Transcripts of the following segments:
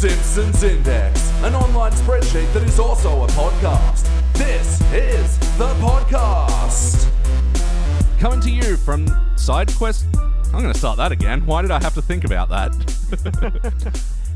Simpsons Index, an online spreadsheet that is also a podcast. This is the podcast. Coming to you from SideQuest. I'm going to start that again. Why did I have to think about that?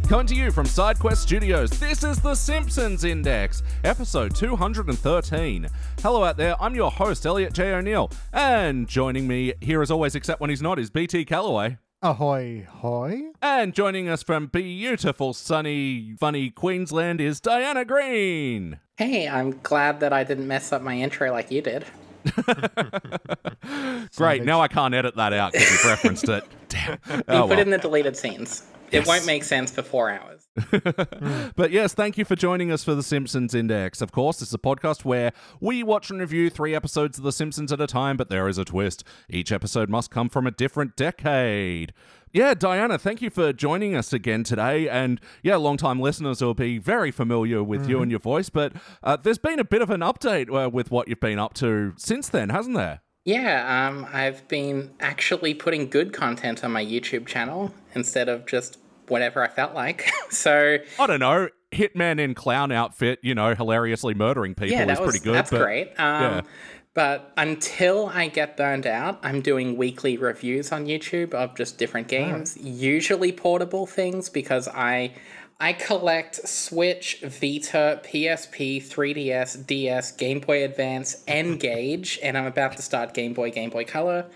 Coming to you from SideQuest Studios, this is The Simpsons Index, episode 213. Hello out there, I'm your host, Elliot J. O'Neill, and joining me here as always, except when he's not, is BT Calloway. Ahoy, hoy. And joining us from beautiful, sunny, funny Queensland is Diana Green. Hey, I'm glad that I didn't mess up my intro like you did. Great, now I can't edit that out because you've referenced it. Damn. You Oh, put well. it in the deleted scenes. It won't make sense for four hours. But yes, thank you for joining us for The Simpsons Index. Of course, this is a podcast where we watch and review three episodes of The Simpsons at a time, but there is a twist. Each episode must come from a different decade. Yeah, Diana, thank you for joining us again today. And yeah, long-time listeners will be very familiar with you and your voice, but uh, there's been a bit of an update uh, with what you've been up to since then, hasn't there? Yeah, um, I've been actually putting good content on my YouTube channel instead of just whatever I felt like. so I don't know, hitman in clown outfit, you know, hilariously murdering people yeah, is that was pretty good. that's but- great. Um, yeah. But until I get burned out, I'm doing weekly reviews on YouTube of just different games, usually portable things because I I collect Switch, Vita, PSP, 3DS, DS, Game Boy Advance, N-Gage, and I'm about to start Game Boy, Game Boy Color.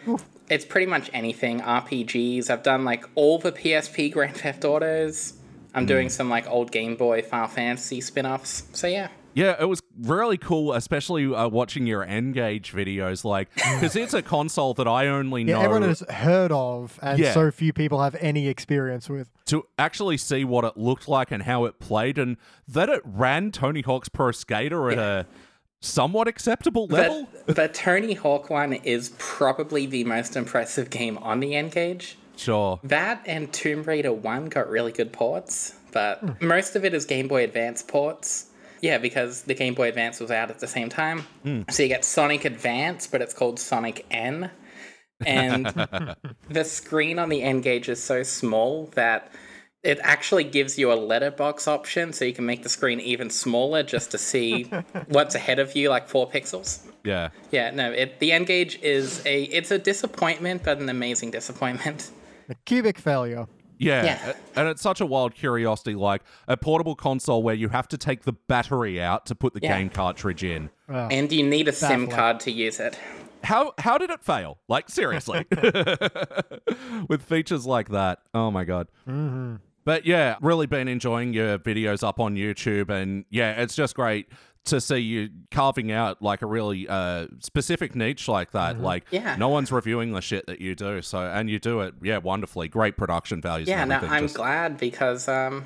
It's pretty much anything. RPGs. I've done like all the PSP Grand Theft Autos. I'm doing some like old Game Boy Final Fantasy spin-offs. So yeah. Yeah, it was really cool, especially uh, watching your N-Gage videos, like because it's a console that I only Yeah, know everyone has heard of, and Yeah. so few people have any experience with. to actually see what it looked like and how it played, and that it ran Tony Hawk's Pro Skater at a somewhat acceptable level. But the Tony Hawk one is probably the most impressive game on the N-Gage. sure. That and Tomb Raider 1 got really good ports, but hmm. most of it is Game Boy Advance ports. Yeah, because the Game Boy Advance was out at the same time. Hmm. So you get Sonic Advance, but it's called Sonic N. And the screen on the N-Gage is so small that it actually gives you a letterbox option so you can make the screen even smaller just to see what's ahead of you, like four pixels. Yeah. Yeah, no, it, the N-Gage is a it's a disappointment, but an amazing disappointment. A cubic failure. Yeah. Yeah. and it's such a wild curiosity, like a portable console where you have to take the battery out to put the Yeah. game cartridge in. And you need a SIM Baffling. card to use it. How how did it fail? Like seriously, with features like that. Oh my god. Mm-hmm. But yeah, really been enjoying your videos up on YouTube, and yeah, it's just great to see you carving out like a really uh, specific niche like that. Like, Yeah. no one's reviewing the shit that you do. So, and you do it, yeah, wonderfully. Great production values. Yeah, and no. I'm Just- glad because um,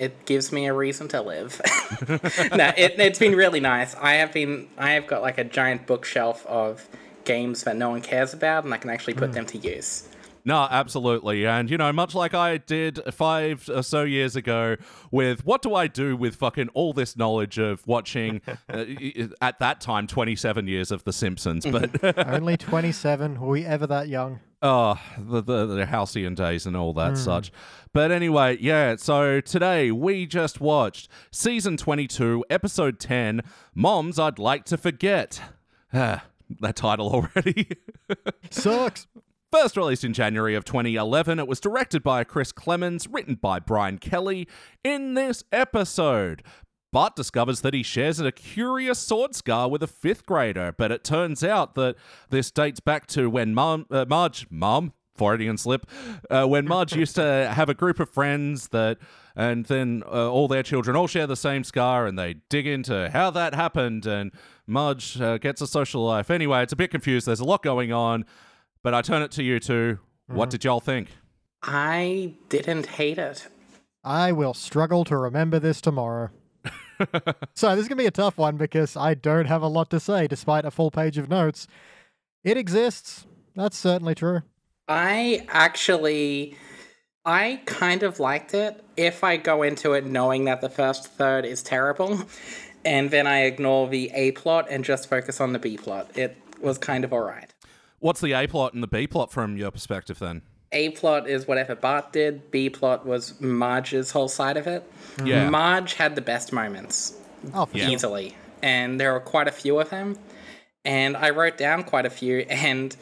it gives me a reason to live. no, it, it's been really nice. I have been, I have got like a giant bookshelf of games that no one cares about, and I can actually put them to use. No, absolutely. And, you know, much like I did five or so years ago with what do I do with fucking all this knowledge of watching, uh, at that time, 27 years of The Simpsons. But, Only 27. Were we ever that young? oh, the, the, the halcyon days and all that such. But anyway, yeah, so today we just watched season 22, episode 10, Moms I'd Like to Forget. That title already. Sucks. First released in January of 2011, it was directed by Chris Clements, written by Brian Kelly. In this episode, Bart discovers that he shares a curious sword scar with a fifth grader, but it turns out that this dates back to when Mom, uh, Marge, Mom, Freudian slip, uh, when Marge used to have a group of friends that, and then uh, all their children all share the same scar, and they dig into how that happened, and Marge uh, gets a social life. Anyway, it's a bit confused. There's a lot going on. But I turn it to you two. What mm-hmm. did y'all think? I didn't hate it. I will struggle to remember this tomorrow. so this is going to be a tough one because I don't have a lot to say despite a full page of notes. It exists. That's certainly true. I actually, I kind of liked it if I go into it knowing that the first third is terrible, and then I ignore the A plot and just focus on the B plot. It was kind of alright. What's the A plot and the B plot from your perspective then? A plot is whatever Bart did. B plot was Marge's whole side of it. Hmm. Yeah. Marge had the best moments Oh, for Yeah. sure. easily, and there are quite a few of them. And I wrote down quite a few, and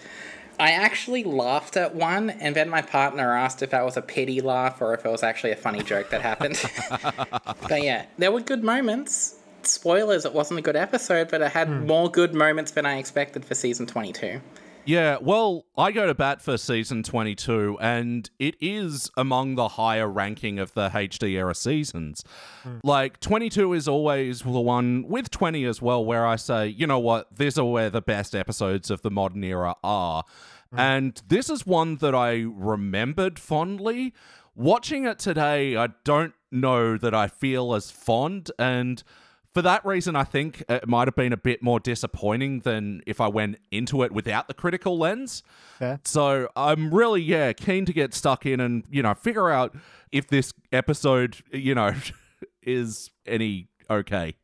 I actually laughed at one, and then my partner asked if that was a pity laugh or if it was actually a funny joke that happened. but yeah, there were good moments. Spoilers, it wasn't a good episode, but it had hmm. more good moments than I expected for season 22. Yeah, well, I go to bat for season 22, and it is among the higher ranking of the HD era seasons. Hmm. Like, 22 is always the one, with 20 as well, where I say, you know what, these are where the best episodes of the modern era are. Hmm. And this is one that I remembered fondly. Watching it today, I don't know that I feel as fond, and for that reason, I think it might have been a bit more disappointing than if I went into it without the critical lens. Yeah. So I'm really, yeah, keen to get stuck in and, you know, figure out if this episode, you know, is any okay.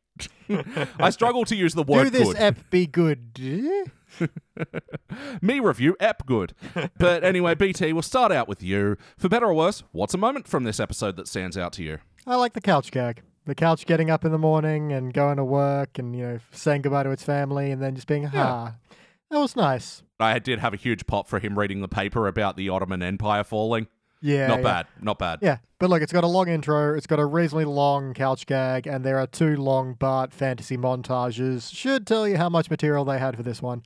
I struggle to use the word Do this good. ep be good? Me review ep good. But anyway, BT, we'll start out with you. For better or worse, what's a moment from this episode that stands out to you? I like the couch gag. The couch getting up in the morning and going to work and, you know, saying goodbye to its family and then just being, ha. That was nice. I did have a huge pop for him reading the paper about the Ottoman Empire falling. Yeah. Not yeah. bad. Not bad. Yeah, but look, it's got a long intro, it's got a reasonably long couch gag, and there are two long Bart fantasy montages. Should tell you how much material they had for this one.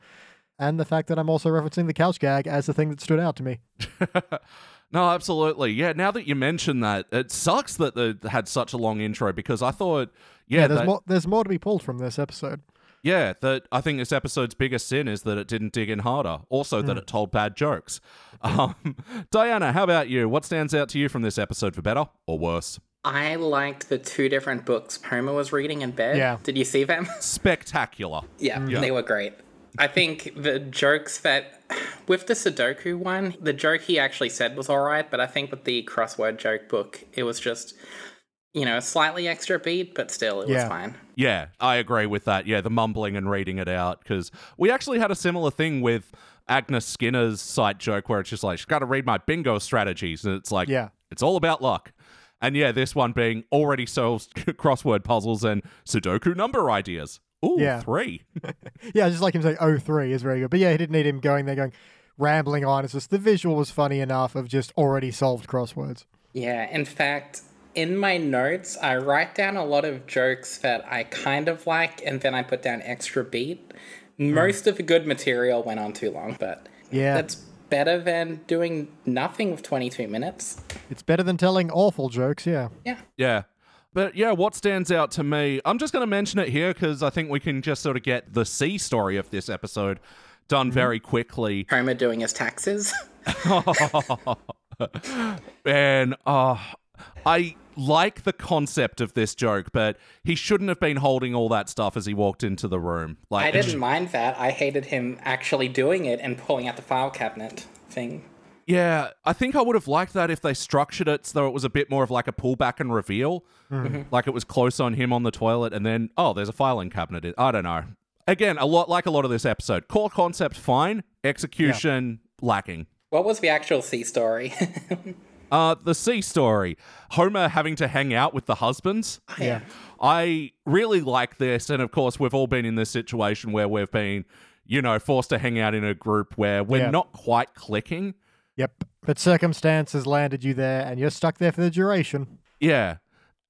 And the fact that I'm also referencing the couch gag as the thing that stood out to me. No, absolutely. Yeah, now that you mention that, it sucks that they had such a long intro because I thought, yeah, Yeah, there's that- more there's more to be pulled from this episode. yeah, that I think this episode's biggest sin is that it didn't dig in harder. Also, Hmm. that it told bad jokes. Um, Diana, how about you? What stands out to you from this episode for better or worse? I liked the two different books Homer was reading in bed. Yeah. Did you see them? Spectacular. Yeah, they were great. I think the jokes that with the Sudoku one, the joke he actually said was all right, but I think with the crossword joke book, it was just you know a slightly extra beat, but still it was fine. Yeah, I agree with that. Yeah, the mumbling and reading it out because we actually had a similar thing with Agnes Skinner's sight joke where it's just like she's got to read my bingo strategies, and it's like Yeah. it's all about luck. And yeah, this one being already solves crossword puzzles and Sudoku number ideas. Ooh, Yeah. three. Yeah, just like him saying "oh three is very good. But yeah, he didn't need him going there going rambling on. It's just the visual was funny enough of just already solved crosswords. Yeah, in fact, in my notes, I write down a lot of jokes that I kind of like, and then I put down extra beat. Hmm. Most of the good material went on too long, but Yeah. that's better than doing nothing with 22 minutes. It's better than telling awful jokes, yeah. Yeah. Yeah. But yeah, what stands out to me, I'm just going to mention it here because I think we can just sort of get the C story of this episode done very quickly. Homer doing his taxes. And uh, I like the concept of this joke, but he shouldn't have been holding all that stuff as he walked into the room. Like, I didn't mind that. I hated him actually doing it and pulling out the file cabinet thing. Yeah, I think I would have liked that if they structured it so it was a bit more of like a pullback and reveal. Like it was close on him on the toilet, and then, oh, there's a filing cabinet. I don't know. Again, a lot like a lot of this episode. Core concept fine, execution lacking. What was the actual C story? Uh, the C story. Homer having to hang out with the husbands. Yeah. I really like this, and of course, we've all been in this situation where we've been, you know, forced to hang out in a group where we're Yeah. not quite clicking. Yep. But circumstances landed you there and you're stuck there for the duration. Yeah.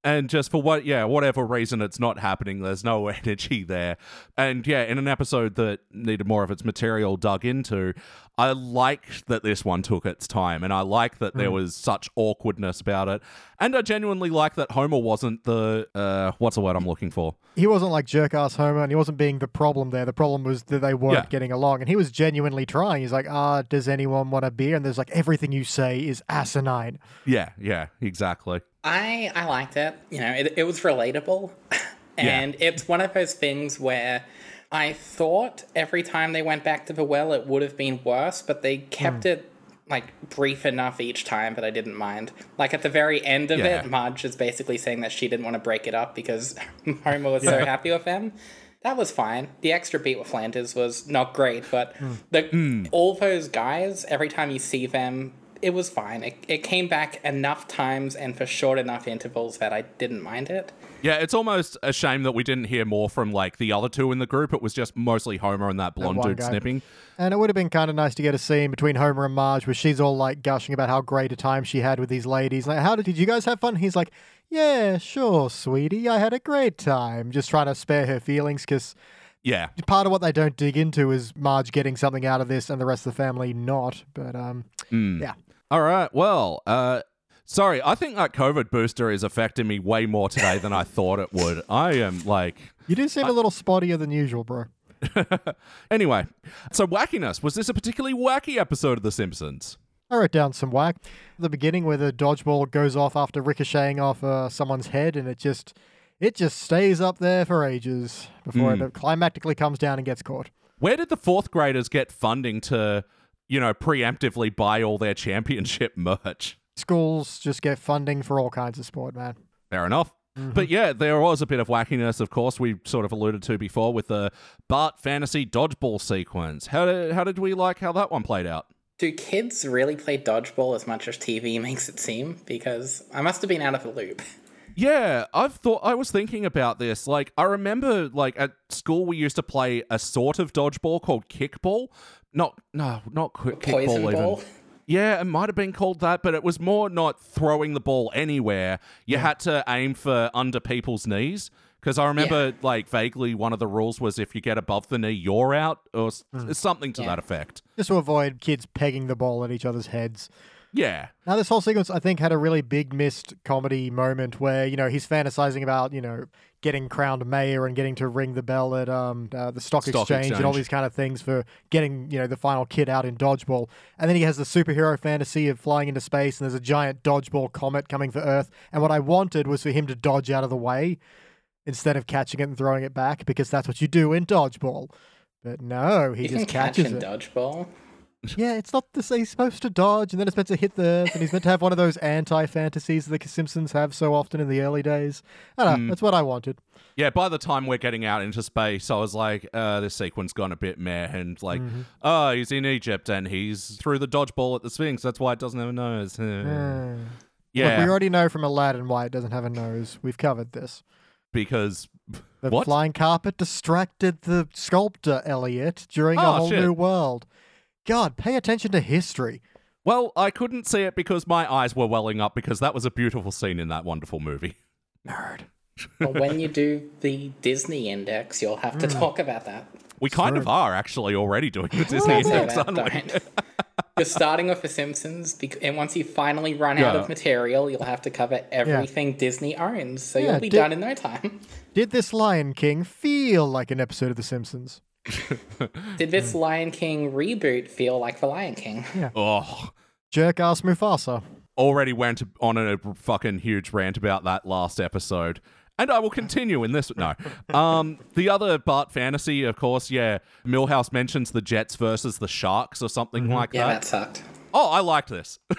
And just for what, yeah, whatever reason it's not happening, there's no energy there. And yeah, in an episode that needed more of its material dug into, I liked that this one took its time. And I like that there was such awkwardness about it. And I genuinely like that Homer wasn't the, uh, what's the word I'm looking for? He wasn't like jerk ass Homer and he wasn't being the problem there. The problem was that they weren't Yeah. getting along. And he was genuinely trying. He's like, ah, does anyone want a beer? And there's like, everything you say is asinine. Yeah, yeah, exactly. I I liked it. You know, it, it was relatable, and it's one of those things where I thought every time they went back to the well, it would have been worse, but they kept hmm. it like brief enough each time that I didn't mind. Like at the very end of Yeah. it, Marge is basically saying that she didn't want to break it up because Homer was so happy with them. That was fine. The extra beat with Flanders was not great, but hmm. the hmm. all those guys, every time you see them, it was fine. It, it came back enough times and for short enough intervals that I didn't mind it. Yeah, it's almost a shame that we didn't hear more from like the other two in the group. It was just mostly Homer and that blonde one dude guy. snipping. And it would have been kind of nice to get a scene between Homer and Marge where she's all like gushing about how great a time she had with these ladies. Like, how did, did you guys have fun? He's like, yeah, sure, sweetie. I had a great time. Just trying to spare her feelings because Yeah. part of what they don't dig into is Marge getting something out of this and the rest of the family not. But um, yeah. All right. Well, uh, sorry. I think that COVID booster is affecting me way more today than I thought it would. I am like. You do seem a little spottier than usual, bro. Anyway, so wackiness. Was this a particularly wacky episode of The Simpsons? I wrote down some whack. The beginning where the dodgeball goes off after ricocheting off uh, someone's head, and it just it just stays up there for ages before it climactically comes down and gets caught. Where did the fourth graders get funding to, you know, preemptively buy all their championship merch? Schools just get funding for all kinds of sport, man. Fair enough. Mm-hmm. But yeah, there was a bit of wackiness, of course, we sort of alluded to before with the Bart fantasy dodgeball sequence. How did, how did we like how that one played out? Do kids really play dodgeball as much as TV makes it seem? Because I must have been out of the loop. Yeah, I've thought I was thinking about this. Like, I remember, like at school, we used to play a sort of dodgeball called kickball. Not, no, not qui- Poison kickball. Even. ball. Yeah, it might have been called that, but it was more not throwing the ball anywhere. You had to aim for under people's knees. Because I remember, Yeah. like, vaguely one of the rules was if you get above the knee, you're out, or s- hmm. something to Yeah. that effect. Just to avoid kids pegging the ball at each other's heads. Yeah. Now, this whole sequence, I think, had a really big missed comedy moment where, you know, he's fantasizing about, you know, getting crowned mayor and getting to ring the bell at um, uh, the stock, Stock exchange, and all these kind of things for getting, you know, the final kid out in dodgeball. And then he has the superhero fantasy of flying into space and there's a giant dodgeball comet coming for Earth. And what I wanted was for him to dodge out of the way instead of catching it and throwing it back because that's what you do in dodgeball. But no, he You just can catch catches in it. dodgeball. Yeah, it's not the same. He's supposed to dodge, and then it's meant to hit the earth, and he's meant to have one of those anti-fantasies that the Simpsons have so often in the early days. I don't know. That's what I wanted. Yeah, by the time we're getting out into space, I was like, uh, this sequence gone a bit meh. And like, Mm-hmm. oh, he's in Egypt and he's through the dodgeball at the Sphinx. That's why it doesn't have a nose. Uh, yeah, Look, we already know from Aladdin why it doesn't have a nose. We've covered this. because The What? flying carpet distracted the sculptor Elliot during a Oh, whole shit. new world. God, pay attention to history. well, I couldn't see it because my eyes were welling up because that was a beautiful scene in that wonderful movie. Nerd. But when you do the Disney index, you'll have Mm. to talk about that. We kind of are actually already doing the Disney index, that, aren't we? You're starting with The Simpsons, and once you finally run out of material, you'll have to cover everything Disney owns. So Yeah, you'll be di- done in no time. Did this Lion King feel like an episode of The Simpsons? Did this Lion King reboot feel like The Lion King? Oh, Jerk ass Mufasa. already went on a fucking huge rant about that last episode. And I will continue in this. No. Um, the other Bart fantasy, of course, yeah. Milhouse mentions the Jets versus the Sharks or something like Yeah, that. Yeah, that sucked. Oh, I liked this.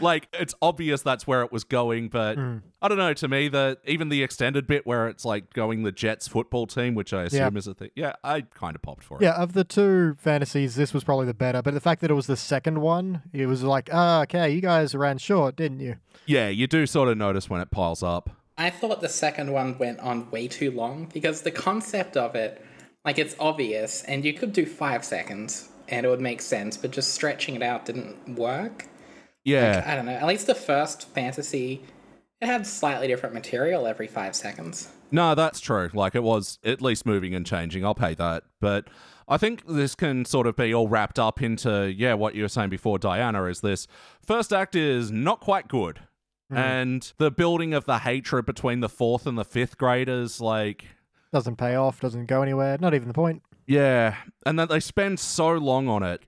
like, it's obvious that's where it was going, but I don't know. To me, the even the extended bit where it's like going the Jets football team, which I assume Yeah. is a thing. Yeah, I kind of popped for it. Yeah, of the two fantasies, this was probably the better. But the fact that it was the second one, it was like, ah, okay, you guys ran short, didn't you? Yeah, you do sort of notice when it piles up. I thought the second one went on way too long because the concept of it, like, it's obvious, and you could do five seconds and it would make sense, but just stretching it out didn't work. Yeah. I don't know. At least the first fantasy, it had slightly different material every five seconds. No, that's true. Like it was at least moving and changing. I'll pay that. But I think this can sort of be all wrapped up into, yeah, what you were saying before, Diana, is this first act is not quite good. Mm-hmm. And the building of the hatred between the fourth and the fifth graders, like, Doesn't pay off, doesn't go anywhere, not even the point. yeah. And that they spend so long on it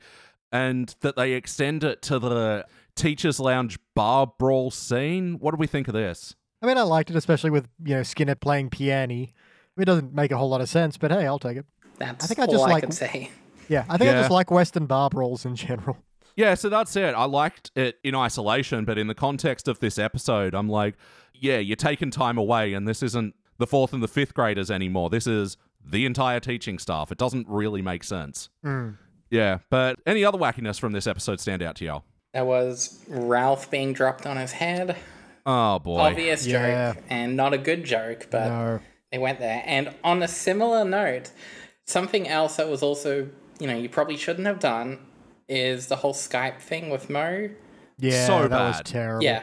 and that they extend it to the teacher's lounge bar brawl scene. What do we think of this? I mean, I liked it, especially with, you know, Skinner playing piano. I mean, it doesn't make a whole lot of sense, but hey, I'll take it. That's I think I just I like- could say. Yeah, I think I just like Western bar brawls in general. Yeah, so that's it. I liked it in isolation, but in the context of this episode, I'm like, yeah, you're taking time away, and this isn't the fourth and the fifth graders anymore. This is the entire teaching staff. It doesn't really make sense. Mm. Yeah, but any other wackiness from this episode stand out to y'all? There was Ralph being dropped on his head. Oh boy. Obvious Yeah. joke and not a good joke, but No. they went there. And on a similar note, something else that was also, you know, you probably shouldn't have done is the whole Skype thing with Moe. Yeah, So that was bad. terrible. Yeah.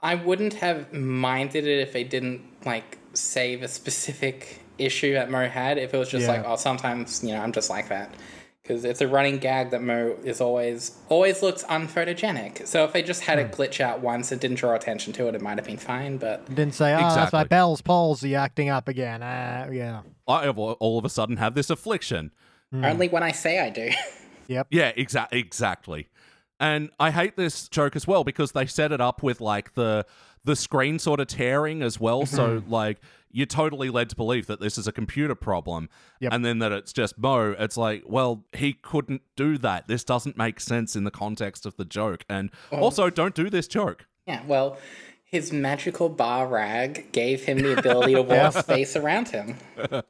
I wouldn't have minded it if they didn't like save a specific issue that Moe had. If it was just Yeah. like, oh, sometimes you know I'm just like that, because it's a running gag that Moe is always always looks unphotogenic. So if they just had Hmm. it glitch out once and didn't draw attention to it, it might have been fine. But Didn't say, oh, that's my Exactly. Bell's palsy acting up again. Uh, yeah. I have all all of a sudden have this affliction. only when I say I do. Yep. Yeah, exa- exactly. And I hate this joke as well because they set it up with like the the screen sort of tearing as well. So mm-hmm. like you're totally led to believe that this is a computer problem, Yep. and then that it's just Moe. It's like, well, he couldn't do that. This doesn't make sense in the context of the joke. And oh. also, don't do this joke. yeah. Well. His magical bar rag gave him the ability to warp space around him.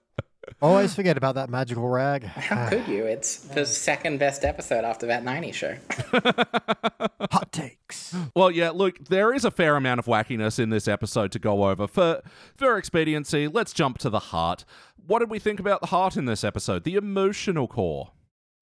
Always forget about that magical rag. How could you? It's the second best episode after that 90 show. Hot takes. Well, yeah, look, there is a fair amount of wackiness in this episode to go over. For for expediency, let's jump to the heart. What did we think about the heart in this episode? The emotional core.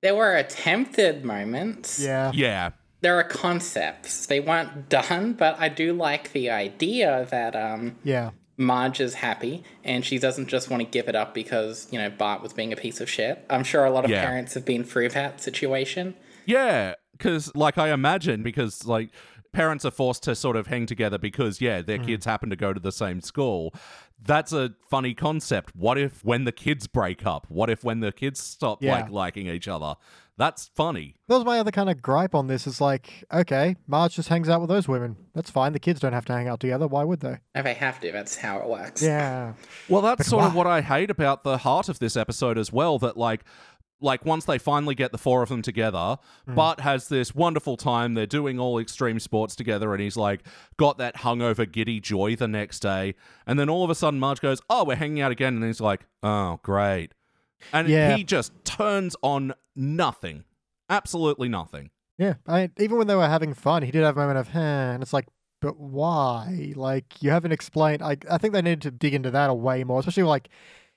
There were attempted moments. Yeah. Yeah. There are concepts. They weren't done, but I do like the idea that um, Yeah. Marge is happy and she doesn't just want to give it up because, you know, Bart was being a piece of shit. I'm sure a lot of Yeah. parents have been through that situation. Yeah, because like I imagine, because like parents are forced to sort of hang together because yeah, their hmm. kids happen to go to the same school. That's a funny concept. What if when the kids break up? What if when the kids stop Yeah. like liking each other? That's funny. That was my other kind of gripe on this. Is like, okay, Marge just hangs out with those women. That's fine. The kids don't have to hang out together. Why would they? If they have to, that's how it works. Yeah. Well, that's sort of what I hate about the heart of this episode as well. That like, like once they finally get the four of them together, mm. Bart has this wonderful time. They're doing all extreme sports together, and he's like got that hungover giddy joy the next day. And then all of a sudden, Marge goes, "Oh, we're hanging out again," and he's like, "Oh, great." And Yeah. he just turns on nothing, absolutely nothing. Yeah. I even when they were having fun, he did have a moment of, huh, and it's like, but why? Like, you haven't explained. I, I think they need to dig into that a way more, especially like,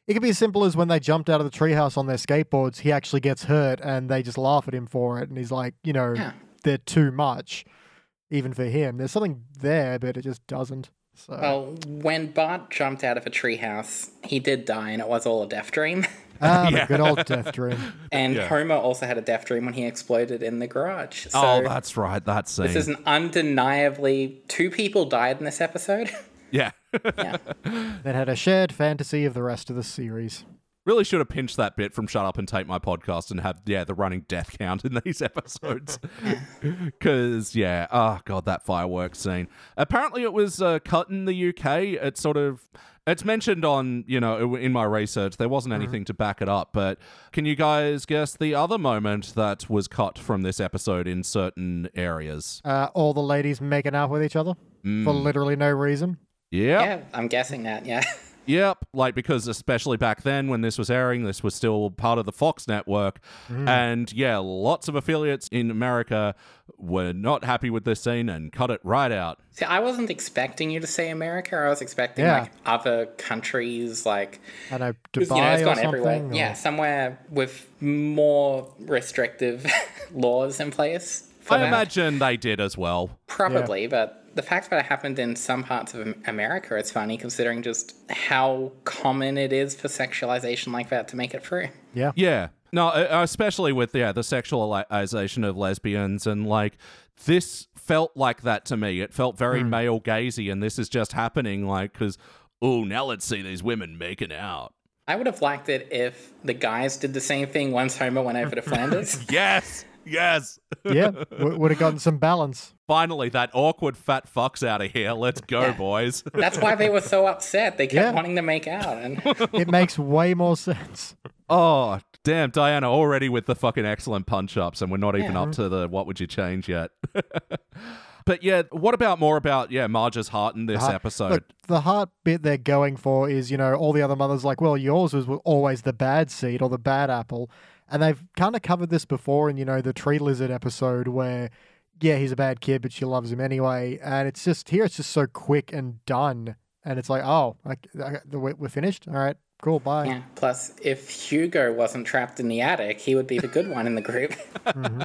it could be as simple as when they jumped out of the treehouse on their skateboards, he actually gets hurt and they just laugh at him for it. And he's like, you know, Yeah. they're too much, even for him. There's something there, but it just doesn't. So, Well, when Bart jumped out of a treehouse, he did die, and it was all a death dream. ah, Yeah. the good old death dream. And Yeah. Homer also had a death dream when he exploded in the garage. So oh, that's right. That scene. this is an undeniably two people died in this episode. yeah. yeah. that had a shared fantasy of the rest of the series. Really should have pinched that bit from Shut Up and Take My Podcast and have, yeah, the running death count in these episodes. Because, yeah, oh, God, that fireworks scene. Apparently, it was uh, cut in the UK. It sort of. It's mentioned on, you know, in my research. There wasn't anything to back it up. But can you guys guess the other moment that was cut from this episode in certain areas? Uh, all the ladies making out with each other for literally no reason. Yep. Yeah, I'm guessing that, yeah. Yep, like because especially back then when this was airing, this was still part of the Fox network. Mm. And yeah, lots of affiliates in America were not happy with this scene and cut it right out. See, I wasn't expecting you to say America. I was expecting Yeah. like other countries, like I know 'cause, Dubai you know, it's or gone something. everywhere. or- Yeah, somewhere with more restrictive laws in place. I that. imagine they did as well. Probably, but the fact that it happened in some parts of America, it's funny considering just how common it is for sexualization like that to make it through. Yeah. Yeah. No, uh, especially with yeah, the sexualization of lesbians and like this felt like that to me. It felt very male gazy and this is just happening like cuz oh, now let's see these women making out. I would have liked it if the guys did the same thing once Homer went over to Flanders. Yes. Yes. Yeah. w- would have gotten some balance. Finally, that awkward fat fuck's out of here. Let's go, Yeah. boys. That's why they were so upset. They kept Yeah. wanting to make out. And It makes way more sense. oh, damn, Diana already with the fucking excellent punch ups, and we're not even up to the what would you change yet. but yeah, what about more about yeah Marge's heart in this Heart- episode? Look, the heart bit they're going for is, you know, all the other mothers like, well, yours was always the bad seed or the bad apple. And they've kind of covered this before in, you know, the tree lizard episode where, yeah, he's a bad kid, but she loves him anyway. And it's just, here it's just so quick and done. And it's like, oh, like, we're finished? All right, cool, bye. Yeah. Plus, if Hugo wasn't trapped in the attic, he would be the good one in the group. Mm-hmm.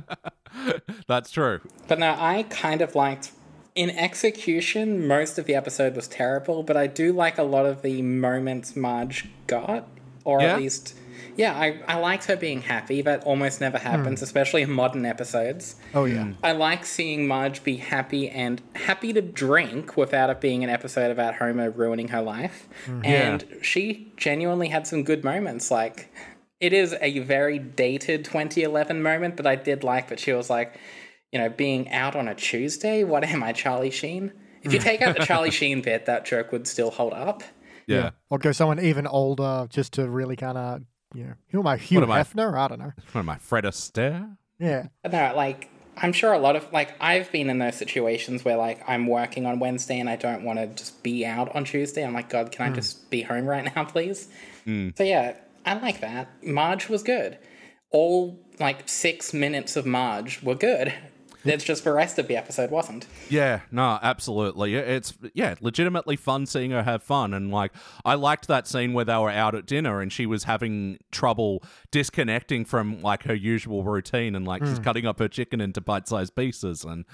That's true. But no, I kind of liked. In execution, most of the episode was terrible, but I do like a lot of the moments Marge got, or Yeah? at least, yeah, I, I liked her being happy. That almost never happens, hmm. especially in modern episodes. Oh, yeah. Hmm. I like seeing Marge be happy and happy to drink without it being an episode about Homer ruining her life. Hmm. And she genuinely had some good moments. Like, it is a very dated 2011 moment, but I did like that she was like, you know, being out on a Tuesday. What am I, Charlie Sheen? If you take out the Charlie Sheen bit, that joke would still hold up. Yeah. Or go someone even older just to really kind of, you know, who am I, Hugh am I? Hefner? I don't know. What am I, Fred Astaire? Yeah. No, like I'm sure a lot of like I've been in those situations where like I'm working on Wednesday and I don't want to just be out on Tuesday. I'm like, God, can I hmm. just be home right now, please? Hmm. So yeah, I like that. Marge was good. All like six minutes of Marge were good. It's just the rest of the episode wasn't. Yeah, no, absolutely. It's yeah, legitimately fun seeing her have fun and like I liked that scene where they were out at dinner and she was having trouble disconnecting from like her usual routine and like she's cutting up her chicken into bite-sized pieces and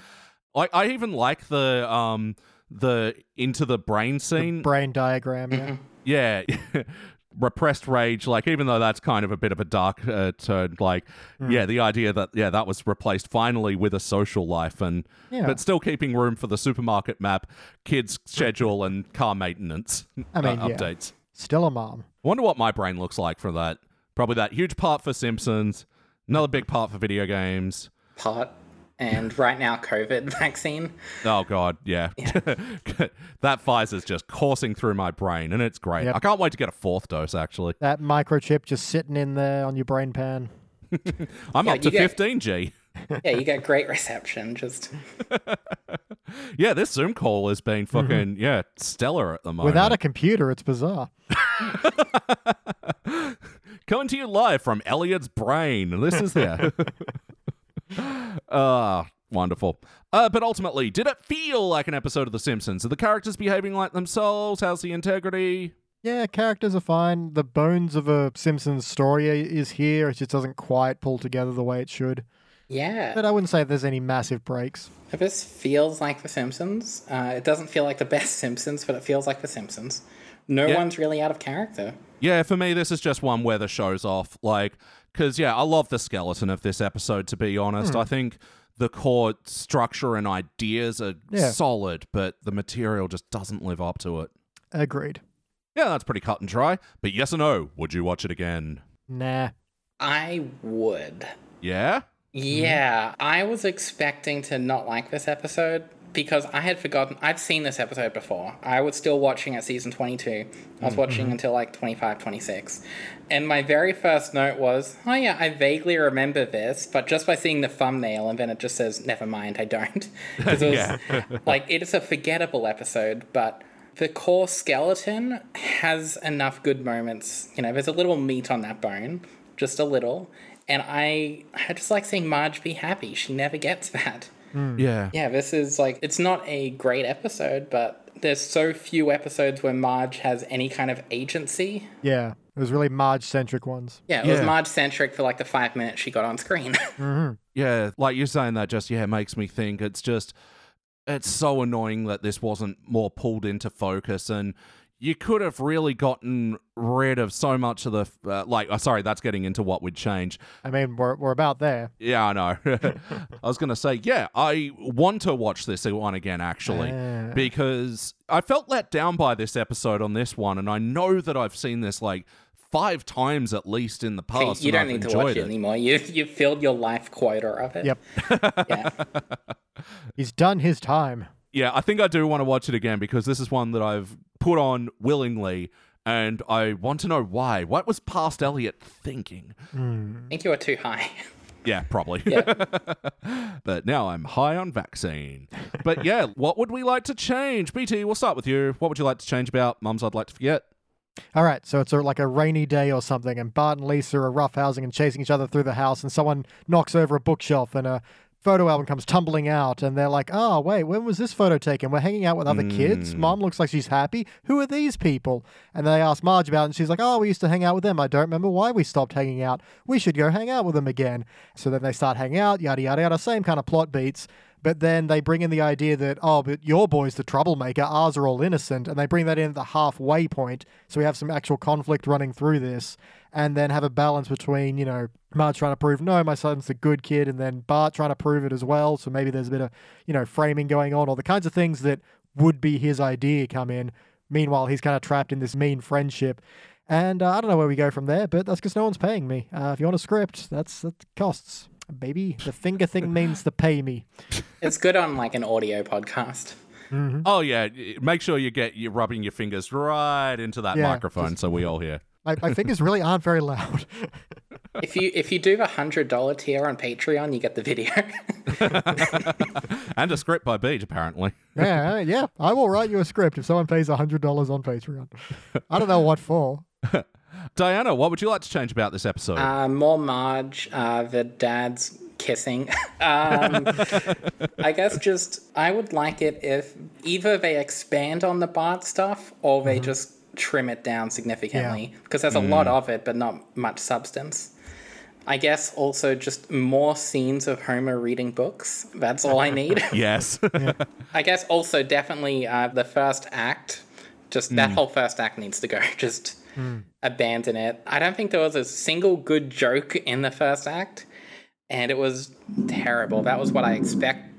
I I even like the um the into the brain scene. Brain diagram, yeah. yeah. repressed rage like even though that's kind of a bit of a dark uh, turn like yeah the idea that yeah that was replaced finally with a social life and Yeah. but still keeping room for the supermarket map kids schedule and car maintenance I mean, uh, yeah. updates Still a mom. wonder what my brain looks like for that probably that huge part for simpsons another big part for video games Pot and right now COVID vaccine. oh god yeah, that Pfizer's just coursing through my brain and it's great Yep. i can't wait to get a fourth dose actually That microchip just sitting in there on your brain pan. i'm Yeah, up to you get- 15g Yeah, you get great reception. Just Yeah, this Zoom call has been mm-hmm. fucking yeah stellar at the moment. Without a computer, it's bizarre. coming to you live from Elliot's brain. This is there. Ah, wonderful. Uh, but ultimately, did it feel like an episode of The Simpsons? Are the characters behaving like themselves? How's the integrity? Yeah, characters are fine. The bones of a Simpsons story is here. It just doesn't quite pull together the way it should. yeah. But I wouldn't say there's any massive breaks. If This feels like The Simpsons. Uh, it doesn't feel like the best Simpsons, but it feels like The Simpsons. No Yeah. one's really out of character. Yeah, for me, this is just one where the show's off. Like, because, yeah, I love the skeleton of this episode, to be honest. Hmm. I think the core structure and ideas are Yeah. solid, but the material just doesn't live up to it. Agreed. Yeah, that's pretty cut and dry. But yes or no, would you watch it again? Nah. I would. Yeah? Yeah, I was expecting to not like this episode because I had forgotten. I'd seen this episode before. I was still watching at season 22. I was watching mm-hmm. until like 25, 26. And my very first note was, oh yeah, I vaguely remember this, but just by seeing the thumbnail and then it just says, never mind, I don't. 'Cause it was, like, it is a forgettable episode, but the core skeleton has enough good moments. You know, there's a little meat on that bone, just a little. And I, I just like seeing Marge be happy. She never gets that. Mm. Yeah. Yeah, this is like, it's not a great episode, but there's so few episodes where Marge has any kind of agency. Yeah. It was really Marge centric ones. Yeah, it was Marge centric for like the five minutes she got on screen. Mm-hmm. Yeah, like you're saying that just, yeah, makes me think it's just, it's so annoying that this wasn't more pulled into focus and you could have really gotten rid of so much of the, uh, like, oh, sorry, that's getting into what would change. I mean, we're, we're about there. Yeah, I know. I was going to say, yeah, I want to watch this one again, actually, Ah. because I felt let down by this episode on this one, and I know that I've seen this like five times at least in the past. you don't I've need to enjoyed watch it anymore. You've, you've filled your life quota of it. Yep. Yeah. He's done his time. Yeah, I think I do want to watch it again because this is one that I've put on willingly, and I want to know why. What was past Elliot thinking? I think you were too high. Yeah, probably. Yeah. but now I'm high on vaccine. But yeah, what would we like to change? BT, we'll start with you. What would you like to change about Mums I'd Like to Forget? All right, so it's a, like a rainy day or something, and Bart and Lisa are roughhousing and chasing each other through the house, and someone knocks over a bookshelf, and a photo album comes tumbling out, and they're like, "Oh, wait, when was this photo taken? We're hanging out with other kids. Hmm. Mom looks like she's happy. Who are these people?" And they ask Marge about, it, and she's like, "Oh, we used to hang out with them. I don't remember why we stopped hanging out. We should go hang out with them again." So then they start hanging out, yada yada yada. Same kind of plot beats. But then they bring in the idea that, oh, but your boy's the troublemaker, ours are all innocent. And they bring that in at the halfway point. So we have some actual conflict running through this. And then have a balance between, you know, Marge trying to prove, no, my son's a good kid. And then Bart trying to prove it as well. So maybe there's a bit of, you know, framing going on, or the kinds of things that would be his idea come in. Meanwhile, he's kind of trapped in this mean friendship. And uh, I don't know where we go from there, but that's because no one's paying me. Uh, if you want a script, that's that costs baby. The finger thing means the pay me. It's good on like an audio podcast. Oh yeah, make sure you get you rubbing your fingers right into that Yeah, microphone so we all hear. My, my fingers really aren't very loud. If you if you do the hundred dollar tier on Patreon, you get the video. And a script by Beej, apparently. yeah, yeah. I will write you a script if someone pays hundred dollars on Patreon. I don't know what for. Diana, what would you like to change about this episode? uh, more Marge, uh, the dad's kissing. um, I guess just I would like it if either they expand on the Bart stuff or they just trim it down significantly because there's a lot mm. of it, but not much substance. I guess also just more scenes of Homer reading books. That's all I need. yes. I guess also definitely uh, the first act. Just that mm. whole first act needs to go. Just mm. abandon it. I don't think there was a single good joke in the first act, and it was terrible. That was what I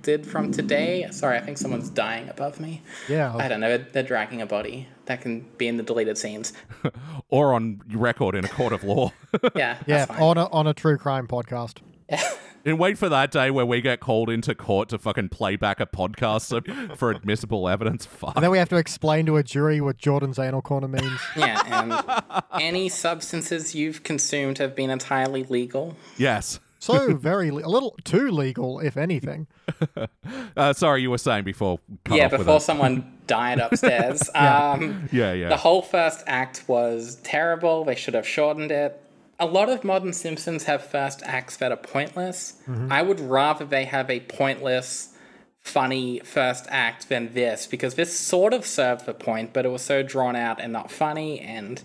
expected from today. Sorry, I think someone's dying above me. Yeah, I don't know. They're dragging a body. That can be in the deleted scenes. or on record in a court of law. Yeah, yeah. fine. On a on a true crime podcast. and wait for that day where we get called into court to fucking play back a podcast for admissible evidence. Fuck. And then we have to explain to a jury what Jordan's anal corner means. Yeah, and any substances you've consumed have been entirely legal. Yes. So very le- a little too legal, if anything. Uh, sorry, you were saying before. Cut yeah, off before that. someone died upstairs. Um, Yeah, yeah. The whole first act was terrible. They should have shortened it. A lot of modern Simpsons have first acts that are pointless. Mm-hmm. I would rather they have a pointless, funny first act than this because this sort of served the point, but it was so drawn out and not funny and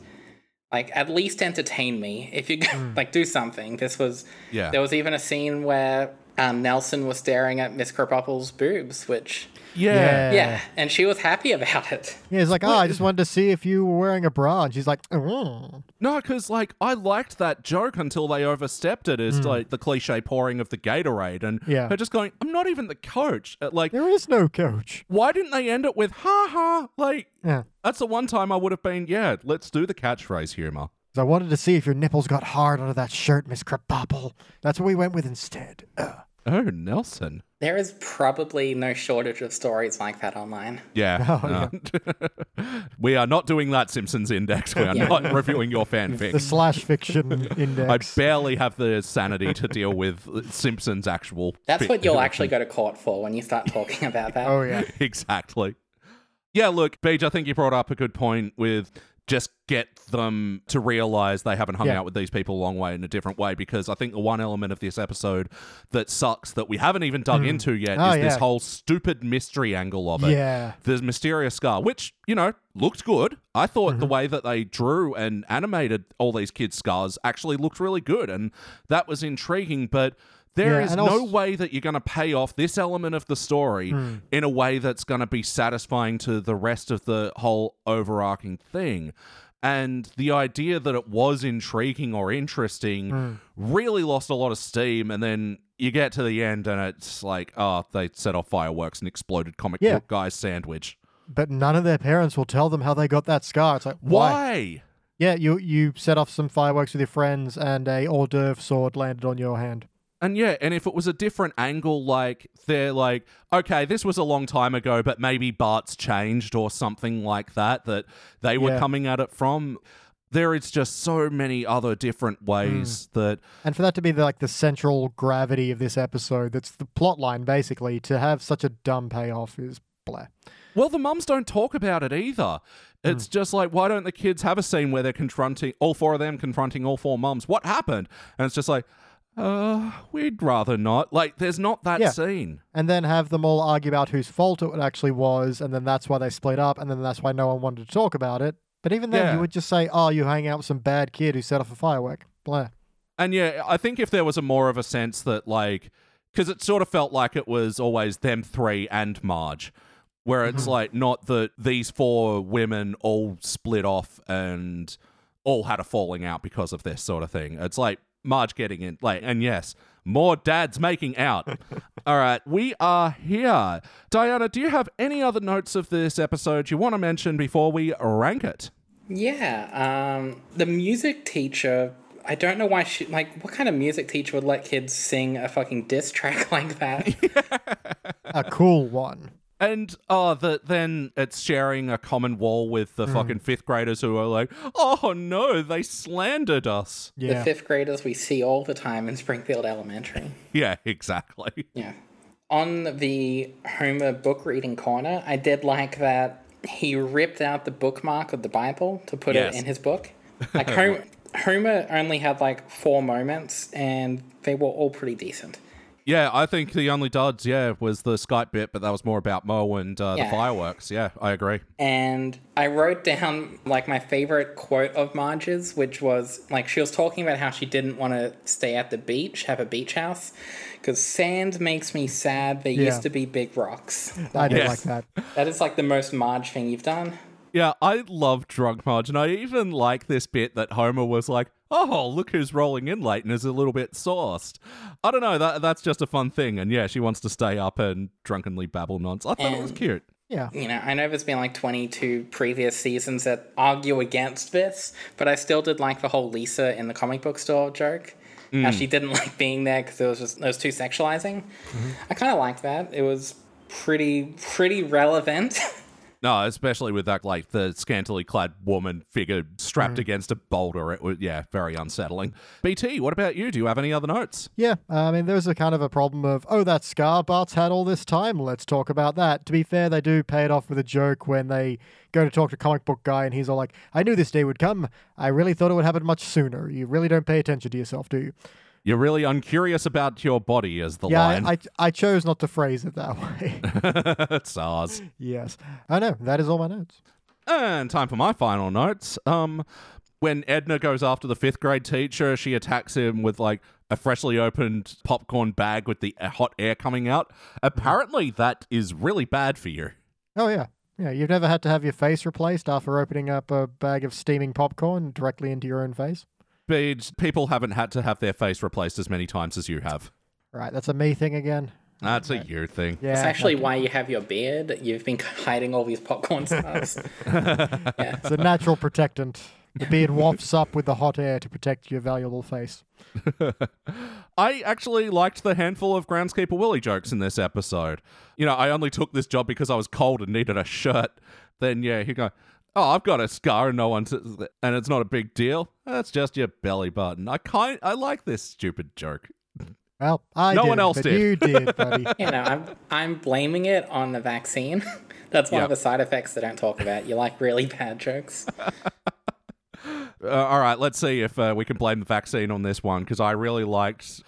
like at least entertain me. If you like do something, this was Mm. Yeah. There was even a scene where um, Nelson was staring at Miss Krabappel's boobs, which yeah. yeah, and she was happy about it. Yeah, he's like, oh, I just wanted to see if you were wearing a bra, and she's like, mm. No, because like I liked that joke until they overstepped it as like the cliche pouring of the Gatorade, and. Yeah. her just going, "I'm not even the coach." Uh, Like, there is no coach. why didn't they end it with "ha ha"? Like, Yeah. that's the one time I would have been, yeah, let's do the catchphrase humor. So I wanted to see if your nipples got hard under that shirt, Miss Krabappel. That's what we went with instead. Ugh. Oh, Nelson. There is probably no shortage of stories like that online. Yeah. Oh, no. we are not doing that Simpsons index. We are Yeah. not reviewing your fanfic. The slash fiction index. I barely have the sanity to deal with Simpsons actual. That's fic- what you'll actually go to court for when you start talking about that. oh yeah. exactly. Yeah, look, Beej, I think you brought up a good point with just get them to realize they haven't hung Yeah. out with these people a long way in a different way because I think the one element of this episode that sucks that we haven't even dug into yet Oh, is this whole stupid mystery angle of it. Yeah. The mysterious scar, which, you know, looked good. I thought Mm-hmm. the way that they drew and animated all these kids' scars actually looked really good and that was intriguing, but there Yeah, is no way that you're going to pay off this element of the story Hmm. in a way that's going to be satisfying to the rest of the whole overarching thing. And the idea that it was intriguing or interesting Hmm. really lost a lot of steam. And then you get to the end and it's like, oh, they set off fireworks and exploded comic Yeah. book guy's sandwich. But none of their parents will tell them how they got that scar. It's like why? Why? Yeah, you you set off some fireworks with your friends, and a hors d'oeuvre sword landed on your hand. And yeah, and if it was a different angle, like they're like, okay, this was a long time ago, but maybe Bart's changed or something like that, that they were Yeah. coming at it from. There is just so many other different hmm. ways that And for that to be the, like the central gravity of this episode, that's the plot line basically. To have such a dumb payoff is Blah. Well, the mums don't talk about it either. Hmm. It's just like, why don't the kids have a scene where they're confronting all four of them confronting all four mums? What happened? And it's just like, uh, we'd rather not. Like, there's not that Yeah. scene. And then have them all argue about whose fault it actually was, and then that's why they split up, and then that's why no one wanted to talk about it. But even then, Yeah. you would just say, "Oh, you hang out with some bad kid who set off a firework." Blah. And yeah, I think if there was a more of a sense that like, because it sort of felt like it was always them three and Marge, where it's like not that these four women all split off and all had a falling out because of this sort of thing. It's like Marge getting in, like, and yes, more dads making out. all right, we are here. Diana, do you have any other notes of this episode you want to mention before we rank it? Yeah, um, the music teacher. I don't know why she like. What kind of music teacher would let kids sing a fucking diss track like that? A cool one. And oh, the, then it's sharing a common wall with the hmm. fucking fifth graders who are like, oh no, they slandered us. The Yeah. fifth graders we see all the time in Springfield Elementary. Yeah, exactly. Yeah. On the Homer book reading corner, I did like that he ripped out the bookmark of the Bible to put Yes. it in his book. Like Homer, Homer only had like four moments, and they were all pretty decent. Yeah, I think the only duds, yeah, was the Skype bit, but that was more about Moe and uh, the fireworks. Yeah, I agree. And I wrote down like my favorite quote of Marge's, which was like she was talking about how she didn't want to stay at the beach, have a beach house, because sand makes me sad. There Yeah. used to be big rocks. I did Yes. like that. That is like the most Marge thing you've done. Yeah, I love Drunk Marge, and I even like this bit that Homer was like, "Oh, look who's rolling in late and is a little bit sauced." I don't know. That that's just a fun thing, and yeah, she wants to stay up and drunkenly babble nonsense. I thought it was cute. Yeah. you know, I know there's been like 22 previous seasons that argue against this, but I still did like the whole Lisa in the comic book store joke. How hmm. she didn't like being there because it was just it was too sexualizing. Mm-hmm. I kind of liked that. It was pretty pretty relevant. No, especially with that, like the scantily clad woman figure strapped mm. against a boulder. It was, yeah, very unsettling. BT, what about you? Do you have any other notes? Yeah, uh, I mean, there was a kind of a problem of, oh, that scar Bart's had all this time. Let's talk about that. To be fair, they do pay it off with a joke when they go to talk to comic book guy, and he's all like, "I knew this day would come. I really thought it would happen much sooner. You really don't pay attention to yourself, do you?" You're really uncurious about your body, as the Yeah, line. I, I, I chose not to phrase it that way. it's ours. yes, I know that is all my notes. And time for my final notes. Um, when Edna goes after the fifth grade teacher, she attacks him with like a freshly opened popcorn bag with the hot air coming out. Apparently, that is really bad for you. Oh yeah, yeah. You've never had to have your face replaced after opening up a bag of steaming popcorn directly into your own face. But people haven't had to have their face replaced as many times as you have. Right, that's a me thing again. That's a you thing. Yeah, It's actually okay. why you have your beard. You've been hiding all these popcorn stars. It's a natural protectant. The beard wafts up with the hot air to protect your valuable face. I actually liked the handful of Groundskeeper Willie jokes in this episode. You know, I only took this job because I was cold and needed a shirt. Then, yeah, he go, oh, I've got a scar and no one, t- and it's not a big deal. That's just your belly button. I kind, I like this stupid joke. Well, I No did, one else but did. you did, buddy. you know, I'm I'm blaming it on the vaccine. That's one Yeah. of the side effects they don't talk about. You like really bad jokes. Uh, all right, let's see if uh, we can blame the vaccine on this one because I really liked.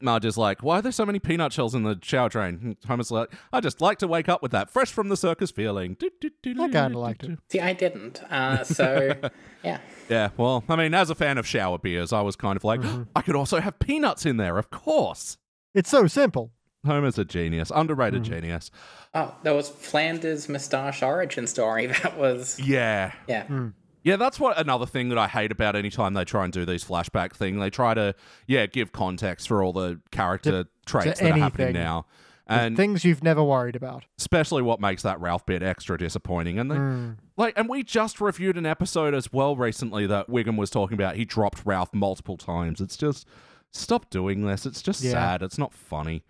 Marge's like, why are there so many peanut shells in the shower drain? Homer's like, I just like to wake up with that fresh from the circus feeling. I kind of liked it. See, I didn't. Uh, so, yeah. Yeah, well, I mean, as a fan of shower beers, I was kind of like, I could also have peanuts in there, of course. It's so simple. Homer's a genius, underrated Mm-hmm. genius. Oh, there was Flanders' moustache origin story. That was, Yeah. yeah. Hmm. Yeah, that's what another thing that I hate about any time they try and do these flashback thing. They try to, yeah, give context for all the character traits that are happening now. And Things you've never worried about. especially what makes that Ralph bit extra disappointing. And they, Hmm. like, and we just reviewed an episode as well recently that Wiggum was talking about. He dropped Ralph multiple times. It's just stop doing this. It's just Yeah. sad. It's not funny.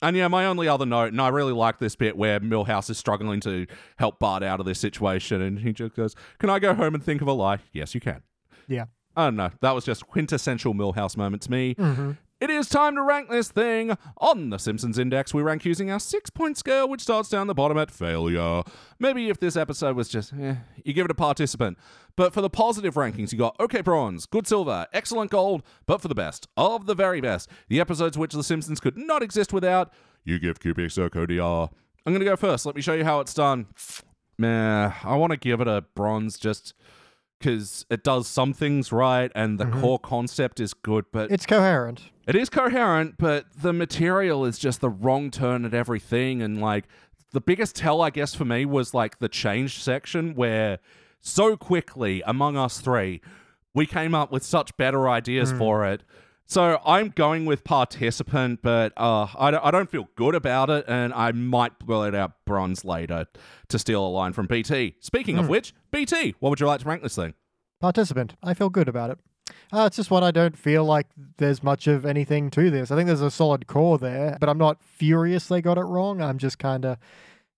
And yeah, my only other note, and I really like this bit where Milhouse is struggling to help Bart out of this situation, and he just goes, "Can I go home and think of a lie?" Yes, you can. Yeah. I don't know. That was just quintessential Milhouse moment to me. Mm-hmm. It is time to rank this thing. On the Simpsons Index, we rank using our six point scale, which starts down the bottom at failure. Maybe if this episode was just, eh, you give it a participant. But for the positive rankings, you got okay bronze, good silver, excellent gold, but for the best, of the very best, the episodes which The Simpsons could not exist without, you give Cubic Circo DR. I'm going to go first. Let me show you how it's done. Meh, I want to give it a bronze just because it does some things right and the mm-hmm. core concept is good, but It's coherent. it is coherent, but the material is just the wrong turn at everything. And like the biggest tell, I guess, for me was like the change section where so quickly among us three, we came up with such better ideas mm. for it. So I'm going with participant, but uh, I, don't, I don't feel good about it, and I might it out bronze later to steal a line from BT. Speaking of which, BT, what would you like to rank this thing? Participant. I feel good about it. Uh, it's just one I don't feel like there's much of anything to this. I think there's a solid core there, but I'm not furious they got it wrong. I'm just kind of,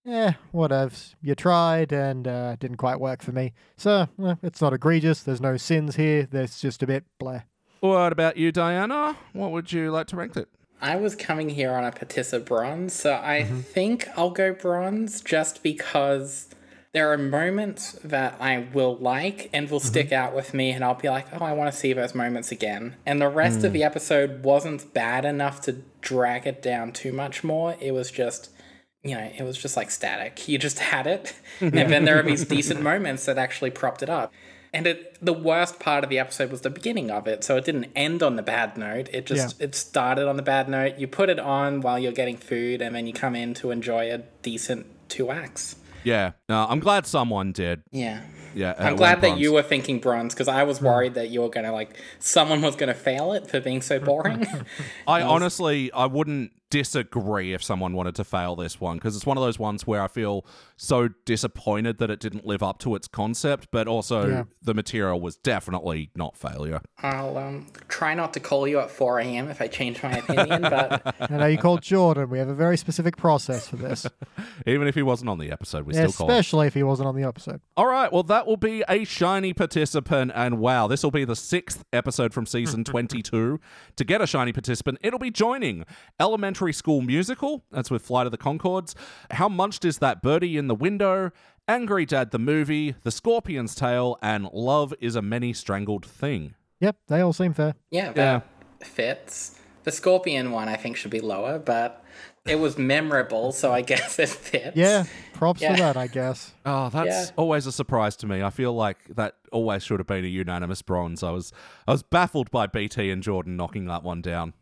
eh, whatevs. You tried and uh, didn't quite work for me. So eh, it's not egregious. There's no sins here. There's just a bit bleh. What about you, Diana? What would you like to rank it? I was coming here on a Patissa bronze, so I mm-hmm. think I'll go bronze just because there are moments that I will like and will mm-hmm. stick out with me, and I'll be like, oh, I want to see those moments again. And the rest of mm. the episode wasn't bad enough to drag it down too much more. It was just. You know, it was just like static. You just had it, and then there are these decent moments that actually propped it up. And it, the worst part of the episode was the beginning of it, so it didn't end on the bad note. It just it started on the bad note. You put it on while you're getting food, and then you come in to enjoy a decent two acts. Yeah, no, I'm glad someone did. Yeah, Yeah, I'm glad that you were thinking bronze because I was hmm. worried that you were gonna like someone was gonna fail it for being so boring. I honestly, I wouldn't disagree if someone wanted to fail this one because it's one of those ones where I feel so disappointed that it didn't live up to its concept, but also Yeah. the material was definitely not failure. I'll um, try not to call you at 4 a.m. if I change my opinion, but I know you called Jordan. We have a very specific process for this, Even if he wasn't on the episode, we still call him. especially if he wasn't on the episode. All right, well, that will be a shiny participant. And wow, this will be the sixth episode from season 22. To get a shiny participant, it'll be joining Elementary School Musical. That's with Flight of the Conchords. How munched is that birdie in the window? Angry Dad the movie, The Scorpion's Tale, and Love is a Many Strangled Thing. Yep, they all seem fair. yeah, that fits. The scorpion one I think should be lower, but it was memorable, so I guess it fits. Yeah, props Yeah. for that, I guess. Oh, that's Yeah. always a surprise to me. I feel like that always should have been a unanimous bronze. I was I was baffled by BT and Jordan knocking that one down.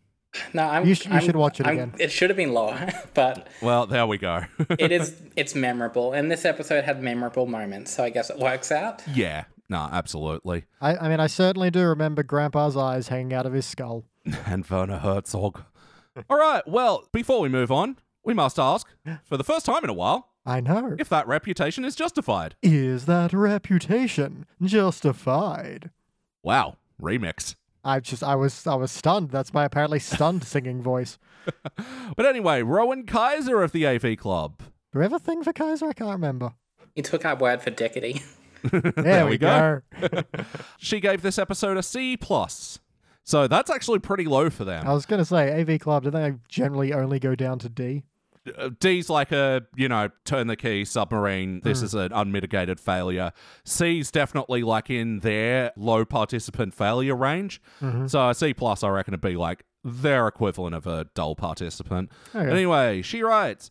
No, I'm, You sh- you I'm- should watch it I'm- again. It should have been lower, but Well, there we go. it is. It's memorable, and this episode had memorable moments, so I guess it works out. yeah, no, absolutely. I, I mean, I certainly do remember Grandpa's eyes hanging out of his skull. and Werner Herzog. All right, well, before we move on, we must ask, for the first time in a while, I know. if that reputation is justified. Is that reputation justified? Wow, remix. I just, I was, I was stunned. That's my apparently stunned singing voice. But anyway, Rowan Kaiser of the AV Club. Do we have a thing for Kaiser? I can't remember. You took our word for dickety. There, we we go. go. She gave this episode a C plus. So that's actually pretty low for them. I was gonna say AV Club. Do they generally only go down to D? D's like a, you know, turn the key submarine. This hmm. is an unmitigated failure. C's definitely like in their low participant failure range. Mm-hmm. So a C plus, I reckon, would be like their equivalent of a dull participant. Okay. Anyway, she writes.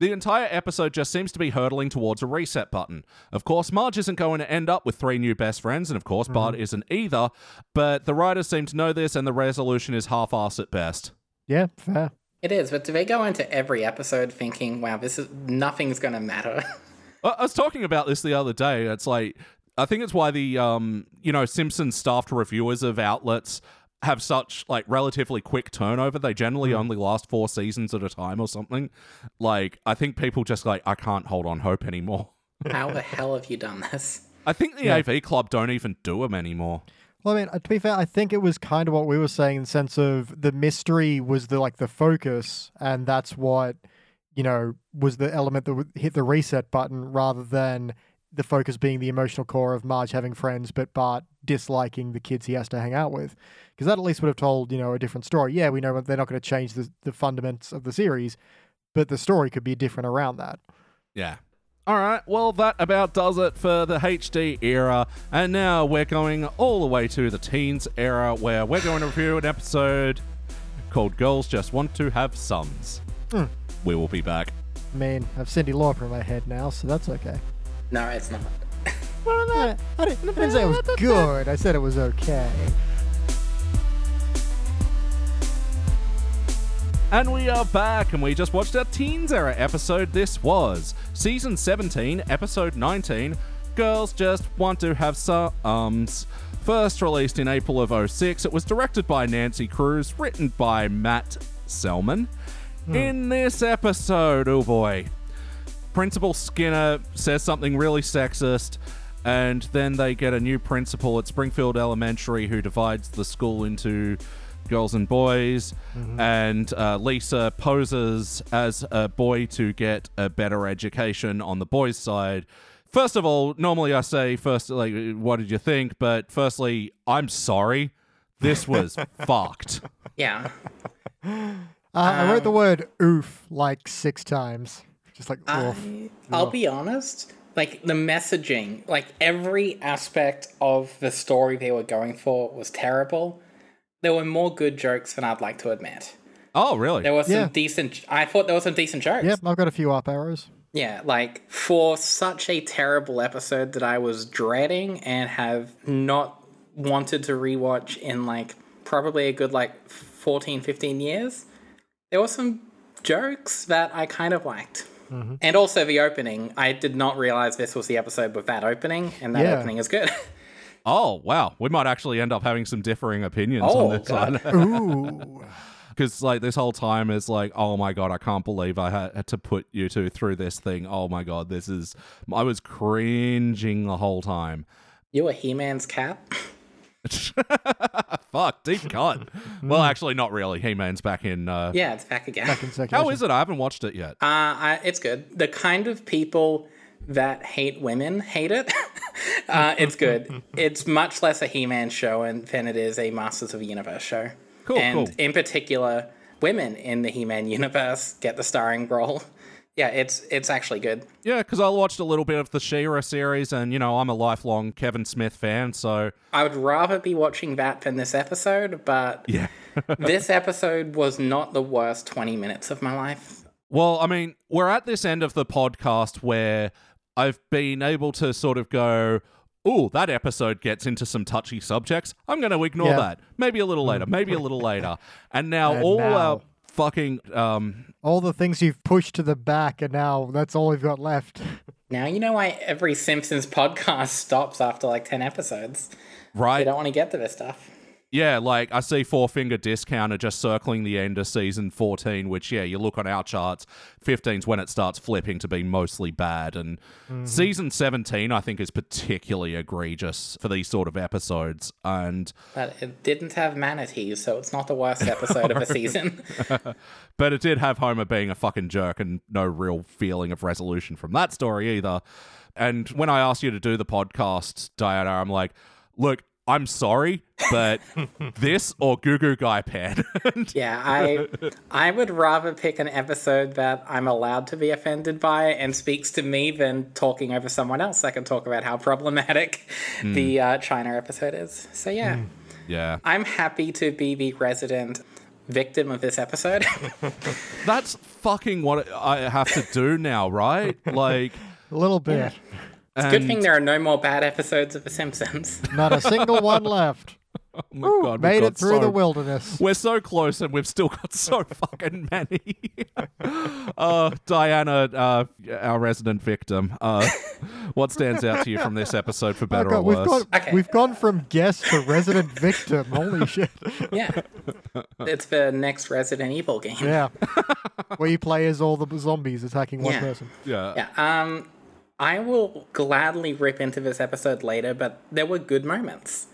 The entire episode just seems to be hurtling towards a reset button. Of course, Marge isn't going to end up with three new best friends, and of course, Bart mm-hmm. isn't either, but the writers seem to know this, and the resolution is half ass at best. Yeah, fair. It is, but do they go into every episode thinking, "Wow, this is nothing's going to matter"? I I was talking about this the other day. It's like I think it's why the um you know Simpsons staffed reviewers of outlets have such like relatively quick turnover. They generally only last four seasons at a time or something. Like I think people just like I can't hold on hope anymore. How the hell have you done this? I think the AV club don't even do them anymore. Well, I mean, uh, to be fair, I think it was kind of what we were saying in the sense of the mystery was the like the focus, and that's what you know was the element that would hit the reset button rather than the focus being the emotional core of Marge having friends, but Bart disliking the kids he has to hang out with. Because that at least would have told, you know, a different story. Yeah, we know they're not going to change the, the fundamentals of the series, but the story could be different around that. Yeah. All right, well, that about does it for the HD era. And now we're going all the way to the teens era where we're going to review an episode called Girls Just Want to Have Sums. Hmm. We will be back. I mean, I have Cyndi Lauper in my head now, so that's okay. No, it's not. I, I didn't, I didn't say it was good. I said it was okay. And we are back, and we just watched our Teens Era episode. This was season 17, episode 19 Girls Just Want to Have Some Ums. First released in April of 06, it was directed by Nancy Kruse, written by Matt Selman. Hmm. In this episode, oh boy, Principal Skinner says something really sexist, and then they get a new principal at Springfield Elementary who divides the school into girls and boys, and uh, Lisa poses as a boy to get a better education on the boys' side. First of all, normally I say first, like, what did you think? But firstly, I'm sorry. This was fucked. Yeah. Uh, I wrote the word oof like six times. Just like oof. I, I'll be honest. Like the messaging, like every aspect of the story they were going for was terrible. There were more good jokes than I'd like to admit. Oh, really? There were some Yeah. decent. I thought there were some decent jokes. Yep, I've got a few up arrows. Yeah, like for such a terrible episode that I was dreading and have not wanted to rewatch in like probably a good like 14, 15 years, there were some jokes that I kind of liked. Mm-hmm. And also the opening. I did not realize this was the episode with that opening, and that Yeah. opening is good. Oh, wow. We might actually end up having some differing opinions Oh, on this God. one. Ooh. Because, like, this whole time is like, oh my God, I can't believe I had to put you two through this thing. Oh my God, this is. I was cringing the whole time. you were He Man's cap? Fuck, deep cut. well, actually, not really. He Man's back in. Uh, yeah, it's back again. Back in circulation. How is it? I haven't watched it yet. Uh, I, it's good. The kind of people that hate women hate it. uh, it's good. It's much less a He-Man show and, than it is a Masters of the Universe show. Cool, and cool. in particular, women in the He-Man universe get the starring role. Yeah, it's it's actually good. Yeah, because I watched a little bit of the She-Ra series, and you know I'm a lifelong Kevin Smith fan, so I would rather be watching that than this episode, but yeah. this episode was not the worst 20 minutes of my life. Well, I mean, we're at this end of the podcast where I've been able to sort of go, oh, that episode gets into some touchy subjects. I'm going to ignore Yeah. that. Maybe a little later, maybe a little later. And now And all now- our fucking um All the things you've pushed to the back, and now that's all we've got left. Now you know why every Simpsons podcast stops after like 10 episodes. Right? They don't want to get to this stuff. Yeah like i see four finger discounter just circling the end of season 14 which yeah you look on our charts 15's when it starts flipping to be mostly bad and mm-hmm. season 17 i think is particularly egregious for these sort of episodes and But it didn't have manatees, so it's not the worst episode of a season. But it did have Homer being a fucking jerk and no real feeling of resolution from that story either. And when I asked you to do the podcast, Diana, I'm like, look, I'm sorry, but this or Goo Goo Gai Pan. Yeah, I I would rather pick an episode that I'm allowed to be offended by and speaks to me than talking over someone else that can talk about how problematic the uh, China episode is. So yeah, yeah. I'm happy to be the resident victim of this episode. That's fucking what I have to do now, right? Like, A little bit. And, Good thing there are no more bad episodes of The Simpsons. Not a single one left. oh my God, Made it through so the wilderness. We're so close, and we've still got so fucking many. uh, Diana, uh, our resident victim. Uh, what stands out to you from this episode for Oh, better God, or we've, worse? got, Okay. we've gone from guest to resident victim. Holy shit. yeah, it's the next Resident Evil game. Yeah. Where you play as all the zombies attacking one Yeah. person. Yeah. Yeah, um, I will gladly rip into this episode later, but there were good moments.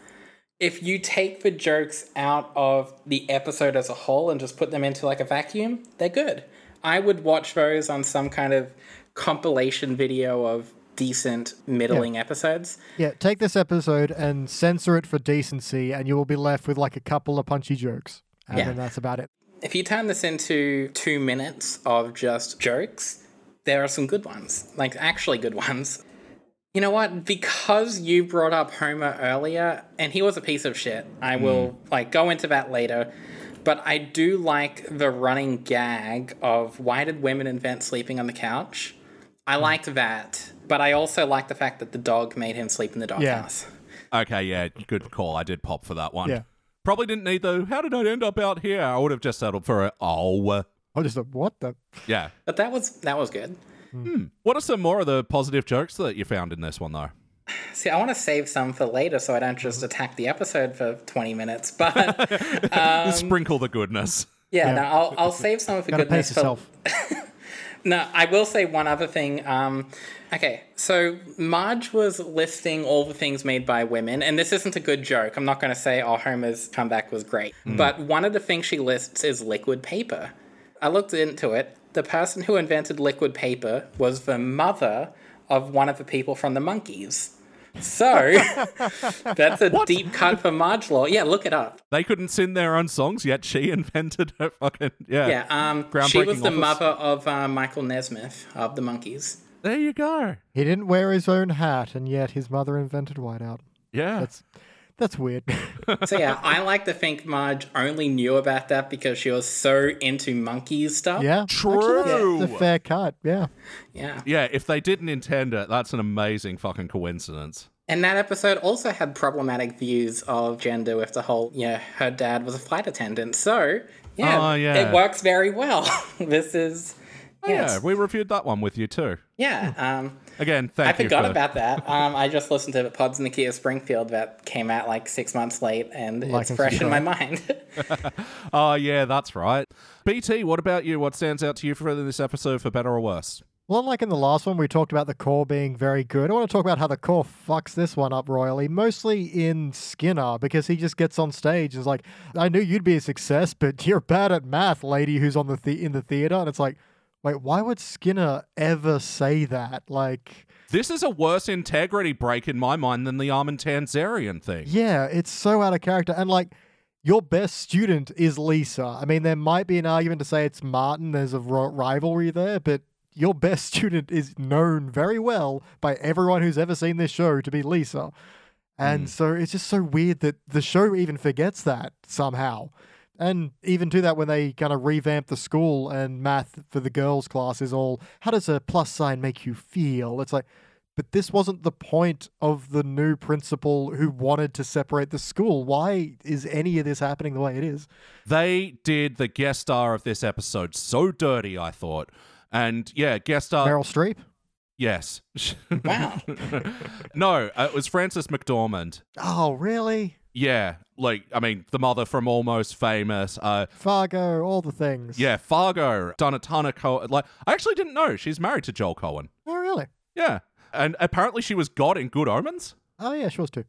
If you take the jokes out of the episode as a whole and just put them into like a vacuum, they're good. I would watch those on some kind of compilation video of decent middling episodes. Yeah, take this episode and censor it for decency, and you will be left with like a couple of punchy jokes. And Yeah. then that's about it. If you turn this into two minutes of just jokes, there are some good ones, like actually good ones. You know what? Because you brought up Homer earlier, and he was a piece of shit. I hmm. will like go into that later. But I do like the running gag of why did women invent sleeping on the couch? I hmm. liked that, but I also like the fact that the dog made him sleep in the Yeah. doghouse. Okay, yeah, good call. I did pop for that one. Yeah. Probably didn't need though. how did I end up out here? I would have just settled for a oh. I just thought, what the? Yeah. But that was that was good. What are some more of the positive jokes that you found in this one though? See, I want to save some for later so I don't just attack the episode for 20 minutes. But Um, Sprinkle the goodness. yeah, no, I'll, I'll save some for Gotta goodness. pace for- yourself. No, I will say one other thing. Um, okay, so Marge was listing all the things made by women, and this isn't a good joke. I'm not going to say, oh, Homer's comeback was great. But one of the things she lists is liquid paper. I looked into it. The person who invented liquid paper was the mother of one of the people from the Monkees. So that's a deep cut for Marge Law. Yeah, look it up. They couldn't sing their own songs yet. She invented her fucking yeah. Yeah, um, she was the office. mother of uh, Michael Nesmith of the Monkees. There you go. He didn't wear his own hat, and yet his mother invented whiteout. Yeah. That's that's weird. So yeah, I like to think Marge only knew about that because she was so into Monkees stuff. yeah, True. Actually, that's a fair cut. Yeah. Yeah. yeah, if they didn't intend it, that's an amazing fucking coincidence. And that episode also had problematic views of gender with the whole, yeah, her dad was a flight attendant. So, yeah, Oh, yeah. it works very well. this is, Oh, yeah, yeah, we reviewed that one with you too. yeah. Um, Again, I thank you. I forgot for- about that. Um, I just listened to Pods in the Kia Springfield that came out like six months late, and Like it's and fresh in my mind. Oh yeah, that's right. BT, what about you? What stands out to you for this episode, for better or worse? Well, unlike in the last one, we talked about the core being very good. I want to talk about how the core fucks this one up royally, mostly in Skinner, because he just gets on stage and is like, I knew you'd be a success, but you're bad at math, lady who's on the, the- in the theater. And it's like, wait, why would Skinner ever say that? Like, This is a worse integrity break in my mind than the Armin Tanzarian thing. yeah, it's so out of character. And like, your best student is Lisa. I mean, there might be an argument to say it's Martin. There's a rivalry there, but your best student is known very well by everyone who's ever seen this show to be Lisa. And hmm. so it's just so weird that the show even forgets that somehow. And even to that, when they kind of revamp the school and math for the girls' class is all, how does a plus sign make you feel? It's like, but this wasn't the point of the new principal who wanted to separate the school. Why is any of this happening the way it is? They did the guest star of this episode so dirty, I thought. And yeah, guest star. Meryl Streep? Yes. wow. no, uh, it was Frances McDormand. Oh, really? Yeah, like I mean, the mother from Almost Famous. Uh, Fargo, all the things. yeah, Fargo. Done a ton of co. Like I actually didn't know she's married to Joel Coen. Oh, really? Yeah, and apparently she was God in Good Omens. Oh, yeah, she was too.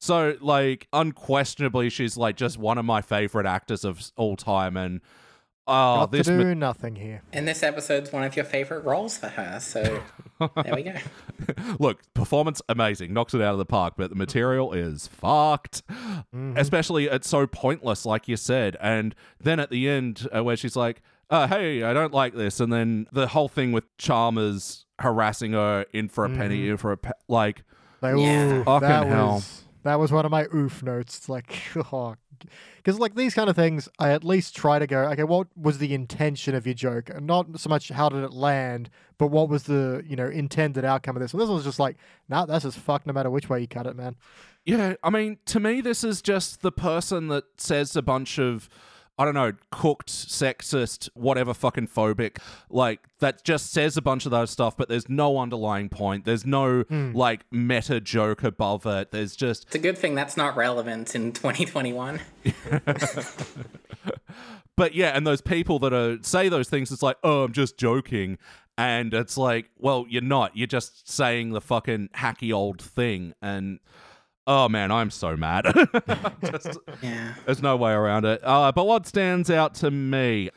So, like, unquestionably, she's like just one of my favorite actors of all time. And oh, Got this to ma- do nothing here. And this episode's one of your favorite roles for her. So there we go. look, performance amazing, knocks it out of the park, but the material is fucked. Especially, it's so pointless, like you said. And then at the end, uh, where she's like, uh, "Hey, I don't like this," and then the whole thing with Chalmers harassing her in for a penny, in for a pe- like. Like, Yeah. Fucking that hell. was that was one of my oof notes. It's like, because like these kind of things, I at least try to go, okay, what was the intention of your joke, and not so much how did it land, but what was the you know intended outcome of this. And this was just like, nah, that's just fucked no matter which way you cut it, man. Yeah, I mean, to me, this is just the person that says a bunch of, I don't know, cooked, sexist, whatever fucking phobic, like, that just says a bunch of those stuff, but there's no underlying point. There's no, hmm. like, meta joke above it. There's just, It's a good thing that's not relevant in 2021. but yeah, and those people that are, say those things, it's like, oh, I'm just joking. And it's like, well, you're not. You're just saying the fucking hacky old thing. And, oh man, I'm so mad. just, Yeah. There's no way around it. Uh, but what stands out to me,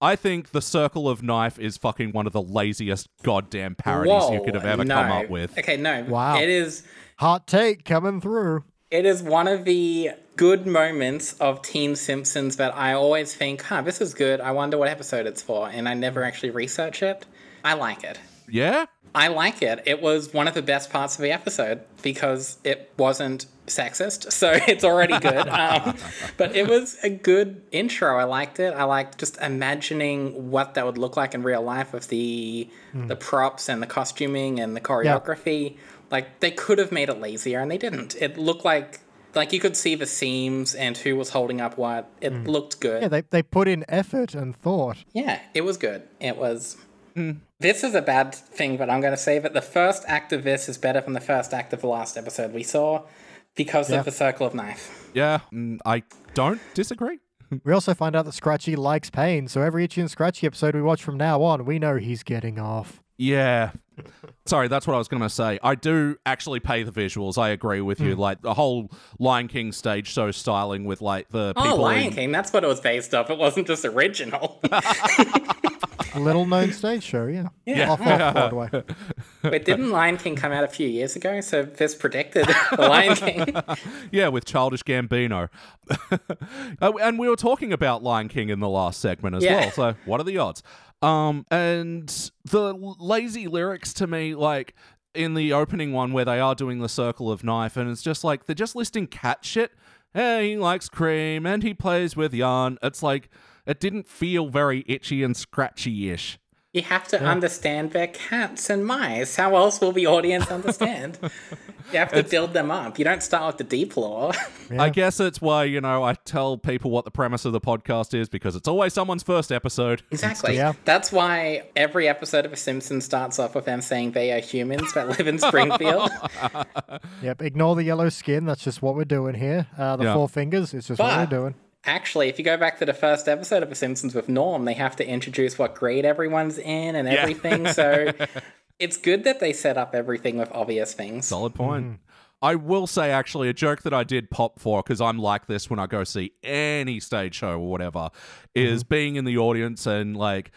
I think the Circle of Knife is fucking one of the laziest goddamn parodies you could have ever no. come up with. Okay, no. Wow. It is Hot take coming through. it is one of the good moments of Teen Simpsons that I always think, huh, this is good. I wonder what episode it's for, and I never actually research it. I like it. Yeah? I like it. It was one of the best parts of the episode because it wasn't sexist, so it's already good. um, but it was a good intro. I liked it. I liked just imagining what that would look like in real life with the the props and the costuming and the choreography. Like they could have made it lazier, and they didn't. It looked like like you could see the seams and who was holding up what. It looked good. Yeah, they, they put in effort and thought. Yeah, it was good. It was. This is a bad thing, but I'm going to say that the first act of this is better than the first act of the last episode we saw because Yeah. of the circle of knife. Yeah. mm, I don't disagree. We also find out that Scratchy likes pain, so every Itchy and Scratchy episode we watch from now on, we know he's getting off. Yeah. Sorry, that's what I was going to say. I do actually pay the visuals. I agree with Hmm. you. Like the whole Lion King stage show styling with like the Oh, people Lion in- King, that's what it was based off. It wasn't just original. Little known stage show, yeah. Yeah. Off, off Broadway. but didn't Lion King come out a few years ago? So this predicted the Lion King. Yeah, with Childish Gambino. Oh, and we were talking about Lion King in the last segment as Yeah. well. So, what are the odds? Um, and the lazy lyrics to me, like in the opening one where they are doing the circle of knife, and it's just like they're just listing cat shit. Hey, he likes cream and he plays with yarn. It's like it didn't feel very itchy and scratchy ish. You have to understand they're cats and mice. How else will the audience understand? you have to build them up. You don't start with the deep lore. I guess it's why, you know, I tell people what the premise of the podcast is because it's always someone's first episode. Exactly. Yeah. That's why every episode of The Simpsons starts off with them saying they are humans that live in Springfield. Yep, ignore the yellow skin. That's just what we're doing here. Uh, the Yeah. four fingers, it's just what we're doing. Actually, if you go back to the first episode of The Simpsons with Norm, they have to introduce what grade everyone's in and everything. so it's good that they set up everything with obvious things. Solid point. I will say, actually, a joke that I did pop for because I'm like this when I go see any stage show or whatever is being in the audience and like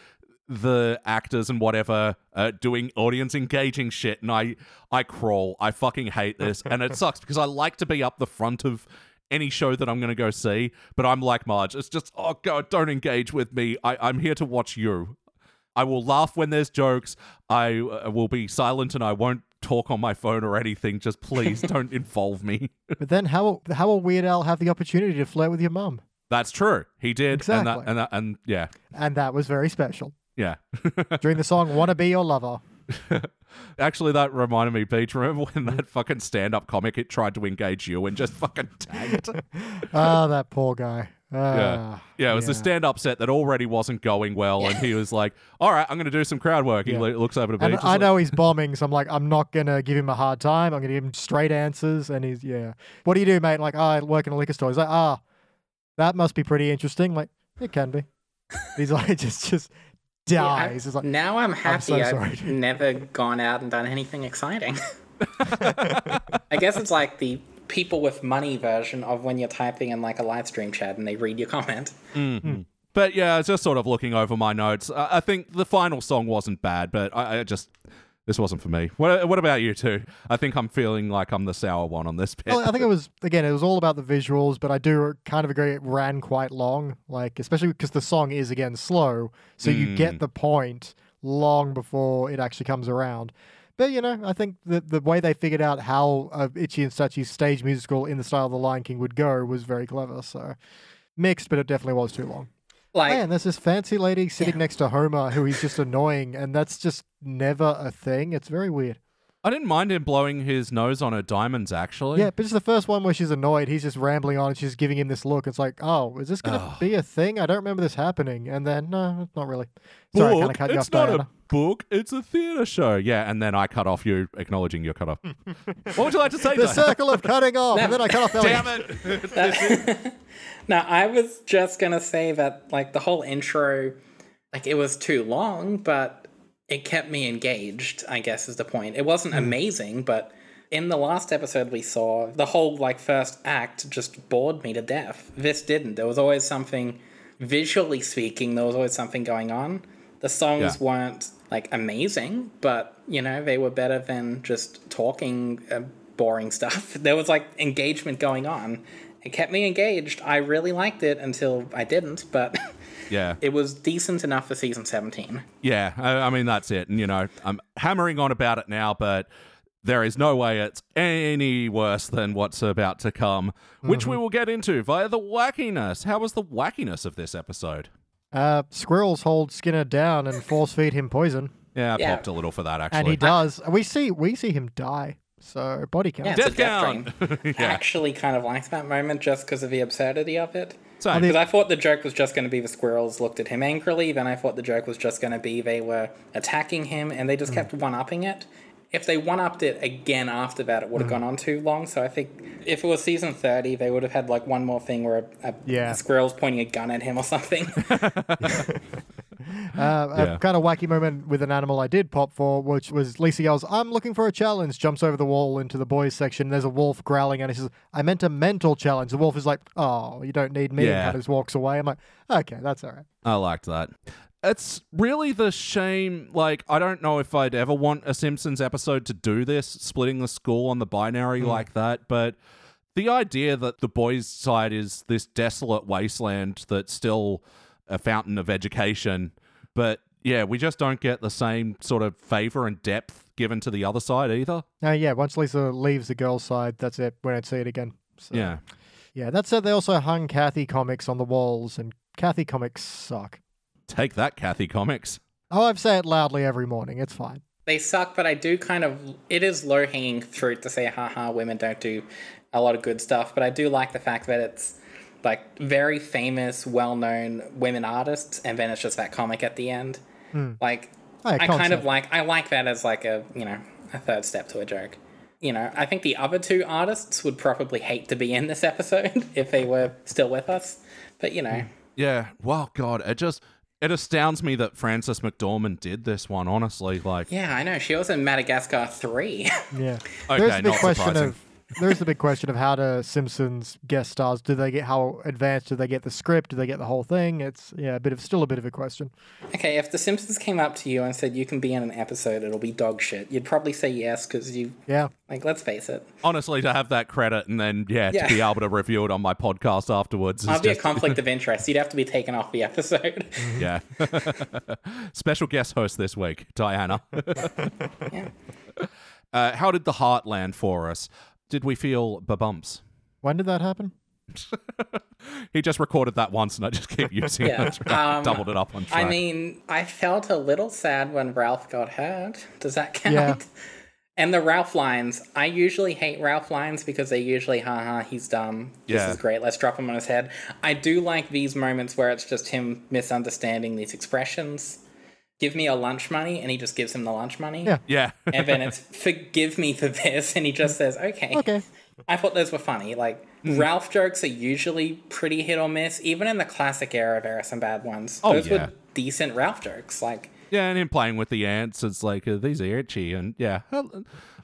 the actors and whatever uh, doing audience engaging shit, and I I crawl. I fucking hate this, and it sucks because I like to be up the front of any show that I'm going to go see, but I'm like Marge. It's just oh god, don't engage with me. I, I'm here to watch you. I will laugh when there's jokes. I uh, will be silent and I won't talk on my phone or anything. Just please don't involve me. But then how will, how will Weird Al have the opportunity to flirt with your mum? That's true. He did. And Exactly. that, and that, and yeah, And that was very special. yeah. During the song Wanna Be Your Lover. Actually, that reminded me, Beej. Remember when that fucking stand-up comic it tried to engage you and just fucking tanked? Ah, that poor guy. Yeah, Ah, yeah. It was the stand-up set that already wasn't going well, and he was like, "All right, I'm going to do some crowd work." He Yeah. lo- looks over to Beej. And I like, know he's bombing, so I'm like, I'm not gonna give him a hard time. I'm gonna give him straight answers. And he's yeah. What do you do, mate? Like, oh, I work in a liquor store. He's like, ah, that must be pretty interesting. Like, it can be. He's like, just just Yeah, dies. It's like, now I'm happy so I've dude. never gone out and done anything exciting. I guess it's like the people with money version of when you're typing in like a live stream chat and they read your comment. Mm-hmm. But yeah, just sort of looking over my notes. I, I think the final song wasn't bad, but I, I just this wasn't for me. What What about you two? I think I'm feeling like I'm the sour one on this bit. well, I think it was again. It was all about the visuals, but I do kind of agree it ran quite long. Like, especially because the song is again slow, so you get the point long before it actually comes around. But you know, I think the the way they figured out how uh, Itchy and Scratchy's stage musical in the style of The Lion King would go was very clever. So mixed, but it definitely was too long. Like, Man, there's this fancy lady sitting next to Homer who he's just annoying, and that's just never a thing. It's very weird. I didn't mind him blowing his nose on her diamonds. Actually, Yeah, but it's the first one where she's annoyed. He's just rambling on, and she's giving him this look. It's like, oh, is this going to be a thing? I don't remember this happening. And then, no, it's not really. Sorry, I kind of cut you it's off, not Diana. A book. It's a theater show. Yeah, and then I cut off you, acknowledging your cut off. what would you like to say? The Diana? circle of cutting off, and then I cut off Elliot. Damn it! now I was just gonna say that like the whole intro, like it was too long, but it kept me engaged. I guess is the point. It wasn't hmm. amazing, but in the last episode we saw, the whole like first act just bored me to death. This didn't. There was always something visually speaking, there was always something going on. The songs Yeah. weren't like amazing, but you know they were better than just talking uh, boring stuff. There was like engagement going on. It kept me engaged. I really liked it until I didn't, but Yeah. it was decent enough for season 17. Yeah, I, I mean that's it. And you know, I'm hammering on about it now, but there is no way it's any worse than what's about to come, which we will get into via the wackiness. How was the wackiness of this episode? Uh, squirrels hold Skinner down and force feed him poison, Yeah, I Yeah. popped a little for that actually. and actually. he does. We see we see him die. So body count. Yeah, it's a Death death count. I yeah, actually kind of liked that moment just because of the absurdity of it. same. Because I thought the joke was just going to be the squirrels looked at him angrily. Then I thought the joke was just going to be they were attacking him, and they just kept one upping it. If they one upped it again after that, it would have gone on too long. So I think if it was season thirty, they would have had like one more thing where a, a, Yeah. a squirrel's pointing a gun at him or something. Uh, Yeah. A kind of wacky moment with an animal I did pop for, which was Lisa yells, I'm looking for a challenge, jumps over the wall into the boys section. There's a wolf growling, and he says, I meant a mental challenge. The wolf is like, Oh, you don't need me. Yeah. And kind of just walks away. I'm like, Okay, that's all right. I liked that. It's really the shame. Like, I don't know if I'd ever want a Simpsons episode to do this, splitting the school on the binary like that, but the idea that the boys' side is this desolate wasteland that's still a fountain of education, but yeah, we just don't get the same sort of favor and depth given to the other side either. Uh, yeah, once Lisa leaves the girls' side, that's it. We don't see it again. So, Yeah. Yeah, that said, they also hung Cathy comics on the walls, and Cathy comics suck. Take that, Cathy Comics. Oh, I've said it loudly every morning. It's fine. they suck, but I do kind of. It is low hanging fruit to say, haha, women don't do a lot of good stuff. But I do like the fact that it's like very famous, well known women artists, and then it's just that comic at the end. Hmm. Like, Oh, yeah, I kind of like. I like that as like a you know a third step to a joke. You know, I think the other two artists would probably hate to be in this episode if they were still with us. But you know, Yeah. Wow, God, it just it astounds me that Frances McDormand did this one. Honestly, like, yeah, I know she was in Madagascar three. Yeah. Okay, There's the not question surprising. of there's the big question of how do Simpsons guest stars do they get how advanced do they get the script? Do they get the whole thing? It's yeah, a bit of still a bit of a question. Okay, if The Simpsons came up to you and said you can be in an episode, it'll be dog shit. You'd probably say yes because you Yeah. like. Let's face it, honestly, to have that credit and then yeah, Yeah. to be able to review it on my podcast afterwards is I'll be a conflict of interest. You'd have to be taken off the episode. yeah. Special guest host this week, Diana. Yeah. uh, how did the heart land for us? Did we feel bumps? When did that happen? He just recorded that once, and I just keep using Yeah, it. um, Doubled it up on track. I mean, I felt a little sad when Ralph got hurt. Does that count? Yeah. And the Ralph lines. I usually hate Ralph lines because they usually, haha, he's dumb. This Yeah. is great. Let's drop him on his head. I do like these moments where it's just him misunderstanding these expressions. Give me a lunch money, and he just gives him the lunch money. Yeah. yeah. and then it's forgive me for this and he just says okay Okay. i thought those were funny like Hmm. ralph jokes are usually pretty hit or miss even in the classic era there are some bad ones Oh, those yeah. were decent ralph jokes like Yeah, and him playing with the ants, it's like uh, these are itchy, and yeah, I,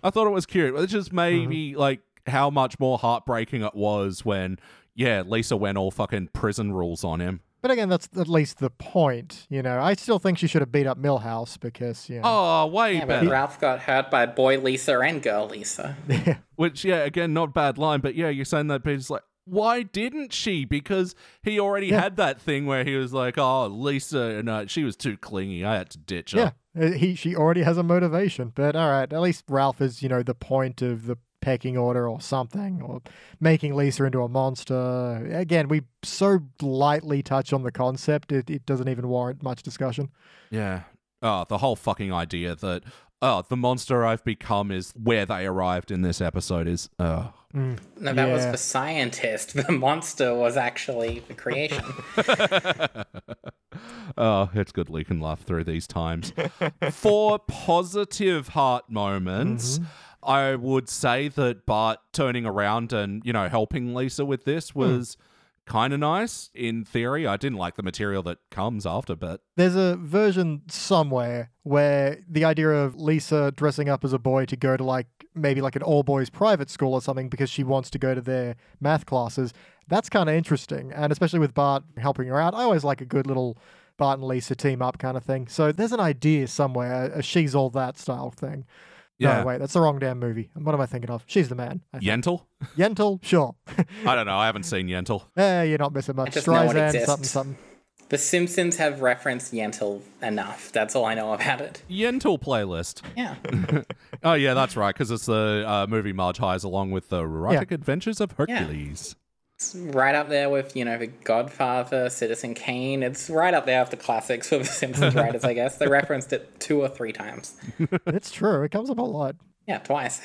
I thought it was cute. it's just made me like how much more heartbreaking it was when yeah, Lisa went all fucking prison rules on him. But again, that's at least the point. You know, I still think she should have beat up Milhouse because you know. Oh, way yeah, but better. ralph got hurt by boy lisa and girl lisa Which yeah, again, not bad line, but yeah, you're saying that, but it's like. Why didn't she? Because he already Yeah. had that thing where he was like, "Oh, Lisa, no, she was too clingy. I had to ditch her." Yeah, uh, he she already has a motivation. But all right, at least Ralph is you know the point of the pecking order or something, or making Lisa into a monster. Again, we so lightly touch on the concept; it, it doesn't even warrant much discussion. Yeah. Oh, the whole fucking idea that oh, the monster I've become is where they arrived in this episode is uh no that was the scientist the monster was actually the creation oh, it's good we can laugh through these times. For positive heart moments, I would say that Bart turning around and, you know, helping Lisa with this hmm. was kind of nice in theory. I didn't like the material that comes after, but There's a version somewhere where the idea of Lisa dressing up as a boy to go to like maybe like an all boys private school or something because she wants to go to their math classes. That's kind of interesting. And especially with Bart helping her out, I always like a good little Bart and Lisa team up kind of thing. So there's an idea somewhere, a she's all that style thing. Yeah. No, wait, that's the wrong damn movie. What am I thinking of? She's the man. I think. Yentl? Yentl, sure. I don't know. I haven't seen Yentl. eh, you're not missing much. just know it Streisand, exists. something, something. The Simpsons have referenced Yentl enough. That's all I know about it. Yentl playlist. Yeah. Oh yeah, that's right. Because it's the uh, movie Marge hires along with the erotic adventures of Hercules. It's right up there with, you know, The Godfather, Citizen Kane. It's right up there with the classics for the Simpsons writers, I guess. They referenced it two or three times. It's true. It comes up a lot. Yeah, twice.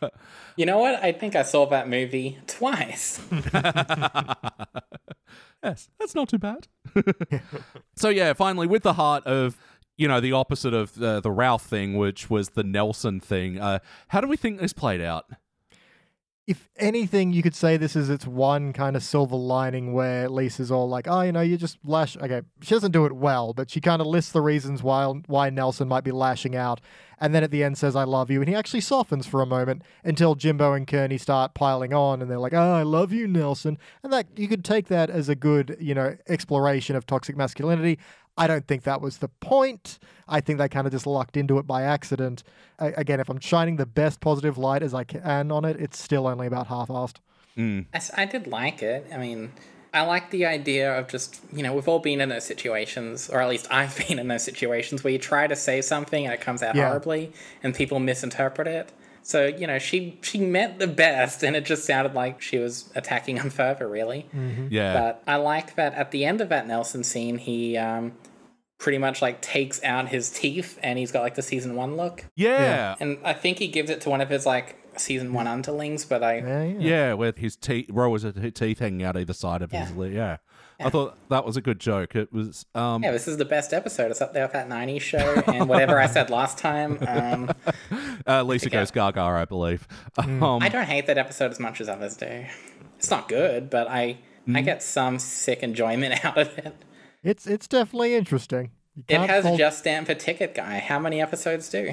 you know what? I think I saw that movie twice. Yes, that's not too bad. so yeah, finally, with the heart of you know the opposite of uh, the Ralph thing, which was the Nelson thing. Uh, how do we think this played out? If anything, you could say this is its one kind of silver lining where Lisa's all like, oh, you know, you just lash. Okay, she doesn't do it well, but she kind of lists the reasons why why Nelson might be lashing out, and then at the end says, "I love you," and he actually softens for a moment until Jimbo and Kearney start piling on, and they're like, "Oh, I love you, Nelson," and that you could take that as a good, you know, exploration of toxic masculinity. I don't think that was the point. I think they kind of just lucked into it by accident. I, again, if I'm shining the best positive light as I can on it, it's still only about half-assed. I did like it. I mean, I like the idea of just, you know, we've all been in those situations, or at least I've been in those situations where you try to say something and it comes out Yeah. horribly and people misinterpret it. So, you know, she she meant the best and it just sounded like she was attacking him further, really. Yeah, But I like that at the end of that Nelson scene, he um, pretty much like takes out his teeth and he's got like the season one look. yeah, And I think he gives it to one of his like season one underlings, but I Yeah, yeah. yeah, with his teeth, rows of t- teeth hanging out either side of his Yeah. lip. Yeah. I thought that was a good joke. It was, um, Yeah, this is the best episode. It's up there with that 90s show and whatever I said last time. Um, uh, Lisa goes Gaga, I believe. Um, I don't hate that episode as much as others do. It's not good, but I I get some sick enjoyment out of it. It's it's definitely interesting. It has fault- Just Stand for Ticket Guy. How many episodes do?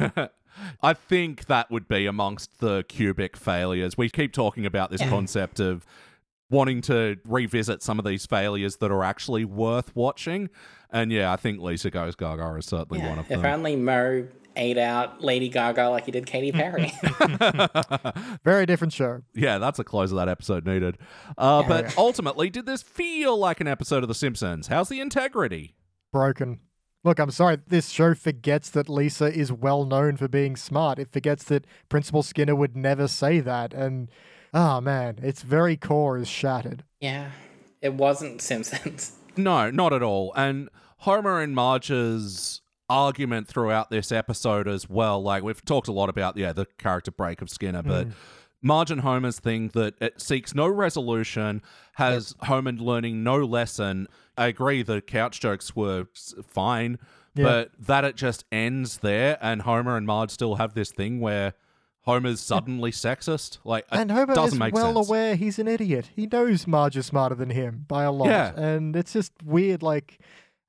I think that would be amongst the cubic failures. We keep talking about this concept of wanting to revisit some of these failures that are actually worth watching. And yeah, I think Lisa Goes Gaga is certainly one of them. If only Moe ate out Lady Gaga like he did Katy Perry. very different show. Yeah, that's a close of that episode needed. Uh, but Yeah. ultimately, did this feel like an episode of The Simpsons? How's the integrity? broken. Look, I'm sorry. This show forgets that Lisa is well known for being smart. It forgets that Principal Skinner would never say that. And, oh man, its very core is shattered. yeah, it wasn't Simpsons. No, not at all. And Homer and Marge's argument throughout this episode as well, like we've talked a lot about, yeah, the character break of Skinner, but Marge and Homer's thing that it seeks no resolution, has Homer learning no lesson. I agree the couch jokes were fine, Yeah. but that it just ends there and Homer and Marge still have this thing where Homer's suddenly sexist. Like And Homer doesn't is make well sense. aware he's an idiot. He knows Marge is smarter than him by a lot. Yeah. And it's just weird, like,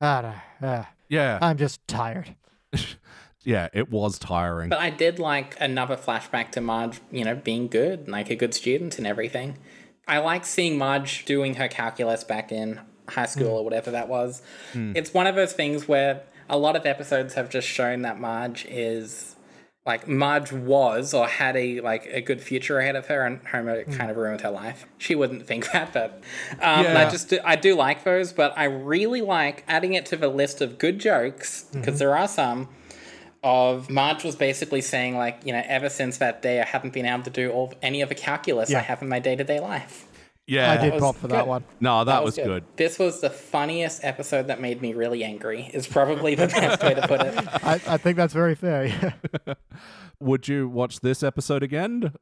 I don't know. Uh, Yeah. I'm just tired. yeah, it was tiring. But I did like another flashback to Marge, you know, being good, like a good student and everything. I like seeing Marge doing her calculus back in high school hmm. or whatever that was. Hmm. It's one of those things where a lot of episodes have just shown that Marge is like Marge was or had a like a good future ahead of her, and Homer kind of ruined her life. She wouldn't think that, but um, Yeah. I just do, I do like those. But I really like adding it to the list of good jokes because there are some of Marge was basically saying like you know ever since that day I haven't been able to do all any of the calculus I have in my day to day life. Yeah. I did was pop for that good. one. No, that, was, good. This was the funniest episode that made me really angry. Is probably the best way to put it. I, I think that's very fair. Would you watch this episode again?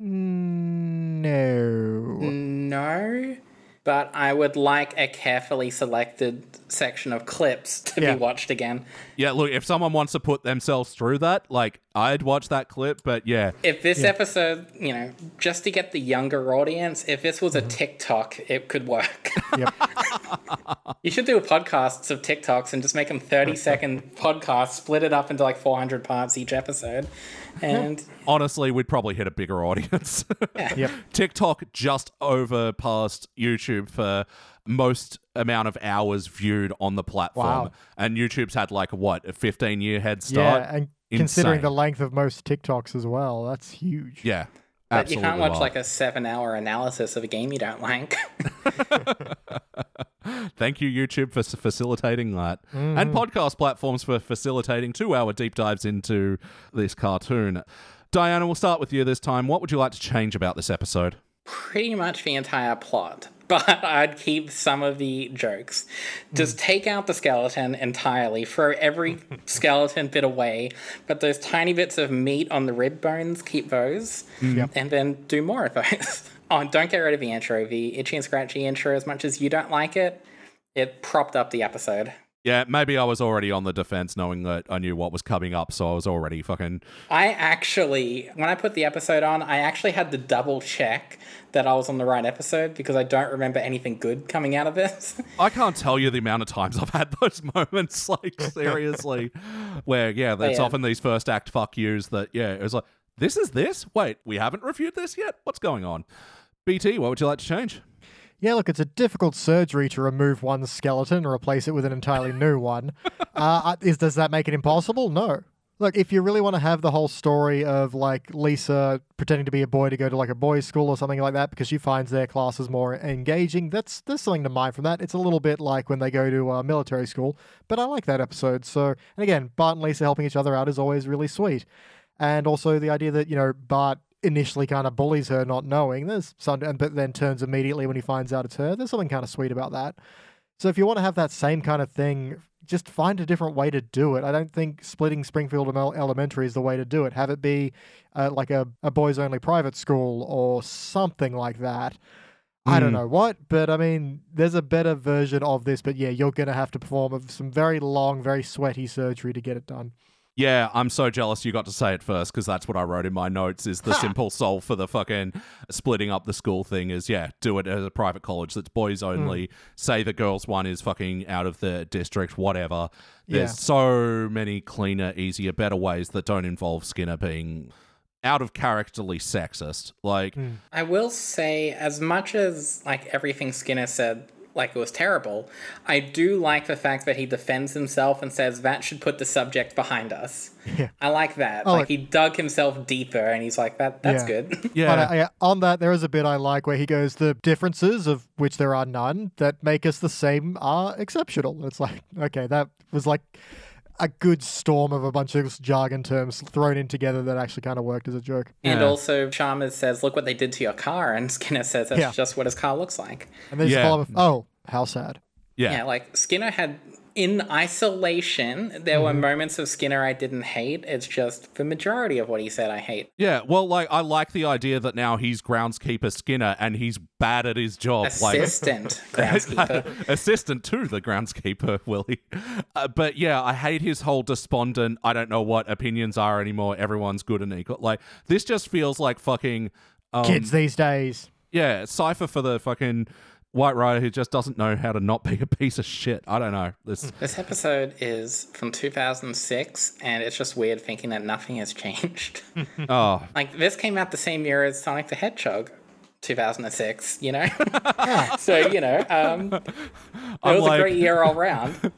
Mm, no. No, but I would like a carefully selected section of clips to Yeah. be watched again. Yeah, look, if someone wants to put themselves through that, like I'd watch that clip, but yeah. If this episode, you know, just to get the younger audience, if this was a mm-hmm. TikTok, it could work. Yep. you should do podcasts of TikToks and just make them 30 second podcasts, split it up into like 400 parts each episode. And Honestly, we'd probably hit a bigger audience. Yep. TikTok just overpassed YouTube for most amount of hours viewed on the platform. Wow. And YouTube's had like what, a 15 year head start? Yeah, and considering the length of most TikToks as well, that's huge. Yeah. but you can't watch wild. like a seven hour analysis of a game you don't like. Thank you, YouTube, for facilitating that. And mm. podcast platforms for facilitating two hour deep dives into this cartoon. Diana, we'll start with you this time. What would you like to change about this episode? Pretty much the entire plot. But I'd keep some of the jokes. Just hmm. take out the skeleton entirely, throw every skeleton bit away, but those tiny bits of meat on the rib bones, keep those, Yep. and then do more of those. And don't get rid of the intro. The itchy and scratchy intro, as much as you don't like it, it propped up the episode. Yeah, maybe I was already on the defense knowing that I knew what was coming up, so I was already fucking. I actually, when I put the episode on, I actually had to double check that I was on the right episode because I don't remember anything good coming out of this. I can't tell you the amount of times I've had those moments, like, seriously, where, yeah, that's yeah. often these first act fuck yous that, yeah, it was like, this is this? Wait, we haven't reviewed this yet? What's going on? BT, what would you like to change? Yeah, look, it's a difficult surgery to remove one skeleton and replace it with an entirely new one. Uh, is does that make it impossible? No. Look, if you really want to have the whole story of like Lisa pretending to be a boy to go to like a boys' school or something like that because she finds their classes more engaging, that's there's something to mine from that. It's a little bit like when they go to uh, military school, but I like that episode. So, and again, Bart and Lisa helping each other out is always really sweet, and also the idea that you know Bart initially kind of bullies her, not knowing there's some, but then turns immediately when he finds out it's her. There's something kind of sweet about that. So if you want to have that same kind of thing, just find a different way to do it. I don't think splitting Springfield Elementary is the way to do it. Have it be uh, like a, a boys only private school or something like that. I don't Hmm. know what, but I mean, there's a better version of this. But yeah, you're going to have to perform some very long, very sweaty surgery to get it done. Yeah, I'm so jealous you got to say it first because that's what I wrote in my notes. Is the simple solve for the fucking splitting up the school thing is yeah, do it as a private college that's boys only. Mm. Say the girls one is fucking out of the district, whatever. There's Yeah. so many cleaner, easier, better ways that don't involve Skinner being out of characterly sexist. Like, mm. I will say, as much as like everything Skinner said, like it was terrible, I do like the fact that he defends himself and says that should put the subject behind us. Yeah. I like that. Oh, like like- he dug himself deeper, and he's like, "That that's Yeah. good." yeah, But I, on that, there is a bit I like where he goes, "The differences of which there are none that make us the same are exceptional." It's like, okay, that was like a good storm of a bunch of jargon terms thrown in together that actually kind of worked as a joke. and Yeah. also, Chalmers says, "Look what they did to your car," and Skinner says, "That's Yeah. just what his car looks like." And then just Yeah. follow up, oh, how sad. yeah, Yeah, like Skinner had in isolation, there Mm-hmm. were moments of Skinner I didn't hate. It's just the majority of what he said I hate. Yeah, well, like I like the idea that now he's groundskeeper Skinner and he's bad at his job. Like Assistant groundskeeper. assistant to the groundskeeper, Willie. Uh, but yeah, I hate his whole despondent. I don't know what opinions are anymore. Everyone's good and equal. Like this just feels like fucking um, Kids these days. Yeah, cipher for the fucking white rider who just doesn't know how to not be a piece of shit. I don't know. This This episode is from 2006, and it's just weird thinking that nothing has changed. oh like, this came out the same year as Sonic the Hedgehog, 2006, you know? so, you know, um, it I'm was like- a great year all round.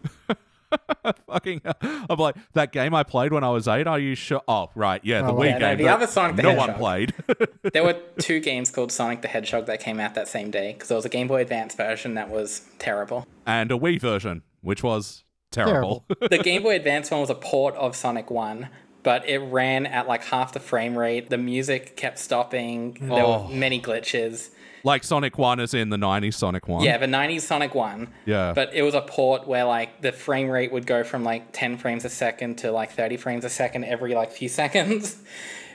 fucking. I'm like that game I played when I was eight. Are you sure? Oh right, yeah, the Oh, Wii yeah, no, game. the other Sonic the no one played. There were two games called Sonic the Hedgehog that came out that same day, because there was a Game Boy Advance version that was terrible. and a Wii version, which was terrible. the Game Boy Advance one was a port of Sonic 1, but it ran at like half the frame rate. The music kept stopping. There Oh. were many glitches. Like Sonic One is in the '90s Sonic One. Yeah, the 90s Sonic 1. Yeah. But it was a port where like the frame rate would go from like 10 frames a second to like 30 frames a second every like few seconds.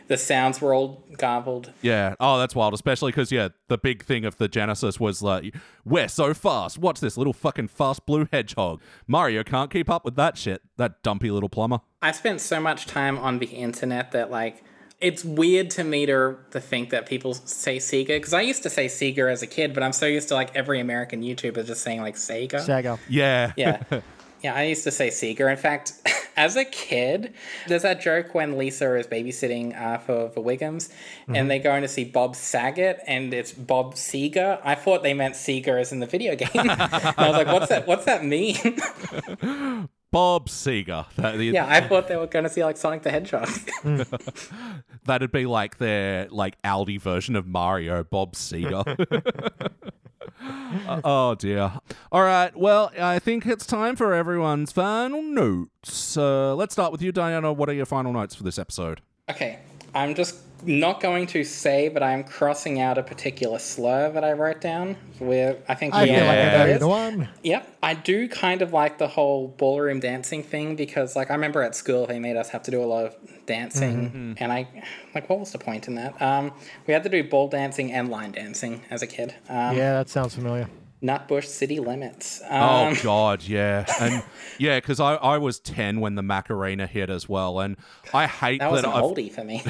the sounds were all garbled. Yeah. Oh, that's wild. Especially because yeah, the big thing of the Genesis was like, we're so fast. What's this little fucking fast blue hedgehog? Mario can't keep up with that shit. That dumpy little plumber. I spent so much time on the internet that like it's weird to me to, to think that people say Sega because I used to say Sega as a kid, but I'm so used to like every American YouTuber just saying like Sega. Sega. Yeah. Yeah. Yeah, I used to say Seeger. In fact, as a kid, there's that joke when Lisa is babysitting uh, for the Wiggums and they're going to see Bob Saget and it's Bob Seeger. I thought they meant Seeger as in the video game. and I was like, what's that? What's that mean? Bob Seger. That, yeah, I thought they were going to see like Sonic the Hedgehog. That'd be like their like Aldi version of Mario, Bob Seger. Uh, oh dear. All right. Well, I think it's time for everyone's final notes. Uh, let's start with you, Diana. What are your final notes for this episode? okay, I'm just not going to say, but I'm crossing out a particular slur that I wrote down. Where I think I feel like I know it you're is. the one. Yep. I do kind of like the whole ballroom dancing thing because, like, I remember at school they made us have to do a lot of dancing, and I, like, what was the point in that? Um, we had to do ball dancing and line dancing as a kid. Um, Yeah, that sounds familiar. Nutbush City Limits. Oh Um, God, yeah, and yeah, because I, I was ten when the Macarena hit as well, and I hate that was that an I've oldie for me.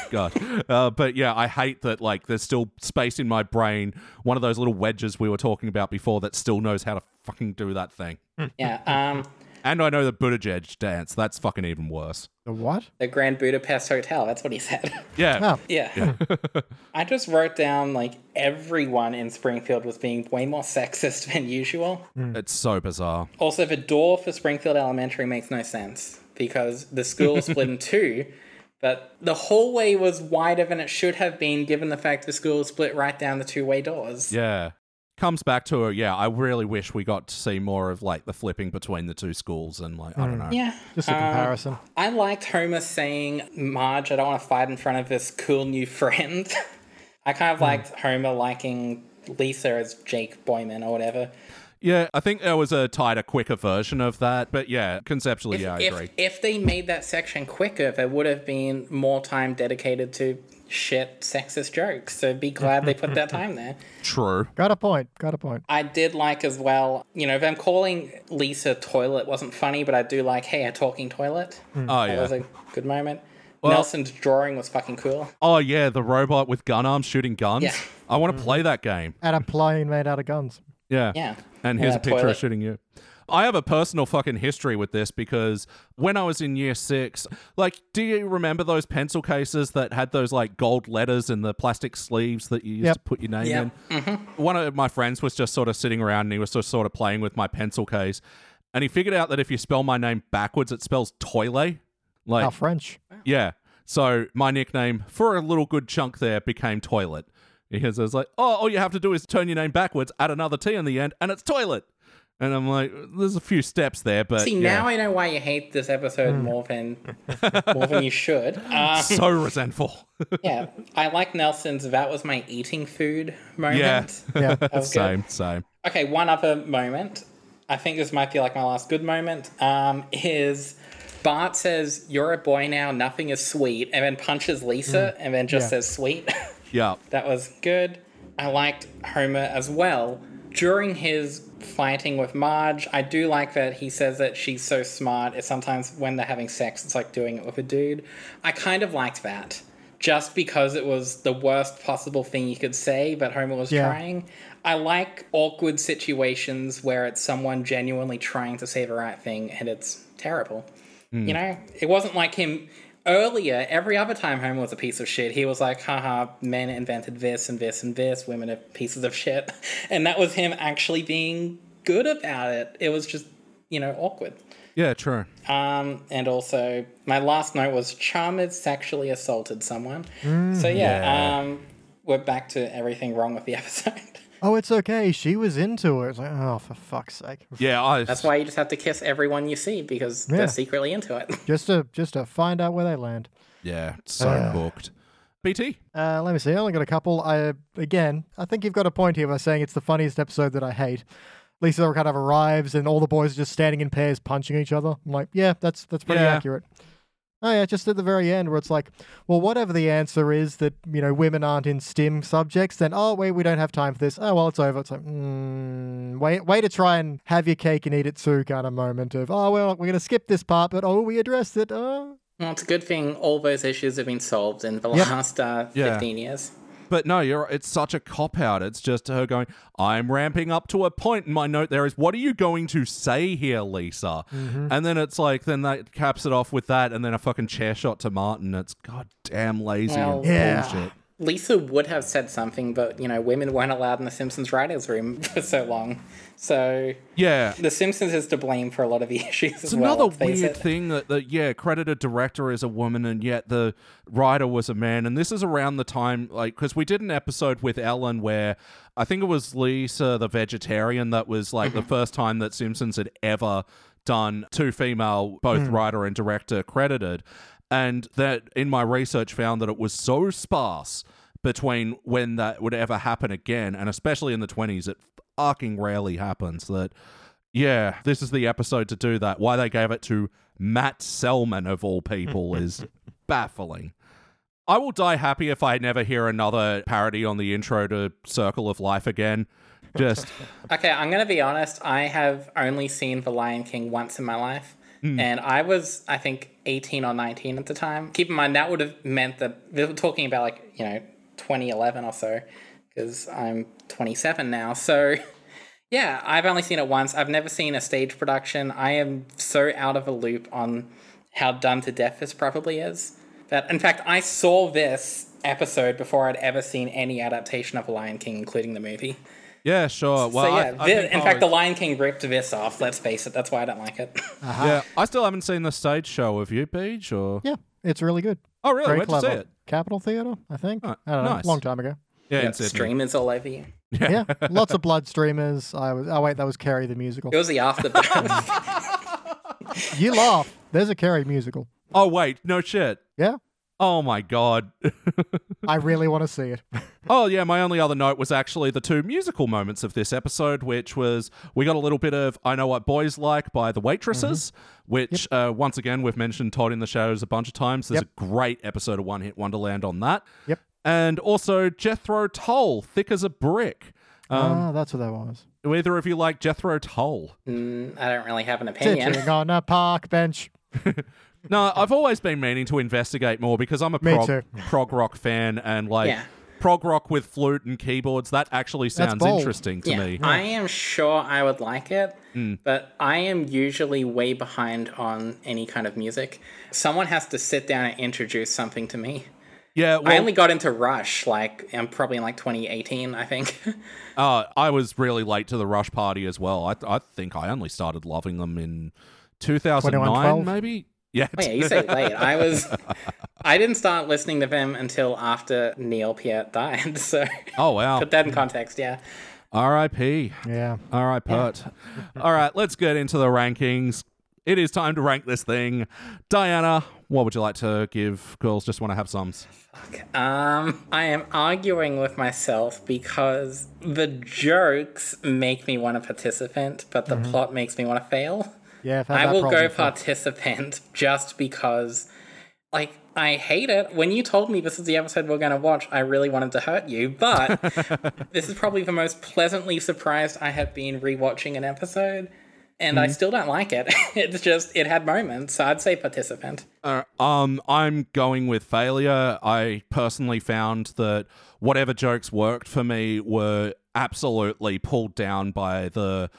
God. Uh, but yeah, I hate that like there's still space in my brain, one of those little wedges we were talking about before that still knows how to fucking do that thing. yeah. Um, And I know the Buttigieg dance. That's fucking even worse. The what? the Grand Budapest Hotel. That's what he said. Yeah. Oh, Yeah. I just wrote down like everyone in Springfield was being way more sexist than usual. Hmm. It's so bizarre. Also, the door for Springfield Elementary makes no sense because the school split in two, but the hallway was wider than it should have been given the fact the school split right down the two way doors. Yeah. Comes back to yeah, I really wish we got to see more of like the flipping between the two schools and like I don't know. Yeah. just a Uh, comparison. I liked Homer saying, Marge, I don't want to fight in front of this cool new friend. I kind of liked Homer liking Lisa as Jake Boyman or whatever. Yeah, I think there was a tighter, quicker version of that, but yeah, conceptually, yeah, I if, agree. if they made that section quicker, there would have been more time dedicated to shit sexist jokes. So be glad they put that time there. True. Got a point. Got a point. I did like as well, you know, them calling Lisa toilet wasn't funny, but I do like, hey, a talking toilet. Hmm. Oh That was a good moment. Nelson's drawing was fucking cool. Oh yeah, the robot with gun arms shooting guns. Yeah. I want to play that game. And a plane made out of guns. Yeah. Yeah. And here's Yeah, a picture toilet. of shooting you. I have a personal fucking history with this because when I was in year six, like, do you remember those pencil cases that had those like gold letters in the plastic sleeves that you used Yep. to put your name Yep. in? Mm-hmm. One of my friends was just sort of sitting around and he was just sort of playing with my pencil case. And he figured out that if you spell my name backwards, it spells toilet. Like, Oh, French. yeah. So my nickname for a little good chunk there became toilet. Because I was like, oh, all you have to do is turn your name backwards, add another T in the end, and it's toilet. And I'm like, there's a few steps there, but See, yeah, now I know why you hate this episode more than more than you should. Uh, so resentful. yeah, I like Nelson's. That was my eating food moment. Yeah. Yeah. That was good. same, same. Okay, one other moment. I think this might be like my last good moment. Um, is Bart says, "You're a boy now. Nothing is sweet," and then punches Lisa, and then just Yeah. says "sweet." Yeah. that was good. I liked Homer as well. During his fighting with Marge, I do like that he says that she's so smart. It's sometimes when they're having sex, it's like doing it with a dude. I kind of liked that. Just because it was the worst possible thing you could say, but Homer was Yeah. trying. I like awkward situations where it's someone genuinely trying to say the right thing and it's terrible. Hmm. You know, it wasn't like him earlier. Every other time Homer was a piece of shit, he was like, haha, men invented this and this and this, women are pieces of shit. And that was him actually being good about it. It was just, you know, awkward. Yeah, true. Um, and also, my last note was Chalmers sexually assaulted someone. so, yeah, yeah. Um, we're back to everything wrong with the episode. Oh, it's okay. She was into it. It's like, oh, for fuck's sake. Yeah, I That's why you just have to kiss everyone you see because Yeah. they're secretly into it. Just to just to find out where they land. Yeah, so Ah. booked. BT? Uh, let me see. I only got a couple. I again, I think you've got a point here by saying it's the funniest episode that I hate. Lisa kind of arrives and all the boys are just standing in pairs punching each other. I'm like, yeah, that's that's pretty Yeah. accurate. Oh yeah, just at the very end where it's like, well, whatever the answer is that you know women aren't in STEM subjects, then oh wait, we don't have time for this. Oh well, it's over. It's like, mm, wait, way to try and have your cake and eat it too kind of moment of oh well, we're gonna skip this part, but oh we addressed it. Oh. Well, it's a good thing all those issues have been solved in the Yep. last uh, Yeah. 15 years. But no, you're it's such a cop out. It's just her going, I'm ramping up to a point. And my note there is, what are you going to say here, Lisa? Mm-hmm. And then it's like, then that caps it off with that, and then a fucking chair shot to Martin. It's goddamn lazy Well, and Yeah. bullshit. Lisa would have said something, but, you know, women weren't allowed in the Simpsons writers' room for so long. So Yeah. The Simpsons is to blame for a lot of the issues It's well. another let's weird thing that the yeah credited director is a woman and yet the writer was a man, and this is around the time like because we did an episode with Ellen where I think it was Lisa the vegetarian that was like the mm-hmm. first time that Simpsons had ever done two female both mm. writer and director credited, and that in my research found that it was so sparse between when that would ever happen again, and especially in the twenties, it fucking rarely happens that. Yeah, this is the episode to do that. Why they gave it to Matt Selman of all people is baffling. I will die happy if I never hear another parody on the intro to Circle of Life again. Just Okay, I'm going to be honest. I have only seen The Lion King once in my life. Hmm. And I was, I think, 18 or 19 at the time. Keep in mind, that would have meant that we were talking about, like, you know, 2011 or so, because I'm 27 now. So, yeah, I've only seen it once. I've never seen a stage production. I am so out of a loop on how done to death this probably is. That, in fact, I saw this episode before I'd ever seen any adaptation of Lion King, including the movie. Yeah, sure. Well, so yeah, I thi- think in I fact, The Lion King ripped this off. Let's face it. That's why I don't like it. Uh-huh. yeah, I still haven't seen the stage show. Have you, Beej? Or Yeah, it's really good. oh, really? Very Where'd you see it? Capitol Theatre, I think. Oh, I don't know. nice. Long time ago. Yeah, in Yeah, Sydney. streamers all over you. Yeah, lots of blood streamers. I was. Oh wait, that was Carrie the musical. It was the afterburn. You laugh. There's a Carrie musical. Oh wait, no shit. Yeah, Oh my god. I really want to see it. Oh yeah, my only other note was actually the two musical moments of this episode, which was we got a little bit of "I Know What Boys Like" by the Waitresses, which uh, once again we've mentioned Todd in the Shadows a bunch of times. There's Yep. a great episode of One Hit Wonderland on that. Yep. And also Jethro Tull, "Thick as a Brick." Um, ah, that's what that was. do either of you like Jethro Tull? Mm, I don't really have an opinion. Sitting on a park bench. No, I've always been meaning to investigate more because I'm a Me prog, too. prog rock fan, and like Yeah. prog rock with flute and keyboards, that actually sounds bold. interesting to Yeah, me. I am sure I would like it, Hmm. but I am usually way behind on any kind of music. Someone has to sit down and introduce something to me. Yeah, well, I only got into Rush like I'm probably in like 2018, I think. Uh, I was really late to the Rush party as well. I, I think I only started loving them in 2009, 2112? maybe. Yeah. oh yeah, you say late. I was. I didn't start listening to them until after Neil Peart died. So Oh wow. put that in context. Yeah. R.I.P. Yeah. All right, Peart. All right, let's get into the rankings. It is time to rank this thing. Diana, what would you like to give girls just want to have sums? Um, I am arguing with myself because the jokes make me want to participant, but the plot makes me want to fail. Yeah. I've had I that will go before. participant just because, like, I hate it. When you told me this is the episode we're going to watch, I really wanted to hurt you, but this is probably the most pleasantly surprised I have been rewatching an episode. And Mm-hmm. I still don't like it. It's just, it had moments. So I'd say participant. Uh, um, I'm going with failure. I personally found that whatever jokes worked for me were absolutely pulled down by the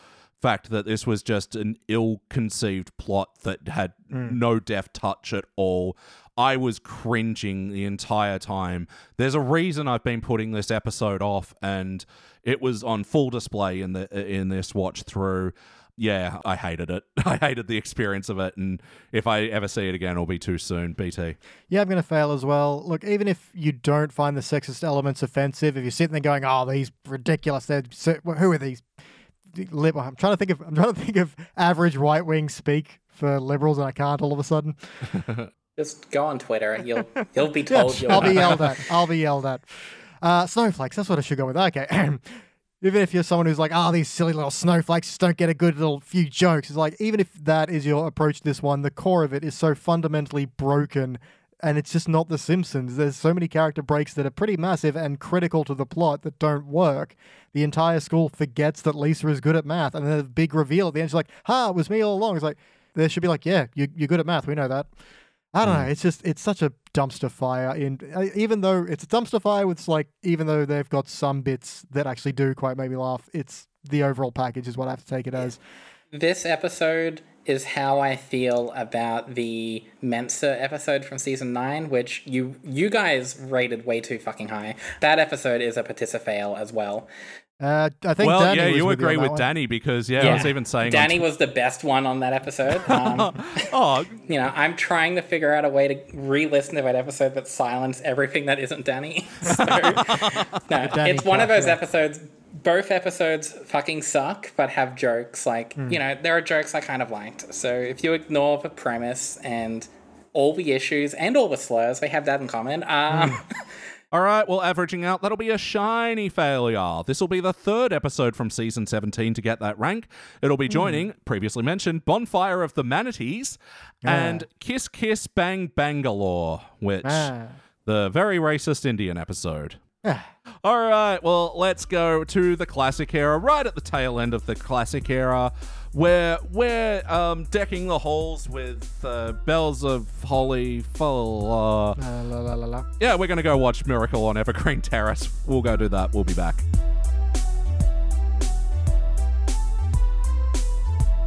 fact that this was just an ill-conceived plot that had mm. no deft touch at all. I was cringing the entire time. There's a reason I've been putting this episode off, and it was on full display in the in this watch through yeah, I hated it. I hated the experience of it, and if I ever see it again, it'll be too soon. BT. Yeah, I'm going to fail as well. Look, even if you don't find the sexist elements offensive, if you're sitting there going, "Oh, these ridiculous," they're who are these? I'm trying to think of. I'm trying to think of average right wing speak for liberals, and I can't all of a sudden. Just go on Twitter and you'll, you'll be told you're I'll be yelled at. I'll be yelled at. Uh, snowflakes. That's what I should go with. Okay. even if you're someone who's like, oh, these silly little snowflakes just don't get a good little few jokes, it's like, even if that is your approach to this one, the core of it is so fundamentally broken and it's just not The Simpsons. There's so many character breaks that are pretty massive and critical to the plot that don't work. The entire school forgets that Lisa is good at math, and then the big reveal at the end, she's like, ha, it was me all along. It's like, there should be like, yeah, you, you're good at math. We know that. I don't know. It's just it's such a dumpster fire. In uh, even though it's a dumpster fire with like even though they've got some bits that actually do quite make me laugh. It's the overall package is what I have to take it as. This episode is how I feel about the Mensa episode from season nine, which you you guys rated way too fucking high. That episode is a Patissa fail as well. Uh, I think well, Danny yeah, you agree on that with. Danny because yeah, I was even saying on Danny was the best one on that episode. Um, Oh, you know, I'm trying to figure out a way to re-listen to that episode but silence everything that isn't Danny. So, no, Danny it's one of those yeah. episodes. Both episodes fucking suck, but have jokes. Like Hmm. you know, there are jokes I kind of liked. So if you ignore the premise and all the issues and all the slurs, they have that in common. Um, Hmm. All right, well, averaging out, that'll be a shiny failure. This will be the third episode from season 17 to get that rank. It'll Hmm. be joining, previously mentioned, Bonfire of the Manatees and Kiss Kiss Bang Bangalore, which, Ah. the very racist Indian episode. All right, well, let's go to the classic era, right at the tail end of the classic era, where we're um, decking the halls with uh, bells of holly. Full, uh, La, la, la, la, la. yeah, we're going to go watch Miracle on Evergreen Terrace. We'll go do that. We'll be back.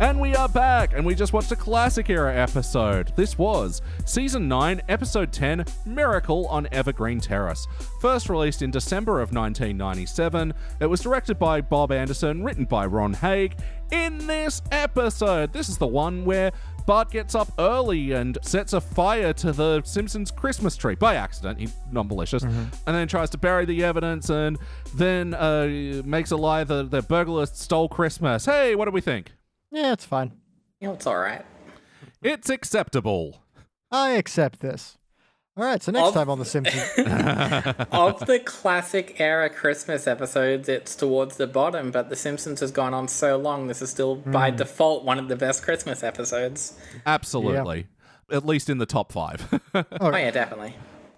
And we are back, and we just watched a classic era episode. This was Season 9, Episode 10 Miracle on Evergreen Terrace. First released in December of 1997, it was directed by Bob Anderson, written by Ron Hauge. In this episode, this is the one where Bart gets up early and sets a fire to the Simpsons Christmas tree by accident. He not malicious, and then tries to bury the evidence, and then uh, makes a lie that the burglar stole Christmas. Hey, what do we think? Yeah, it's fine. you know, it's all right. It's acceptable. I accept this. All right, so next Of- time on The Simpsons. of the classic era Christmas episodes, it's towards the bottom, but The Simpsons has gone on so long, this is still by default one of the best Christmas episodes. Absolutely. At least in the top five. Oh, yeah, definitely.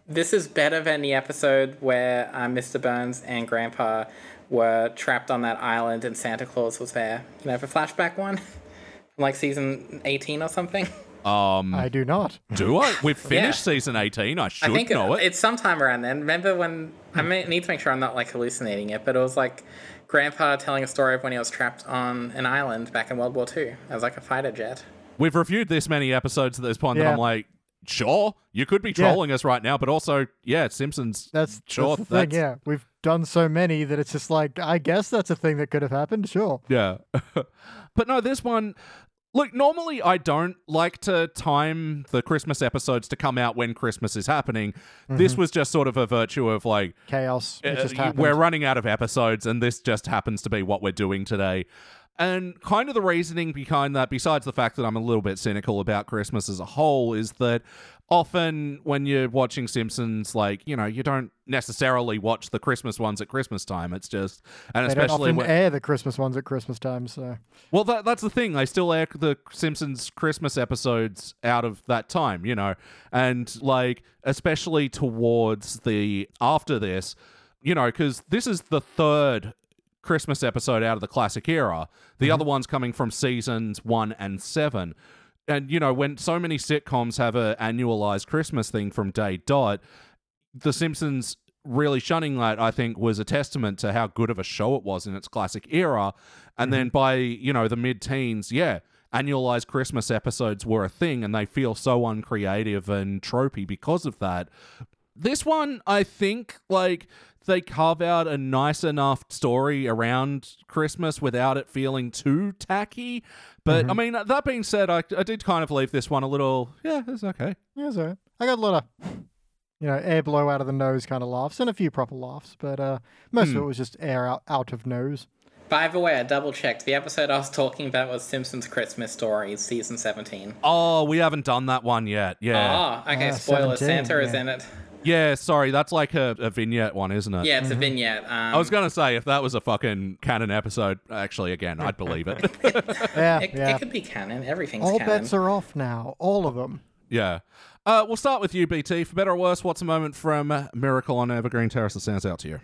This is better than the episode where uh, Mr. Burns and Grandpa were trapped on that island and Santa Claus was there. You know, the flashback one? From like season 18 or something? um, I do not. do I? We've finished season 18. I should I think know it. it's sometime around then. Remember when I may, need to make sure I'm not like hallucinating it, but it was like Grandpa telling a story of when he was trapped on an island back in World War II as like a fighter jet. We've reviewed this many episodes at this point that I'm like, sure, you could be Yeah. trolling us right now, but also, yeah, Simpsons. That's, sure. that's the thing, yeah. We've done so many that it's just like, I guess that's a thing that could have happened, sure. Yeah. but no, this one. Look, normally I don't like to time the Christmas episodes to come out when Christmas is happening. This was just sort of a virtue of like, Chaos. It uh, just happened. we're running out of episodes, and this just happens to be what we're doing today. And kind of the reasoning behind that, besides the fact that I'm a little bit cynical about Christmas as a whole, is that often when you're watching Simpsons, like, you know, you don't necessarily watch the Christmas ones at Christmas time. It's just, and they don't especially often when, air the Christmas ones at Christmas time, so. well, that, that's the thing. They still air the Simpsons Christmas episodes out of that time, you know, and like especially towards the after this, you know, because this is the third Christmas episode out of the classic era. The mm-hmm. other one's coming from seasons one and seven. And you know, when so many sitcoms have a annualized Christmas thing from day dot, the Simpsons really shunning that, I think, was a testament to how good of a show it was in its classic era. And then mm-hmm. by, you know, the mid teens, yeah, annualized Christmas episodes were a thing and they feel so uncreative and tropey because of that. This one, I think, like, they carve out a nice enough story around Christmas without it feeling too tacky. But, I mean, that being said, I, I did kind of leave this one a little, yeah, it's okay. Yeah, it's alright. I got a lot of, you know, air blow out of the nose kind of laughs and a few proper laughs, but uh, most Hmm. of it was just air out, out of nose. By the way, I double checked. The episode I was talking about was Simpsons Christmas Stories, season 17. Oh, we haven't done that one yet. Yeah. Ah, okay, Ah, spoiler. 17, Santa is in it. Yeah, sorry, that's like a, a vignette one, isn't it? Yeah, it's a vignette. Um, I was gonna say if that was a fucking canon episode, actually, again, I'd believe it. Yeah, it, yeah. it could be canon. Everything's All canon. bets are off now. All of them. yeah. Uh, we'll start with you, BT. For better or worse, what's a moment from uh, Miracle on Evergreen Terrace that stands out to you?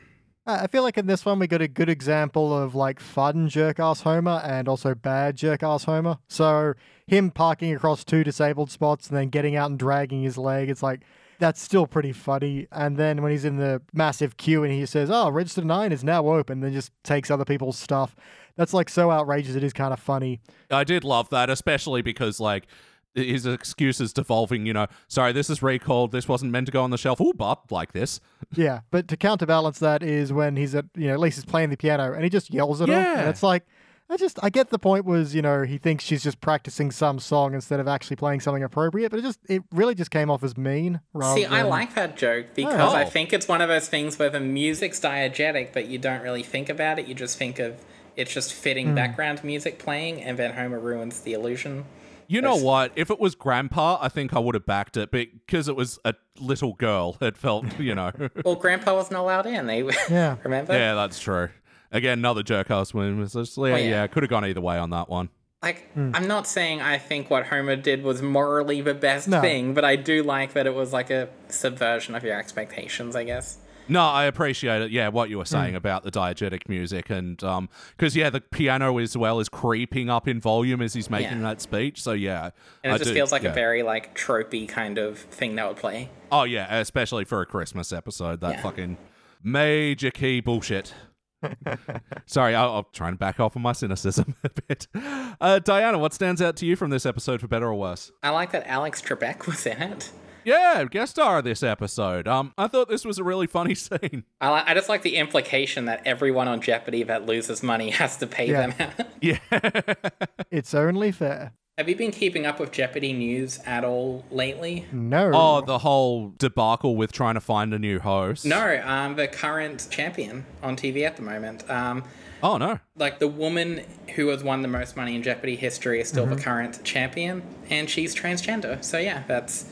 Uh, I feel like in this one we got a good example of like fun jerk ass Homer and also bad jerk ass Homer. So him parking across two disabled spots and then getting out and dragging his leg, it's like that's still pretty funny. And then when he's in the massive queue and he says, "Oh, register nine is now open," then just takes other people's stuff. That's like so outrageous. It is kind of funny. I did love that, especially because like his excuses devolving. You know, sorry, this is recalled. This wasn't meant to go on the shelf. Oh, but like this. Yeah, but to counterbalance that is when he's at you know at least he's playing the piano and he just yells at her, Yeah. and it's like. I just I get the point was you know he thinks she's just practicing some song instead of actually playing something appropriate, but it just it really just came off as mean. Rather See, I like that joke because Oh. I think it's one of those things where the music's diegetic, but you don't really think about it. You just think of it's just fitting Hmm. background music playing, and then Homer ruins the illusion. You know what? If it was Grandpa, I think I would have backed it, but because it was a little girl, it felt, you know. Well, Grandpa wasn't allowed in. They Yeah. remember. yeah, that's true. Again, another jerk ass win. It's just- yeah, yeah. yeah, could have gone either way on that one. Like, Hmm. I'm not saying I think what Homer did was morally the best No. thing, but I do like that it was like a subversion of your expectations, I guess. No, I appreciate it. Yeah, what you were saying about the diegetic music, and um, because yeah, the piano as well is creeping up in volume as he's making Yeah. that speech. So yeah, And it I just do- feels like yeah. a very like tropey kind of thing that would play. Oh yeah, especially for a Christmas episode. That Yeah. fucking major key bullshit. Sorry, I- I'm trying to back off on my cynicism a bit. Uh, Diana, what stands out to you from this episode, for better or worse? I like that Alex Trebek was in it. Yeah, guest star of this episode. Um, I thought this was a really funny scene. I, li- I just like the implication that everyone on Jeopardy that loses money has to pay Yeah. them out. Yeah, It's only fair. Have you been keeping up with Jeopardy news at all lately? No. Oh, the whole debacle with trying to find a new host. No, um, the current champion on TV at the moment. Um, Oh no. like the woman who has won the most money in Jeopardy history is still Mm-hmm. the current champion, and she's transgender. So yeah, that's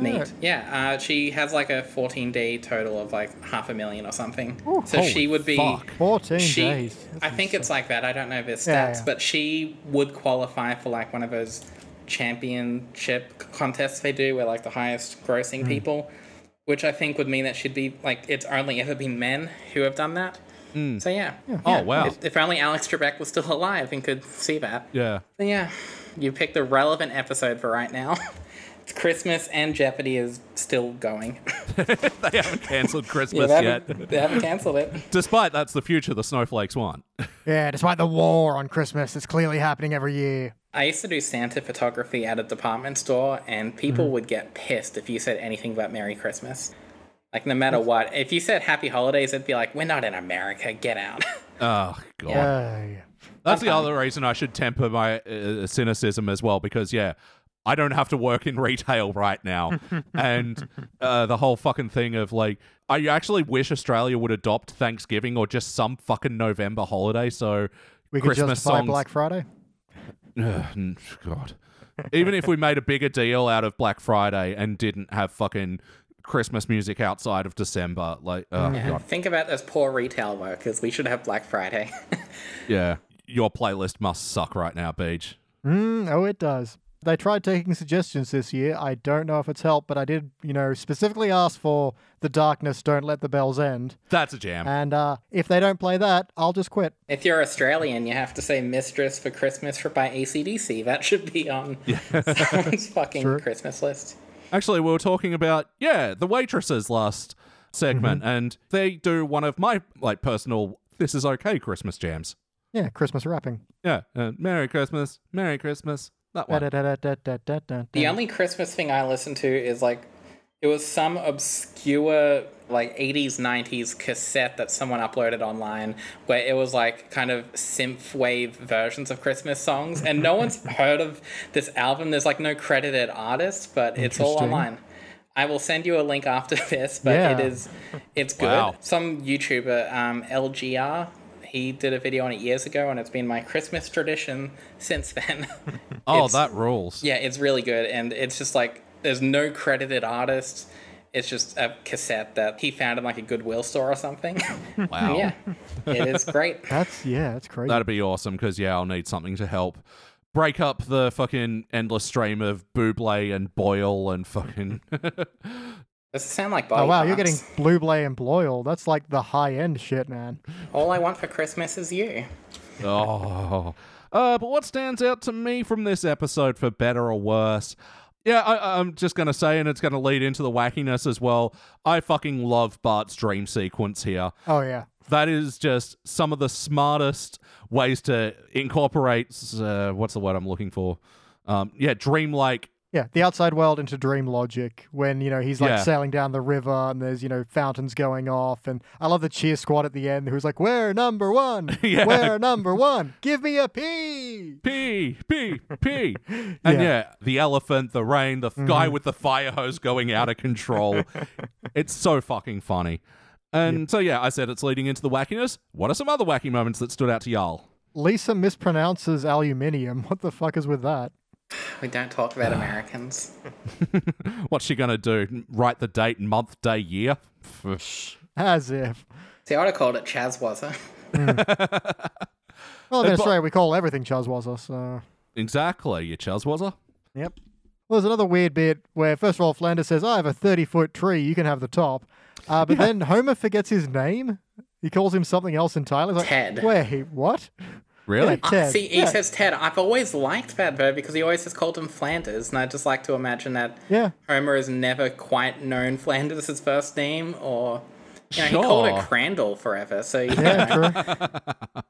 neat. Alright. Yeah, uh, she has like a 14 day total of like half a million or something. so she would be. fuck. 14 She, days. I think it's like that. I don't know the stats, Yeah, yeah. but she would qualify for like one of those championship contests they do, where like the highest grossing Hmm. people, which I think would mean that she'd be like it's only ever been men who have done that. So yeah. Oh wow. If, if only Alex Trebek was still alive and could see that. Yeah. Then yeah, you picked the relevant episode for right now. it's Christmas and Jeopardy is still going. They haven't cancelled Yeah, Christmas they, yet. haven't, they haven't cancelled it. Despite that's the future the snowflakes want. Yeah, despite the war on Christmas, it's clearly happening every year. I used to do Santa photography at a department store, and people Mm-hmm. would get pissed if you said anything about Merry Christmas. Like, no matter what, if you said Happy Holidays, it'd be like, we're not in America, get out. Oh god. Uh, yeah. That's the other reason I should temper my uh, cynicism as well, because yeah, I don't have to work in retail right now, and uh, the whole fucking thing of like, I actually wish Australia would adopt Thanksgiving or just some fucking November holiday. So We could Christmas justify songs. Black Friday. Ugh, God. Even if we made a bigger deal out of Black Friday and didn't have fucking Christmas music outside of December, like, oh god, Think about those poor retail workers. We should have Black Friday. yeah, your playlist must suck right now, Beej. Mm, oh, it does. They tried taking suggestions this year. I don't know if it's helped, but I did, you know, specifically ask for The Darkness, Don't Let the Bells End. That's a jam. And uh, if they don't play that, I'll just quit. if you're Australian, you have to say Mistress for Christmas for by ACDC. That should be on someone's fucking True. Christmas list. Actually, we were talking about yeah the waitresses last segment, and they do one of my like personal "This Is Okay" Christmas jams. Yeah, Christmas wrapping. Yeah, uh, Merry Christmas, Merry Christmas. That one. The only Christmas thing I listen to is like it was some obscure like 80s 90s cassette that someone uploaded online where it was like kind of synth wave versions of Christmas songs and no one's heard of this album there's like no credited artist but it's all online I will send you a link after this but it Yeah. is it's good Wow. some YouTuber um, LGR he did a video on it years ago and it's been my Christmas tradition since then oh, that rules. yeah, it's really good, and it's just like there's no credited artists. It's just a cassette that he found in like a Goodwill store or something. Wow. yeah, it is great. That's yeah, that's crazy. That'd be awesome because yeah, I'll need something to help break up the fucking endless stream of Buble and Boyle and fucking. Does it sound like body oh wow, you're getting? Blue Blay and Bloyle. That's like the high end shit, man. All I want for Christmas is you. oh. Uh, but what stands out to me from this episode, for better or worse? Yeah, I, I'm just gonna say, and it's gonna lead into the wackiness as well. I fucking love Bart's dream sequence here. Oh yeah. that is just some of the smartest ways to incorporate uh, what's the word I'm looking for? Um, yeah, dreamlike. Yeah, the outside world into dream logic when, you know, he's like Yeah. sailing down the river and there's, you know, fountains going off. And I love the cheer squad at the end who's like, We're number one. Yeah. We're number one. Give me a P. P P P, and Yeah. yeah. the elephant, the rain, the guy mm-hmm. with the fire hose going out of control. it's so fucking funny. And so yeah, I said it's leading into the wackiness. What are some other wacky moments that stood out to y'all? Lisa mispronounces aluminium. What the fuck is with that? We don't talk about Americans. What's she gonna do? Write the date, month, day, year? As if. See, I would have called it Chazwazza. Well, in but- Australia, we call everything Chazwazza, so. exactly, you Chazwazza. Yep. Well, there's another weird bit where, first of all, Flanders says, I have a 30 foot tree, you can have the top. Uh, but then Homer forgets his name. He calls him something else entirely. He's like, Ted. Wait, what? Really? Yeah, Ted. See, he yeah. says Ted. I've always liked that bird because he always just called him Flanders, and I just like to imagine that Yeah. Homer has never quite known Flanders' his first name, or you know, he called Sure. it Crandall forever. So you Yeah, know, true. but,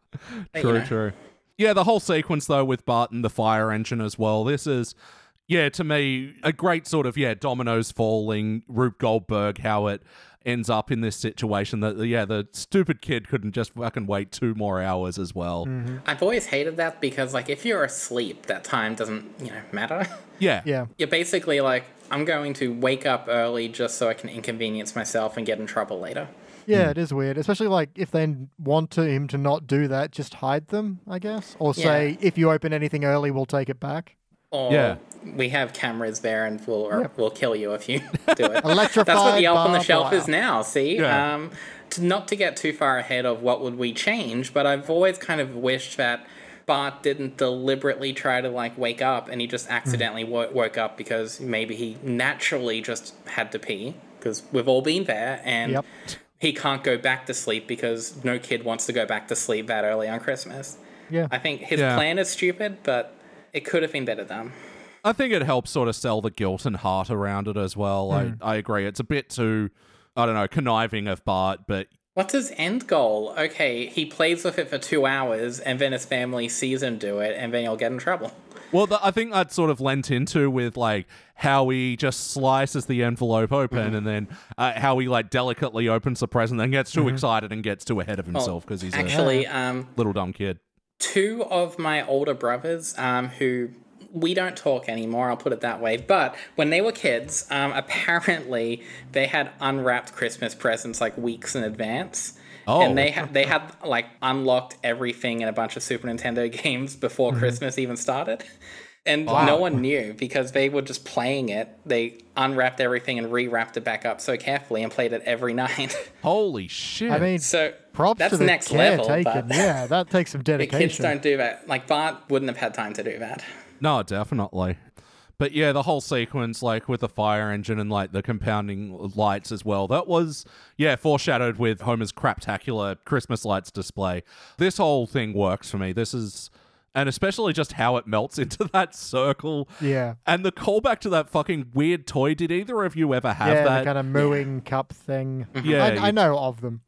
you True, know. true. Yeah, the whole sequence though with Bart and the fire engine as well. This is, yeah, to me a great sort of yeah dominoes falling. Rube Goldberg, how it ends up in this situation that yeah the stupid kid couldn't just fucking wait two more hours as well. Mm-hmm. I've always hated that because, like, if you're asleep, that time doesn't, you know, matter. Yeah, Yeah. You're basically like, I'm going to wake up early just so I can inconvenience myself and get in trouble later. Yeah, hmm. it is weird. Especially like if they want to, him to not do that, just hide them, I guess. Or say, Yeah. if you open anything early, we'll take it back. Or Yeah. we have cameras there and we'll or we'll kill you if you do it. Electrified That's what the elf on the shelf wire. is now. See, Yeah. um, to not to get too far ahead of what would we change, but I've always kind of wished that Bart didn't deliberately try to like wake up, and he just accidentally wo- woke up because maybe he naturally just had to pee because we've all been there, and Yep. he can't go back to sleep because no kid wants to go back to sleep that early on Christmas. Yeah. I think his Yeah. plan is stupid, but it could have been better done. I think it helps sort of sell the guilt and heart around it as well. I I agree. It's a bit too, I don't know, conniving of Bart, but What's his end goal? Okay, he plays with it for two hours, and then his family sees him do it, and then he'll get in trouble. Well, th- I think I'd sort of lent into with like how he just slices the envelope open and then uh, how he like delicately opens the present, then gets too excited and gets too ahead of himself because he's a Actually, um, little dumb kid. Two of my older brothers, um, who we don't talk anymore, I'll put it that way, but when they were kids, um, apparently they had unwrapped Christmas presents like weeks in advance. Oh. And they had they had like unlocked everything in a bunch of Super Nintendo games before Christmas even started. And no one knew because they were just playing it. They unwrapped everything and rewrapped it back up so carefully and played it every night. Holy shit! I mean, so props that's to the next level. taken. But Yeah, that takes some the kids dedication. don't do that. Like Bart wouldn't have had time to do that. no, definitely. But yeah, the whole sequence, like with the fire engine and like the compounding lights as well, that was yeah foreshadowed with Homer's craptacular Christmas lights display. This whole thing works for me. This is. And especially just how it melts into that circle. Yeah. And the callback to that fucking weird toy. Did either of you ever have yeah, that? the kind of mooing cup thing. Mm-hmm. Yeah, I, you- I know of them.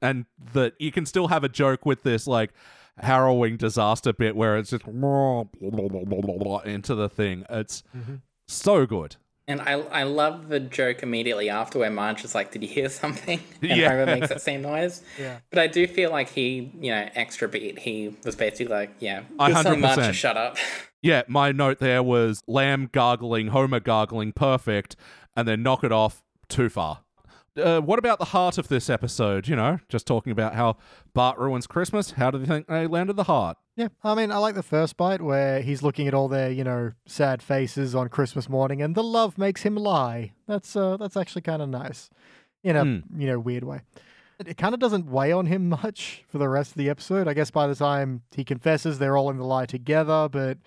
and that you can still have a joke with this like harrowing disaster bit where it's just into the thing. It's mm-hmm. so good. And I, I love the joke immediately after where Marge is like, "Did you hear something?" And Yeah. Homer makes that same noise. Yeah. But I do feel like he, you know, extra beat. He was basically like, "Yeah, A just telling Marge to 100%. shut up." Yeah, my note there was lamb gargling, Homer gargling, perfect, and then knock it off too far. Uh, what about the heart of this episode? You know, just talking about how Bart ruins Christmas. How do you think they landed the heart? Yeah, I mean, I like the first bite where he's looking at all their, you know, sad faces on Christmas morning, and the love makes him lie. That's uh, that's actually kind of nice, in a Hmm. you know weird way. It, it kind of doesn't weigh on him much for the rest of the episode. I guess by the time he confesses, they're all in the lie together, but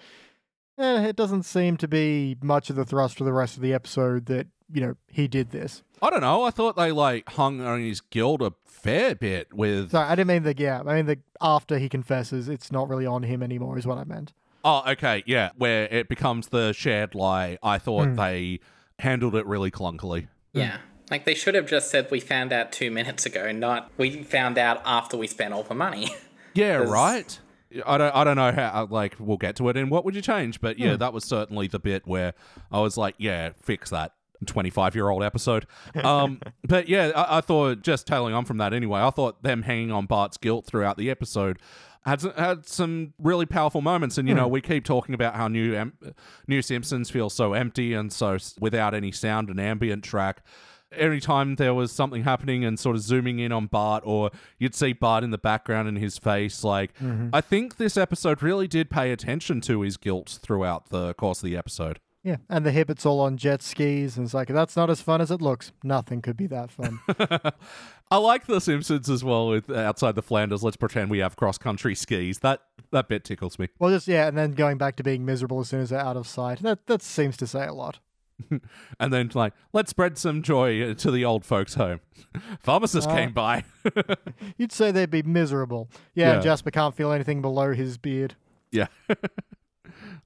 eh, it doesn't seem to be much of the thrust for the rest of the episode that you know he did this. I don't know. I thought they like hung on his guilt a fair bit with. Sorry, I didn't mean the yeah. I mean the after he confesses, it's not really on him anymore, is what I meant. Oh, okay, yeah, where it becomes the shared lie. I thought hmm. they handled it really clunkily. Yeah. Like they should have just said we found out two minutes ago, not we found out after we spent all the money. Yeah, 'Cause- right. I don't. I don't know how. Uh, like, we'll get to it. And what would you change? But yeah, hmm. that was certainly the bit where I was like, yeah, fix that. 25 year old episode. Um, but yeah, I, I thought just tailing on from that anyway. I thought them hanging on Bart's guilt throughout the episode had had some really powerful moments. And you know, we keep talking about how new em- new Simpsons feels so empty and so s- without any sound and ambient track. Anytime there was something happening and sort of zooming in on Bart, or you'd see Bart in the background in his face, like I think this episode really did pay attention to his guilt throughout the course of the episode. Yeah, and the Hibberts all on jet skis, and it's like that's not as fun as it looks. Nothing could be that fun. I like The Simpsons as well. With outside the Flanders, let's pretend we have cross country skis. That that bit tickles me. well, just yeah, and then going back to being miserable as soon as they're out of sight. That that seems to say a lot. And then like, let's spread some joy to the old folks' home. Pharmacist Uh, came by. You'd say they'd be miserable. Yeah, Yeah. Jasper can't feel anything below his beard. yeah.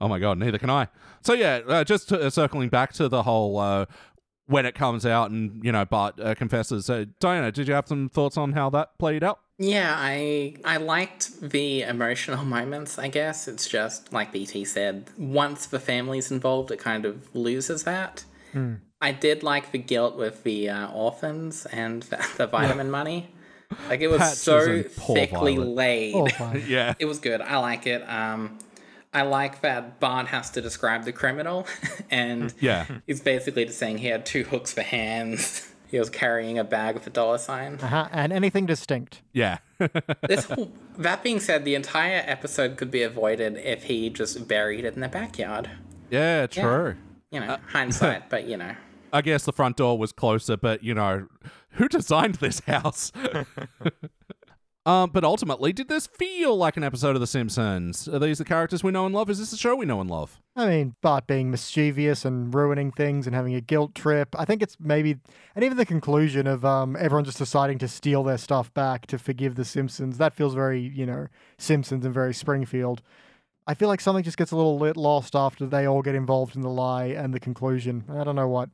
Oh my god, neither can I. So yeah, uh, just uh, circling back to the whole. Uh, when it comes out and you know Bart uh, confesses, uh, Diana, did you have some thoughts on how that played out? Yeah, I I liked the emotional moments, I guess. It's just like BT said, once the family's involved, it kind of loses that. I did like the guilt with the uh, orphans and the, the vitamin money. Like it was Patches so thickly Violet. laid. Yeah, It was good. I like it. Um, I like that Bart has to describe the criminal, and yeah. he's basically just saying he had two hooks for hands. He was carrying a bag with a dollar sign. Uh-huh. And anything distinct. Yeah. This whole, that being said, the entire episode could be avoided if he just buried it in the backyard. yeah, true. You know, hindsight, but you know. I guess the front door was closer, but you know, who designed this house? Um, but ultimately, did this feel like an episode of The Simpsons? Are these the characters we know and love? Is this the show we know and love? I mean, Bart being mischievous and ruining things and having a guilt trip. I think it's maybe, and even the conclusion of um, everyone just deciding to steal their stuff back to forgive the Simpsons. That feels very, you know, Simpsons and very Springfield. I feel like something just gets a little lit lost after they all get involved in the lie and the conclusion. I don't know what.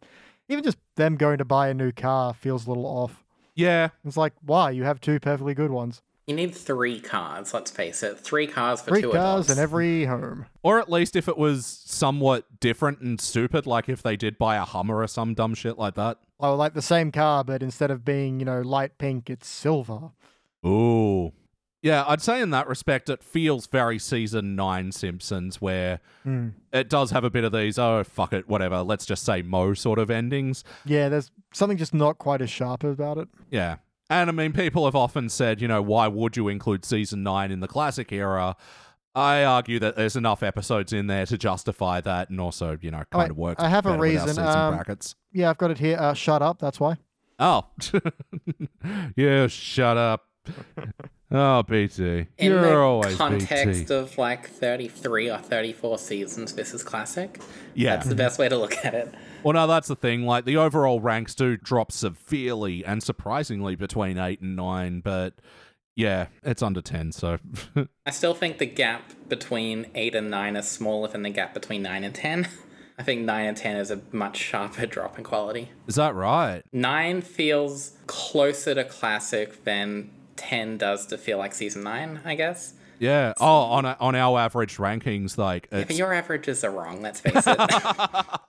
Even just them going to buy a new car feels a little off. Yeah, It's like, why? You have two perfectly good ones. You need three cars, let's face it. Three cars for Three two cars adults. in every home. or at least if it was somewhat different and stupid, like if they did buy a Hummer or some dumb shit like that. Oh, like the same car, but instead of being, you know, light pink, it's silver. Ooh. Yeah, I'd say in that respect, it feels very season nine Simpsons, where Hmm. it does have a bit of these, oh, fuck it, whatever, let's just say Mo sort of endings. Yeah, there's something just not quite as sharp about it. Yeah. And I mean, people have often said, you know, why would you include season nine in the classic era? I argue that there's enough episodes in there to justify that, and also, you know, kind I- of works. I have a better with our reason, um, brackets. Yeah, I've got it here. Uh, shut up. That's why. Oh, yeah, shut up. Oh, BT, In you're the always context BT. of like 33 or 34 seasons, this is classic. Yeah. That's the best way to look at it. Well, no, that's the thing. Like the overall ranks do drop severely and surprisingly between eight and nine, but yeah, it's under ten. So I still think the gap between 8 and 9 is smaller than the gap between 9 and 10. I think 9 and 10 is a much sharper drop in quality. is that right? 9 feels closer to classic than 10 does to feel like season 9, I guess. Yeah. Oh, on a, on our average rankings, like But your averages are wrong, let's face it.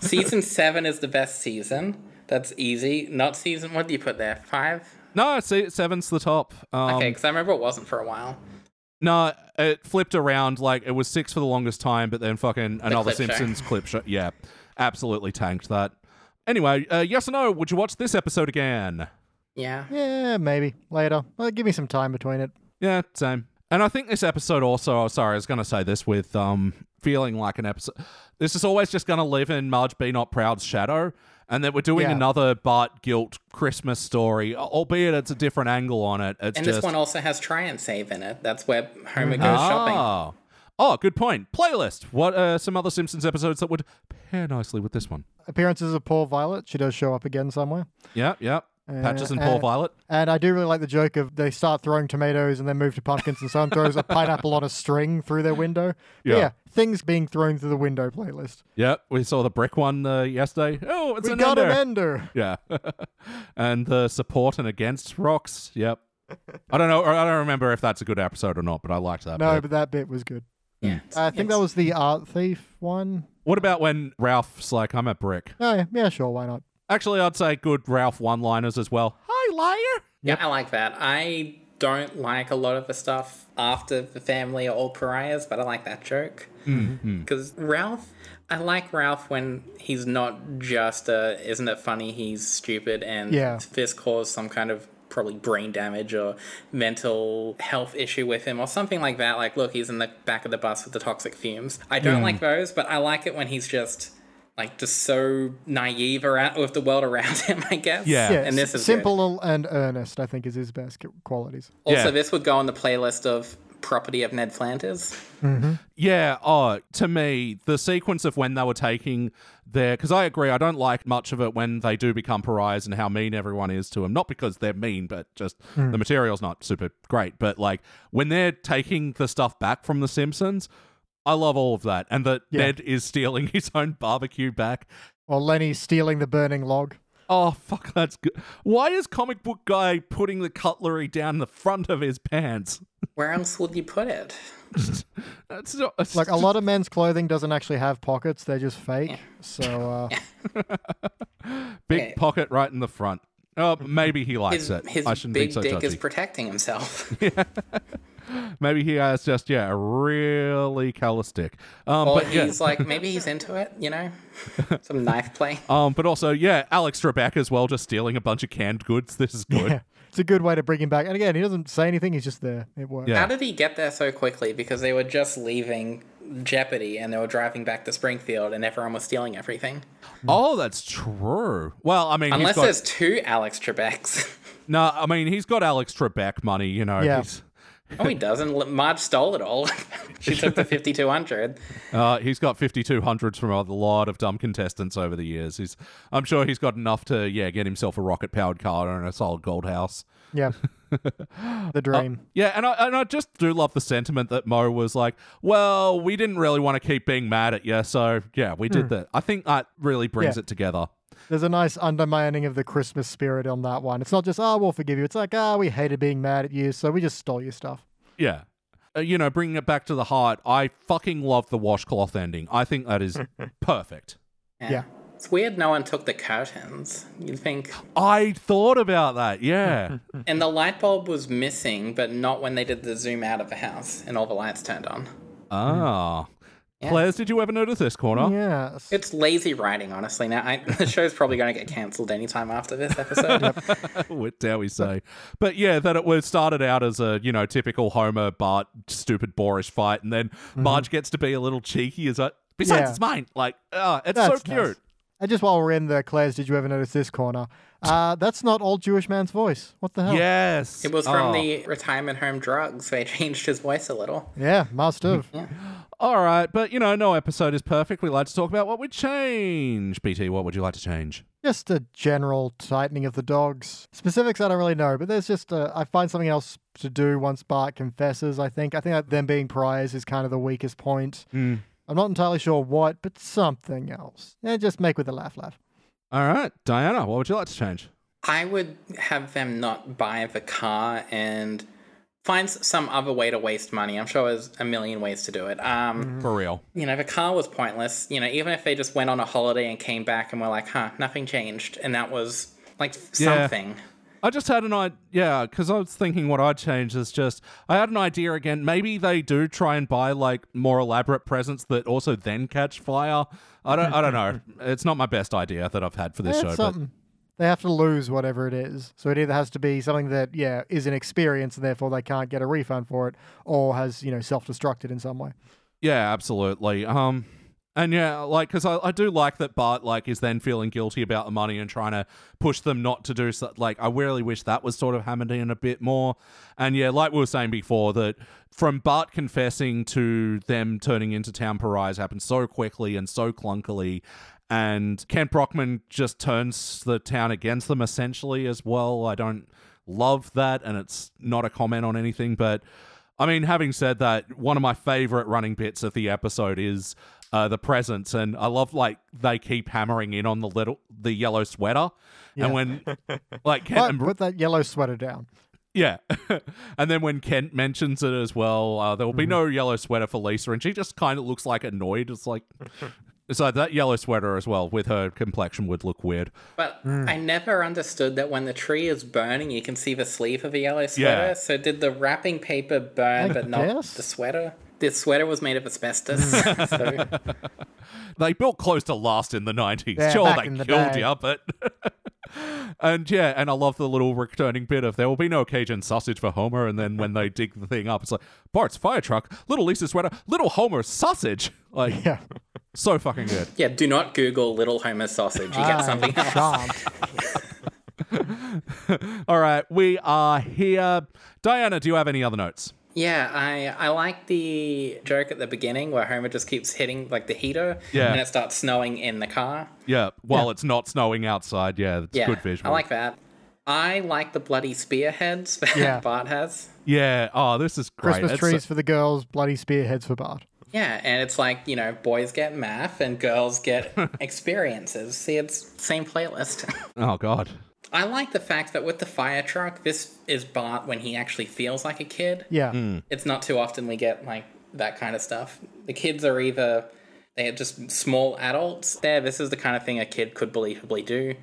season 7 is the best season. That's easy. Not season, what do you put there? 5? no, see, seven's the top. Um, Okay, because I remember it wasn't for a while. No, it flipped around. Like it was six for the longest time, but then fucking another clip show. Simpsons clip show. Yeah, absolutely tanked that. Anyway, uh, yes or no? Would you watch this episode again? Yeah. Yeah, maybe later. Well, give me some time between it. Yeah, same. And I think this episode also, oh, sorry, I was going to say this with um feeling like an episode. This is always just going to live in Marge Be Not Proud's shadow, and that we're doing Yeah. another Bart guilt Christmas story, albeit it's a different angle on it. It's And just this one also has Try-N-Save in it. That's where Homer goes shopping. Oh. Oh, good point. Playlist. What are some other Simpsons episodes that would pair nicely with this one? Appearances of Poor Violet. She does show up again somewhere. Yeah, yeah. Patches and Poor uh, Violet. And I do really like the joke of they start throwing tomatoes and then move to pumpkins, and someone throws a pineapple on a string through their window. Yeah. yeah, things being thrown through the window playlist. Yeah, we saw the brick one uh, yesterday. Oh, it's We an got ender. an ender. Yeah. and the support and against rocks. Yep. I don't know. I don't remember if that's a good episode or not, but I liked that. No, bit. but that bit was good. Yeah. I think that was the art thief one. What about when Ralph's like, I'm a brick? Oh, yeah, yeah, sure, why not? Actually, I'd say good Ralph one liners as well. Hi, liar. Yeah, I like that. I don't like a lot of the stuff after the family are all pariahs, but I like that joke. Mm-hmm. Because Ralph, I like Ralph when he's not just a, isn't it funny, he's stupid and Yeah. this caused some kind of probably brain damage or mental health issue with him or something like that. Like, look, he's in the back of the bus with the toxic fumes. I don't like those, but I like it when he's just. Like just so naive around with the world around him, I guess. Yeah. Yeah, and this s- is good. simple and earnest. I think is his best qualities. Also, Yeah. this would go on the playlist of property of Ned Flanders. Mm-hmm. Yeah, oh, to me, the sequence of when they were taking their. Because I agree, I don't like much of it when they do become pariahs and how mean everyone is to them. Not because they're mean, but just mm. the material's not super great. But like when they're taking the stuff back from The Simpsons, I love all of that. And that Yeah. Ned is stealing his own barbecue back. Or Lenny stealing the burning log. Oh, fuck, that's good. Why is comic book guy putting the cutlery down the front of his pants? Where else would you put it? That's not, it's Like a lot of men's clothing doesn't actually have pockets; they're just fake. So uh, big Okay. pocket right in the front. Oh, maybe he likes His, it. his I shouldn't big be so dick judgy. is protecting himself. Maybe he has just yeah a really callous dick. Um, or but yeah, he's like, maybe he's into it, you know? Some knife play. um, but also yeah, Alex Trebek as well, just stealing a bunch of canned goods. This is good. yeah, it's a good way to bring him back. And again, he doesn't say anything; he's just there. It works. Yeah. How did he get there so quickly? Because they were just leaving Jeopardy and they were driving back to Springfield and everyone was stealing everything. Oh, that's true. Well, I mean, he's Unless got, there's two Alex Trebeks. no, I mean he's got Alex Trebek money. You know, Yeah. he's, no, he doesn't. Marge stole it all. she took the 5200. uh, he's got fifty two hundreds from a lot of dumb contestants over the years. He's, I'm sure he's got enough to yeah get himself a rocket powered car and a solid gold house. Yeah, the dream. Yeah, and I and I just do love the sentiment that Moe was like, "Well, we didn't really want to keep being mad at you, so yeah, we did that." I think that really brings Yeah. it together. There's a nice undermining of the Christmas spirit on that one. It's not just, oh, we'll forgive you. It's like, ah, we hated being mad at you, so we just stole your stuff. Yeah. Uh, you know, bringing it back to the heart, I fucking love the washcloth ending. I think that is perfect. Yeah. It's weird no one took the curtains. You'd think. I thought about that. Yeah. And the light bulb was missing, but not when they did the zoom out of the house and all the lights turned on. ah. Claire's, did you ever notice this corner? Yes. It's lazy writing, honestly. Now, I, the show's probably going to get cancelled anytime after this episode. what dare we say? But yeah, that it was started out as a you know typical Homer Bart stupid boorish fight, and then Marge gets to be a little cheeky. As a besides, Yeah. it's mine. Like, ah, it's That's so nice. cute. And just while we're in there, Claire's, did you ever notice this corner? Uh, that's not old Jewish man's voice. What the hell? Yes, It was from Oh. the retirement home drugs. They changed his voice a little. Yeah, must have. yeah. All right, but you know, no episode is perfect. We like to talk about what would change. BT, what would you like to change? Just a general tightening of the dogs. Specifics I don't really know, but there's just uh, I find something else to do once Bart confesses. I think I think that them being priors is kind of the weakest point. Hmm. I'm not entirely sure what, but something else. Yeah, just make with a laugh, laugh. All right, Diana, what would you like to change? I would have them not buy the car and find some other way to waste money. I'm sure there's a million ways to do it. Um, For real. You know, the car was pointless. You know, even if they just went on a holiday and came back and were like, huh, nothing changed. And that was like Yeah. something. I just had an idea, yeah, because I was thinking what I'd change is just I had an idea again. Maybe they do try and buy like more elaborate presents that also then catch fire. I don't, I don't know. It's not my best idea that I've had for this Eh, show, it's but. They have to lose whatever it is. So it either has to be something that, yeah, is an experience and therefore they can't get a refund for it, or has, you know, self destructed in some way. Yeah, absolutely. Um, and yeah, like because I, I do like that Bart like is then feeling guilty about the money and trying to push them not to do so. Like I really wish that was sort of hammered in a bit more. And yeah, like we were saying before, that from Bart confessing to them turning into town pariahs happened so quickly and so clunkily. And Kent Brockman just turns the town against them essentially as well. I don't love that, and it's not a comment on anything, but I mean, having said that, one of my favorite running bits of the episode is uh, the presents, and I love like they keep hammering in on the little the yellow sweater, Yeah. and when like Kent But and, put that yellow sweater down. yeah, and then when Kent mentions it as well, uh, there will Mm-hmm. be no yellow sweater for Lisa, and she just kind of looks like annoyed. It's like. So that yellow sweater as well, with her complexion, would look weird. But Hmm. I never understood that when the tree is burning, you can see the sleeve of a yellow sweater. Yeah. So did the wrapping paper burn, I but not the sweater? The sweater was made of asbestos. Mm. So They built close to last in the 90s. Yeah, sure, they in the killed day. you, but. and yeah, and I love the little returning bit of there will be no Cajun sausage for Homer. And then when they dig the thing up, it's like Bart's fire truck, little Lisa sweater, little Homer's sausage. Like, Yeah. so fucking good. yeah, do not Google Little Homer sausage. You get ah, something I else. All right, we are here. Diana, do you have any other notes? Yeah, I I like the joke at the beginning where Homer just keeps hitting like the heater, Yeah. and it starts snowing in the car. Yeah, while it's not snowing outside. Yeah, it's Yeah, good visual. I like that. I like the bloody spearheads that Yeah. Bart has. Yeah, oh, this is great. Christmas It's- trees for the girls, bloody spearheads for Bart. Yeah, and it's like, you know, boys get math and girls get experiences. See, it's same playlist. Oh, God. I like the fact that with the fire truck, this is Bart when he actually feels like a kid. Yeah. Hmm. It's not too often we get like that kind of stuff. The kids are either they are just small adults. There, this is the kind of thing a kid could believably do.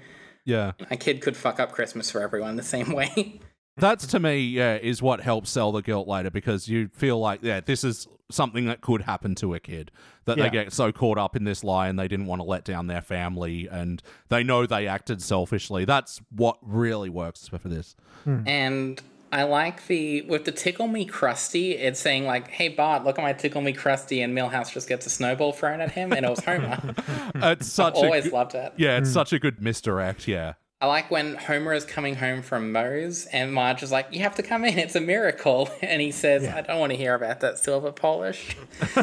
Yeah. A kid could fuck up Christmas for everyone the same way. That's to me, yeah, is what helps sell the guilt later because you feel like, yeah, this is something that could happen to a kid. That Yeah. they get so caught up in this lie and they didn't want to let down their family and they know they acted selfishly. That's what really works for this. Hmm. And I like the with the tickle me Krusty. It's saying like, "Hey Bart, look at my tickle me Krusty," and Milhouse just gets a snowball thrown at him, and it was Homer. It's such a Always good, loved it. yeah, it's hmm. such a good misdirect. Yeah, I like when Homer is coming home from Moe's, and Marge is like, "You have to come in. It's a miracle," and he says, "I don't want to hear about that silver polish."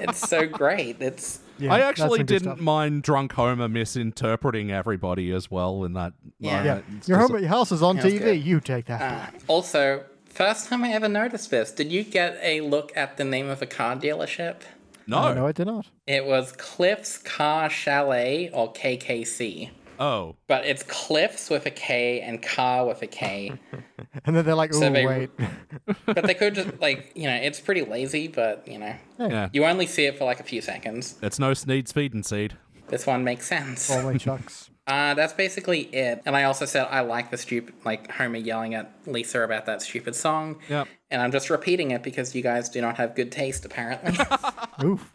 it's so great. It's Yeah, I actually didn't stuff. mind drunk Homer misinterpreting everybody as well in that. Yeah. Yeah. Your, just- home, your house is on TV. good. You take that. Uh, also first time I ever noticed this. Did you get a look at the name of a car dealership? no. Uh, no, I did not. It was Cliff's Car Chalet or KKC. Oh, But it's Cliffs with a K and Car with a K. And then they're like, oh, So they- wait. but they could just, like, you know, it's pretty lazy, but, you know, yeah. you only see it for like a few seconds. It's no Sneed's Feed, and seed. This one makes sense. Holy chucks. Uh, that's basically it. And I also said I like the stupid, like Homer yelling at Lisa about that stupid song. Yep. And I'm just repeating it because you guys do not have good taste, apparently. Oof.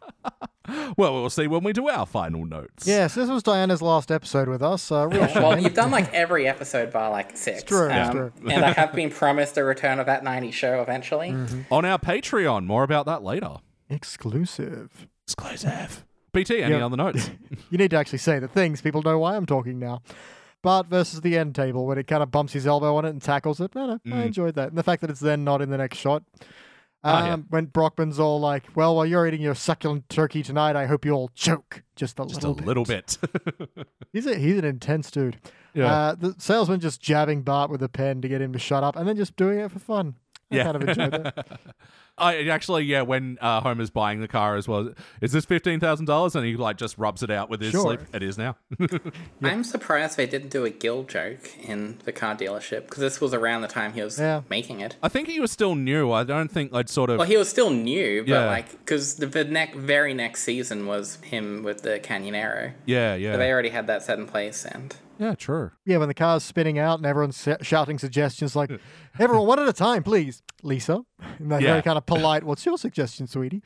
Well, we'll see when we do our final notes. Yes, this was Diana's last episode with us. Uh, real shame. well, you've done like every episode by like six. true, it's Um, true. and I have been promised a return of that 90 show eventually. On our Patreon. More about that later. Exclusive. Exclusive. BT, any Yep. other notes? You need to actually say the things. People know why I'm talking now. Bart versus the end table when it kind of bumps his elbow on it and tackles it. No, no, Mm. I enjoyed that. And the fact that it's then not in the next shot. Um, Ah, yeah. When Brockman's all like, well, while you're eating your succulent turkey tonight, I hope you all choke just a Just a little bit. little bit. He's, a, he's an intense dude. Yeah. Uh, the salesman just jabbing Bart with a pen to get him to shut up and then just doing it for fun. I Yeah. kind of enjoyed that. I actually, yeah, when uh, Homer's buying the car as well, is this fifteen thousand dollars? And he like just rubs it out with his Sure. sleeve. It is now. I'm surprised they didn't do a Gil joke in the car dealership because this was around the time he was Yeah. making it. I think he was still new. I don't think I'd sort of. Well, he was still new, but Yeah. like because the, the next very next season was him with the Canyonero. yeah, So they already had that set in place, and Yeah, true. Yeah, when the car's spinning out and everyone's shouting suggestions like, everyone, one at a time, please. Lisa. And that Yeah. very kind of polite, what's your suggestion, sweetie?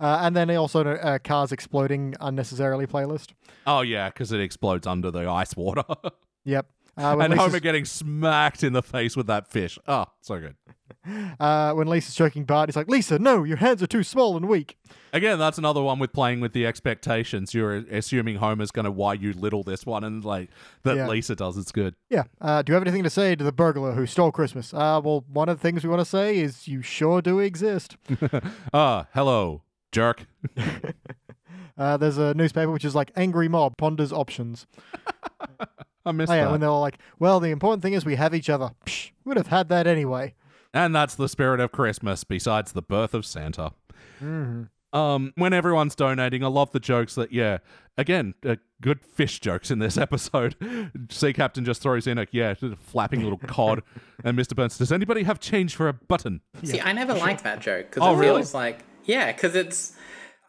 Uh, and then also uh, cars exploding unnecessarily playlist. Oh yeah, because it explodes under the ice water, Yep. Uh, and Lisa's, Homer getting smacked in the face with that fish. Oh, so good. uh, when Lisa's choking Bart, he's like, Lisa, no, your hands are too small and weak. Again, that's another one with playing with the expectations. You're assuming Homer's going to why you little this one, and like that Yeah. Lisa does. It's good. Yeah. Uh, do you have anything to say to the burglar who stole Christmas? Uh, well, one of the things we want to say is you sure do exist. Ah, hello, jerk. Uh, there's a newspaper which is like Angry Mob ponders options. I missed Oh, yeah, that. when they're all like, well, the important thing is we have each other. Psh, would have had that anyway. And that's the spirit of Christmas, besides the birth of Santa. Mm-hmm. Um, when everyone's donating, I love the jokes that, yeah, again, uh, good fish jokes in this episode. Sea Captain just throws in a, yeah, flapping little cod. and Mr. Burns, does anybody have change for a button? See, I never liked that joke because Oh, it really? feels like yeah, because it's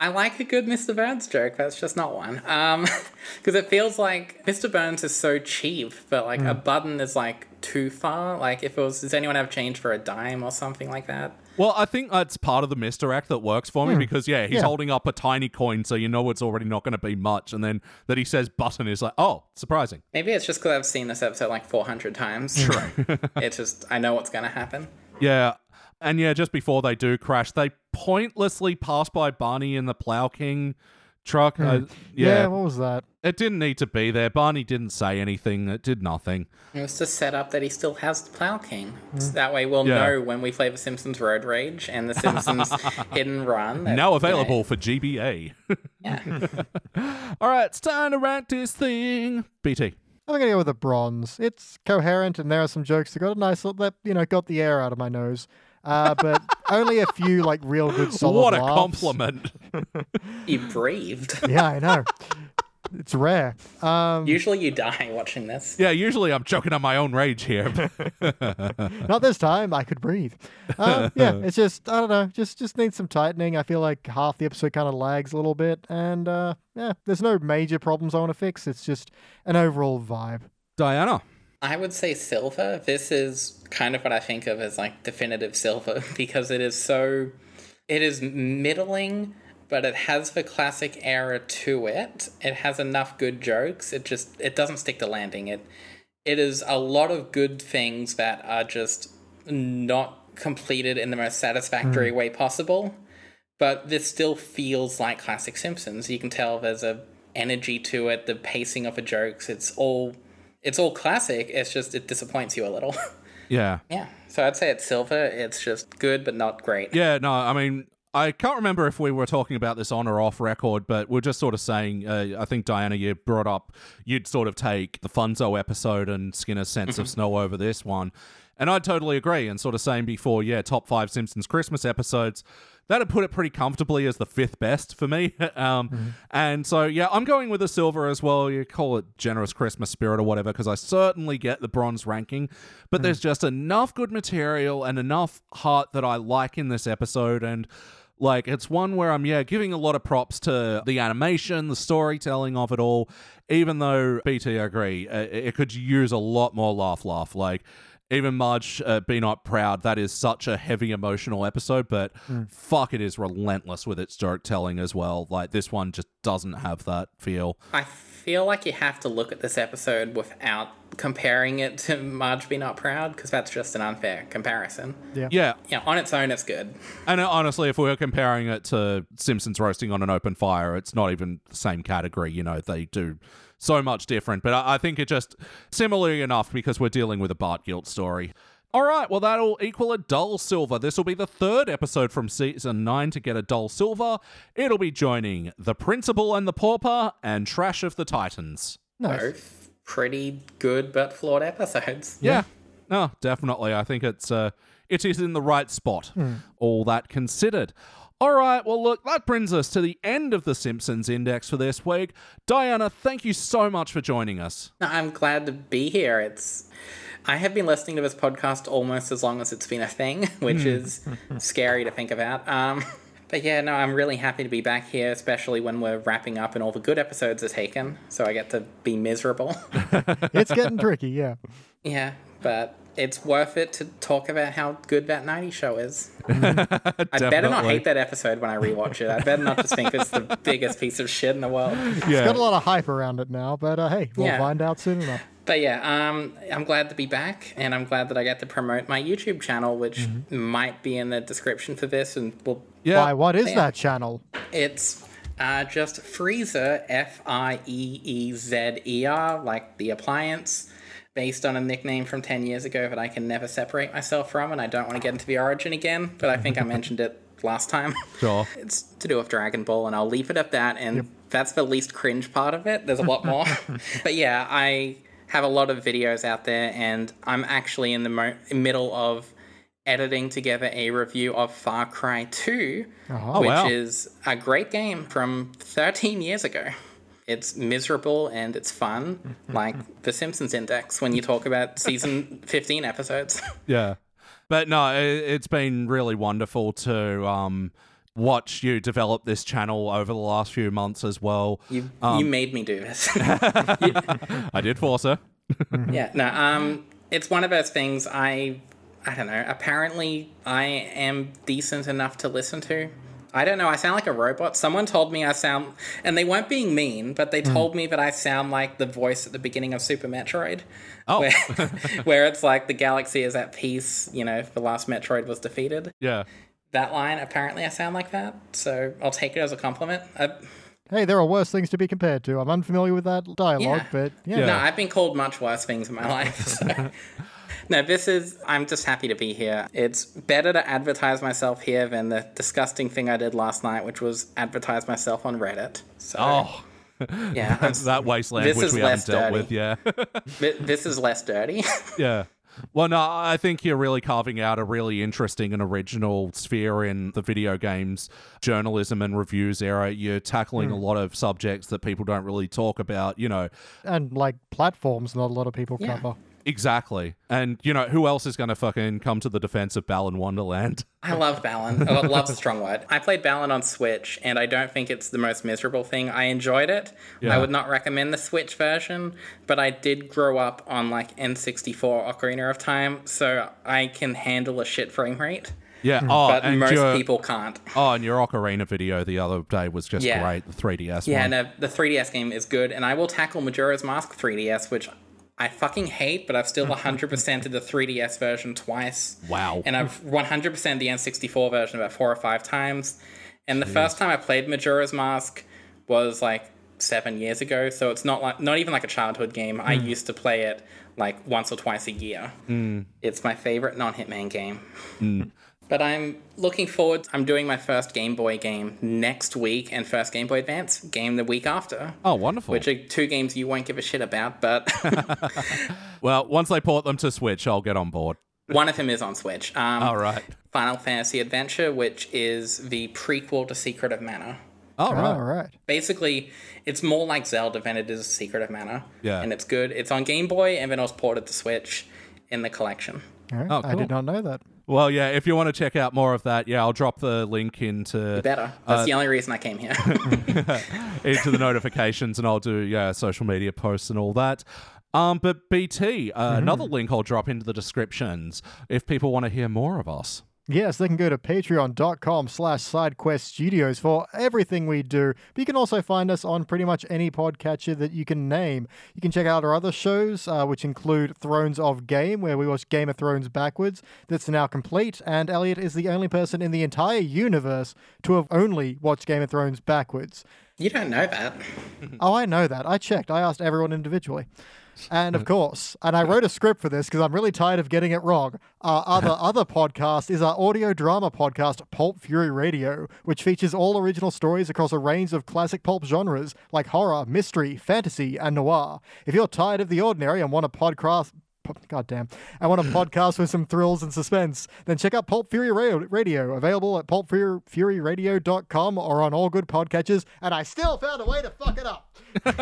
I like a good Mr. Burns joke. That's just not one. Um, because it feels like Mr. Burns is so cheap, but like Hmm. a button is like too far. Like if it was, does anyone have change for a dime or something like that? Well, I think that's part of the misdirect that works for me because, yeah, he's Yeah. holding up a tiny coin, so you know it's already not going to be much. And then that he says button is like, oh, surprising. Maybe it's just because I've seen this episode like 400 times. Sure. it's just I know what's gonna happen. Yeah. And yeah, just before they do crash, they pointlessly pass by Barney in the Plow King truck. Uh, Yeah. yeah, what was that? it didn't need to be there. Barney didn't say anything. It did nothing. It was to set up that he still has the Plow King. So that way we'll Yeah. know when we play The Simpsons Road Rage and The Simpsons Hit and Run. that, Now you know, available for GBA. yeah. All right, it's time to rank this thing. BT. I'm gonna go with a bronze. It's coherent, and there are some jokes that got a nice little that you know got the air out of my nose. Uh, but only a few like real good solid. what a laughs. compliment. You breathed. Yeah, I know. It's rare. Um, Usually you die watching this. yeah, usually I'm choking on my own rage here. not this time. I could breathe. Uh, yeah, it's just I don't know. Just just needs some tightening. I feel like half the episode kind of lags a little bit, and uh, yeah, there's no major problems I want to fix. It's just an overall vibe. Diana. I would say silver. This is kind of what I think of as like definitive silver because it is so. It is middling, but it has the classic era to it. It has enough good jokes. It just it doesn't stick to landing. It it is a lot of good things that are just not completed in the most satisfactory hmm. way possible. But this still feels like classic Simpsons. You can tell there's a energy to it, the pacing of the jokes. It's all it's all classic. It's just it disappoints you a little. Yeah. yeah. So I'd say it's silver. It's just good but not great. Yeah, no, I mean, I can't remember if we were talking about this on or off record, but we're just sort of saying, uh, I think, Diana, you brought up, you'd sort of take the Funzo episode and Skinner's Sense of Snow over this one. And I totally agree. And sort of saying before, yeah, top five Simpsons Christmas episodes, that'd put it pretty comfortably as the fifth best for me. um, And so, yeah, I'm going with a silver as well. You call it generous Christmas spirit or whatever, because I certainly get the bronze ranking. But there's just enough good material and enough heart that I like in this episode. And like it's one where I'm yeah giving a lot of props to the animation, the storytelling of it all. Even though BT, I agree, uh, it could use a lot more laugh, laugh. Like even Marge, uh, be not proud. That is such a heavy emotional episode, but fuck, it is relentless with its joke telling as well. Like this one just doesn't have that feel. I feel like you have to look at this episode without comparing it to Marge Be Not Proud because that's just an unfair comparison. Yeah, Yeah, Yeah. on its own, it's good. and uh, honestly, if we were comparing it to Simpsons roasting on an open fire, it's not even the same category. You know, they do so much different. But I, I think it just similarly enough because we're dealing with a Bart guilt story. All right, well, that'll equal a dull silver. This will be the third episode from season nine to get a dull silver. It'll be joining The Principal and the Pauper and Trash of the Titans. Nice. Both pretty good but flawed episodes. Yeah. No, definitely. I think it's uh it is in the right spot. All that considered. All right, well look, that brings us to the end of the Simpsons index for this week. Diana, thank you so much for joining us. I'm glad to be here. It's I have been listening to this podcast almost as long as it's been a thing, which is scary to think about. Um, But yeah, no, I'm really happy to be back here, especially when we're wrapping up and all the good episodes are taken. So I get to be miserable. It's getting tricky, yeah. yeah, but it's worth it to talk about how good that 90 show is. I better not hate that episode when I rewatch it. I better not just think it's the biggest piece of shit in the world. It's got a lot of hype around it now, but uh, hey, we'll Yeah. find out soon enough. But yeah, um, I'm glad to be back, and I'm glad that I get to promote my YouTube channel, which might be in the description for this, and will Yeah. Why, what is Yeah. that channel? It's uh, just Freezer, F I E E Z E R, like the appliance, based on a nickname from 10 years ago that I can never separate myself from, and I don't want to get into the origin again, but I think I mentioned it last time. Sure. It's to do with Dragon Ball, and I'll leave it at that, and that's the least cringe part of it. There's a lot more. but yeah, I have a lot of videos out there, and I'm actually in the mo- middle of editing together a review of Far Cry 2, which wow. is a great game from 13 years ago. It's miserable and it's fun, like the Simpsons Index when you talk about season 15 episodes. Yeah. But no, i- it's been really wonderful to um, watch you develop this channel over the last few months as well. You, you made me do this. I did force her. yeah, no, um, it's one of those things I, I don't know. Apparently, I am decent enough to listen to. I don't know. I sound like a robot. Someone told me I sound, and they weren't being mean, but they told me that I sound like the voice at the beginning of Super Metroid, Oh, where, where it's like the galaxy is at peace. You know, the last Metroid was defeated. yeah. That line, apparently, I sound like that. So I'll take it as a compliment. Uh, Hey, there are worse things to be compared to. I'm unfamiliar with that dialogue, Yeah. but yeah. Yeah. No, I've been called much worse things in my life. So. no, this is, I'm just happy to be here. It's better to advertise myself here than the disgusting thing I did last night, which was advertise myself on Reddit. So, Oh, yeah, I'm, that wasteland This which is we less haven't dealt dirty. with. Yeah. this is less dirty. yeah. Well, no, I think you're really carving out a really interesting and original sphere in the video games journalism and reviews era. You're tackling a hmm. lot of subjects that people don't really talk about, you know, And like platforms, not a lot of people Yeah. cover. Exactly. And, you know, who else is going to fucking come to the defense of Balan Wonderworld? I love Balan. Oh, love's a strong word. I played Balan on Switch, and I don't think it's the most miserable thing. I enjoyed it. Yeah. I would not recommend the Switch version, but I did grow up on like N64 Ocarina of Time, so I can handle a shit frame rate. Yeah. Hmm. Oh, But and most your, people can't. Oh, and your Ocarina video the other day was just Yeah. great. The 3DS Yeah, one. no, the 3DS game is good, and I will tackle Majora's Mask 3DS, which I fucking hate, but I've still 100%ed the 3DS version twice. Wow. And I've 100% the N64 version about four or five times. And the first time I played Majora's Mask was like seven years ago, so it's not like not even like a childhood game. I hmm. used to play it like once or twice a year. Hmm. It's my favorite non-Hitman game. Hmm. But I'm looking forward. I'm doing my first Game Boy game next week, and first Game Boy Advance game the week after. Oh, wonderful. Which are two games you won't give a shit about, but well, once they port them to Switch, I'll get on board. one of them is on Switch. Um, All right. Final Fantasy Adventure, which is the prequel to Secret of Mana. All right. All right. Basically, it's more like Zelda than it is Secret of Mana. Yeah. And it's good. It's on Game Boy, and then it was ported to Switch in the collection. All right. Oh, I did not know that. Well, yeah, if you want to check out more of that, yeah, I'll drop the link into Better. Uh, That's the only reason I came here. into the notifications and I'll do yeah, social media posts and all that. Um, but BT, uh, another link I'll drop into the descriptions if people want to hear more of us. Yes, they can go to patreon.com slash sidequest studios for everything we do. But you can also find us on pretty much any podcatcher that you can name. You can check out our other shows, uh, which include Thrones of Game, where we watch Game of Thrones backwards. That's now complete, and Elliot is the only person in the entire universe to have only watched Game of Thrones backwards. you don't know that. Oh, I know that. I checked. I asked everyone individually. And of course, and I wrote a script for this because I'm really tired of getting it wrong. Our other other podcast is our audio drama podcast, Pulp Fury Radio, which features all original stories across a range of classic pulp genres like horror, mystery, fantasy, and noir. If you're tired of the ordinary and want a podcast God damn. I want a podcast with some thrills and suspense. Then check out Pulp Fury Radio, available at pulpfuryradio.com or on all good podcatchers. And I still found a way to fuck it up.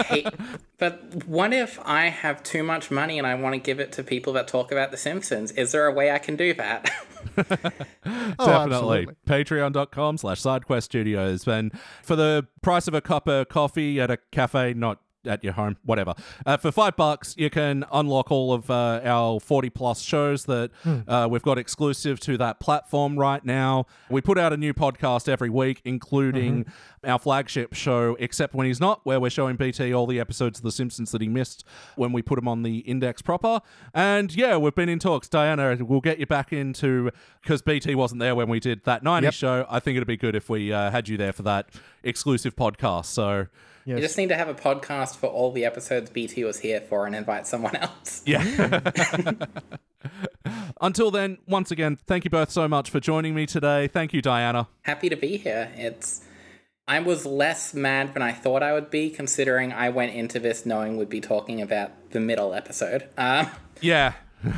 Hey, but what if I have too much money and I want to give it to people that talk about The Simpsons? Is there a way I can do that? Oh, Definitely. absolutely. Patreon.com slash SideQuest Studios. And for the price of a cup of coffee at a cafe, not at your home, whatever. Uh, for five bucks, you can unlock all of uh, our 40 plus shows that uh, we've got exclusive to that platform right now. We put out a new podcast every week, including our flagship show, Except When He's Not, where we're showing BT all the episodes of The Simpsons that he missed when we put them on the index proper. And yeah, we've been in talks. Diana, we'll get you back into, because BT wasn't there when we did that 90s Yep. show. I think it'd be good if we uh, had you there for that exclusive podcast. So You just need to have a podcast for all the episodes BT was here for and invite someone else. Yeah. Until then, once again, thank you both so much for joining me today. Thank you, Diana. Happy to be here. It's I was less mad than I thought I would be, considering I went into this knowing we'd be talking about the middle episode. Um, Yeah.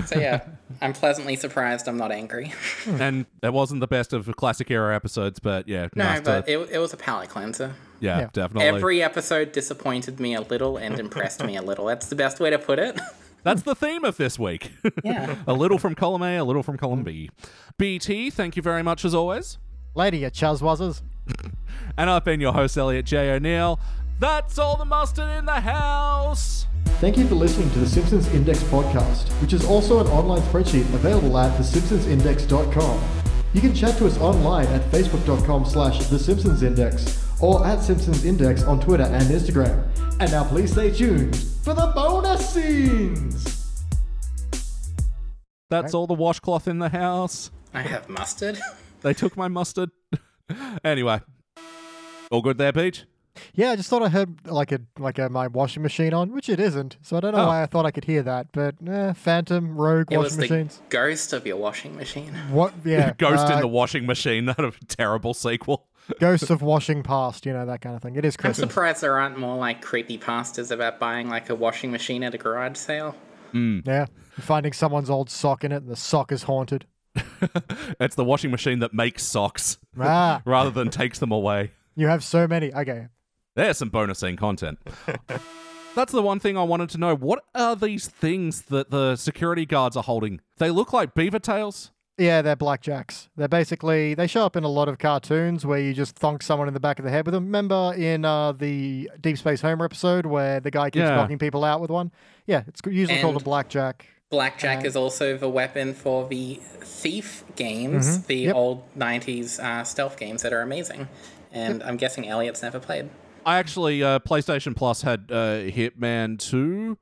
So yeah, I'm pleasantly surprised. I'm not angry. and that wasn't the best of classic era episodes, but yeah, No, nice but to, it, it was a palate cleanser. yeah, Yeah. definitely. Every episode disappointed me a little and impressed me a little. That's the best way to put it. That's the theme of this week. Yeah. a little from column A, a little from column B. BT, thank you very much as always. Lady, you chuzwazzers. And I've been your host, Elliot J. O'Neill. That's all the mustard in the house. Thank you for listening to the Simpsons Index podcast, which is also an online spreadsheet available at thesimpsonsindex.com. You can chat to us online at facebook.com slash thesimpsonsindex or at Simpsons Index on Twitter and Instagram. And now please stay tuned for the bonus scenes! That's all the washcloth in the house. I have mustard. They took my mustard. anyway, all good there, Beej? Yeah, I just thought I heard like a like a my washing machine on, which it isn't. So I don't know Oh. why I thought I could hear that. But eh, Phantom, Rogue It washing was the machines. ghost of your washing machine. What? Yeah, Ghost in uh, the washing machine. That a terrible sequel. Ghosts of washing past. You know that kind of thing. It is I'm surprised there aren't more like creepy pastas about buying like a washing machine at a garage sale. Yeah, finding someone's old sock in it, and the sock is haunted. It's the washing machine that makes socks Ah, rather than takes them away. you have so many. Okay, There's some bonus scene content. That's the one thing I wanted to know. What are these things that the security guards are holding? They look like beaver tails. Yeah, they're blackjacks. They're basically they show up in a lot of cartoons where you just thonk someone in the back of the head with them. Remember in uh, the Deep Space Homer episode where the guy keeps Yeah. knocking people out with one? Yeah, it's usually called a And- blackjack. Blackjack is also the weapon for the Thief games, the Yep. old 90s uh, stealth games that are amazing. And I'm guessing Elliot's never played. I actually, uh, PlayStation Plus had uh, Hitman 2.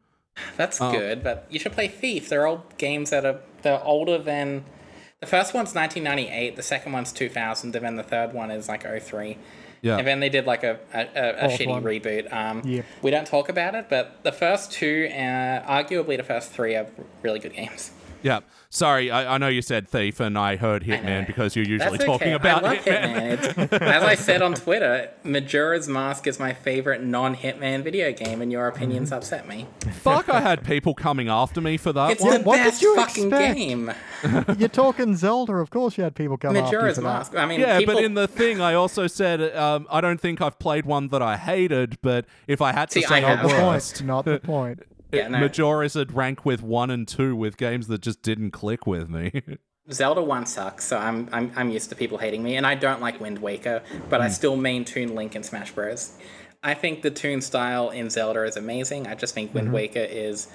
That's Oh. good, but you should play Thief. They're old games that are they're older than the first one's 1998, the second one's 2000, and then the third one is like 03. Yeah. And then they did like a, a, a, a shitty one. reboot. Um, Yep. We don't talk about it, but the first two, uh, arguably the first three, are really good games. Yeah. Sorry, I, I know you said Thief and I heard Hitman know. because you're usually That's talking okay. about I love Hitman. Hitman. As I said on Twitter, Majora's Mask is my favorite non-Hitman video game, and your opinions upset me. Fuck, I had people coming after me for that It's one. the what did best you fucking expect? game. You're talking Zelda, of course. You had people come after you Majora's for that. Mask. I mean, Yeah, people, but in the thing, I also said um, I don't think I've played one that I hated, but if I had to See, say I a have. Not the point. Not the point. Yeah, no. Majora's would rank with one and two with games that just didn't click with me. Zelda One sucks, so I'm, I'm I'm used to people hating me, and I don't like Wind Waker, but I Hmm. still main Toon Link in Smash Bros. I think the toon style in Zelda is amazing. I just think Mm-hmm. Wind Waker is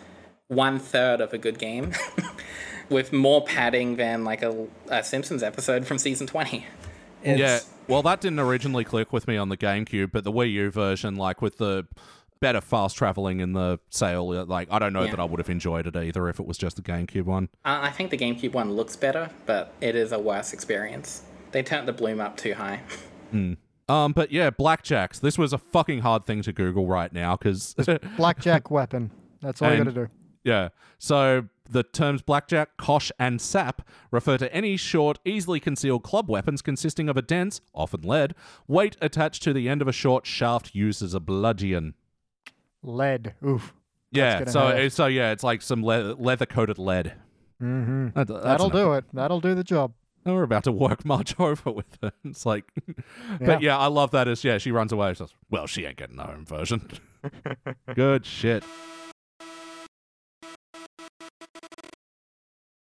one third of a good game, with more padding than like a, a Simpsons episode from season twenty. It's, yeah, well, that didn't originally click with me on the GameCube, but the Wii U version, like with the better fast traveling in the sail, like I don't know Yeah. that I would have enjoyed it either if it was just the GameCube one. Uh, I think the GameCube one looks better, but it is a worse experience. They turned the bloom up too high. Um, but yeah, blackjacks. This was a fucking hard thing to Google right now because Blackjack weapon. That's all you got to do. Yeah. So the terms blackjack, cosh, and sap refer to any short, easily concealed club weapons consisting of a dense, often lead, weight attached to the end of a short shaft used as a bludgeon. Lead. Oof. Yeah. So hurt. so yeah, it's like some le- leather coated lead. Mm-hmm. That, That'll enough. do it. That'll do the job. And we're about to work Marge over with it. It's like, Yeah. but yeah, I love that. As yeah, she runs away. She says, well, she ain't getting her own version. Good shit.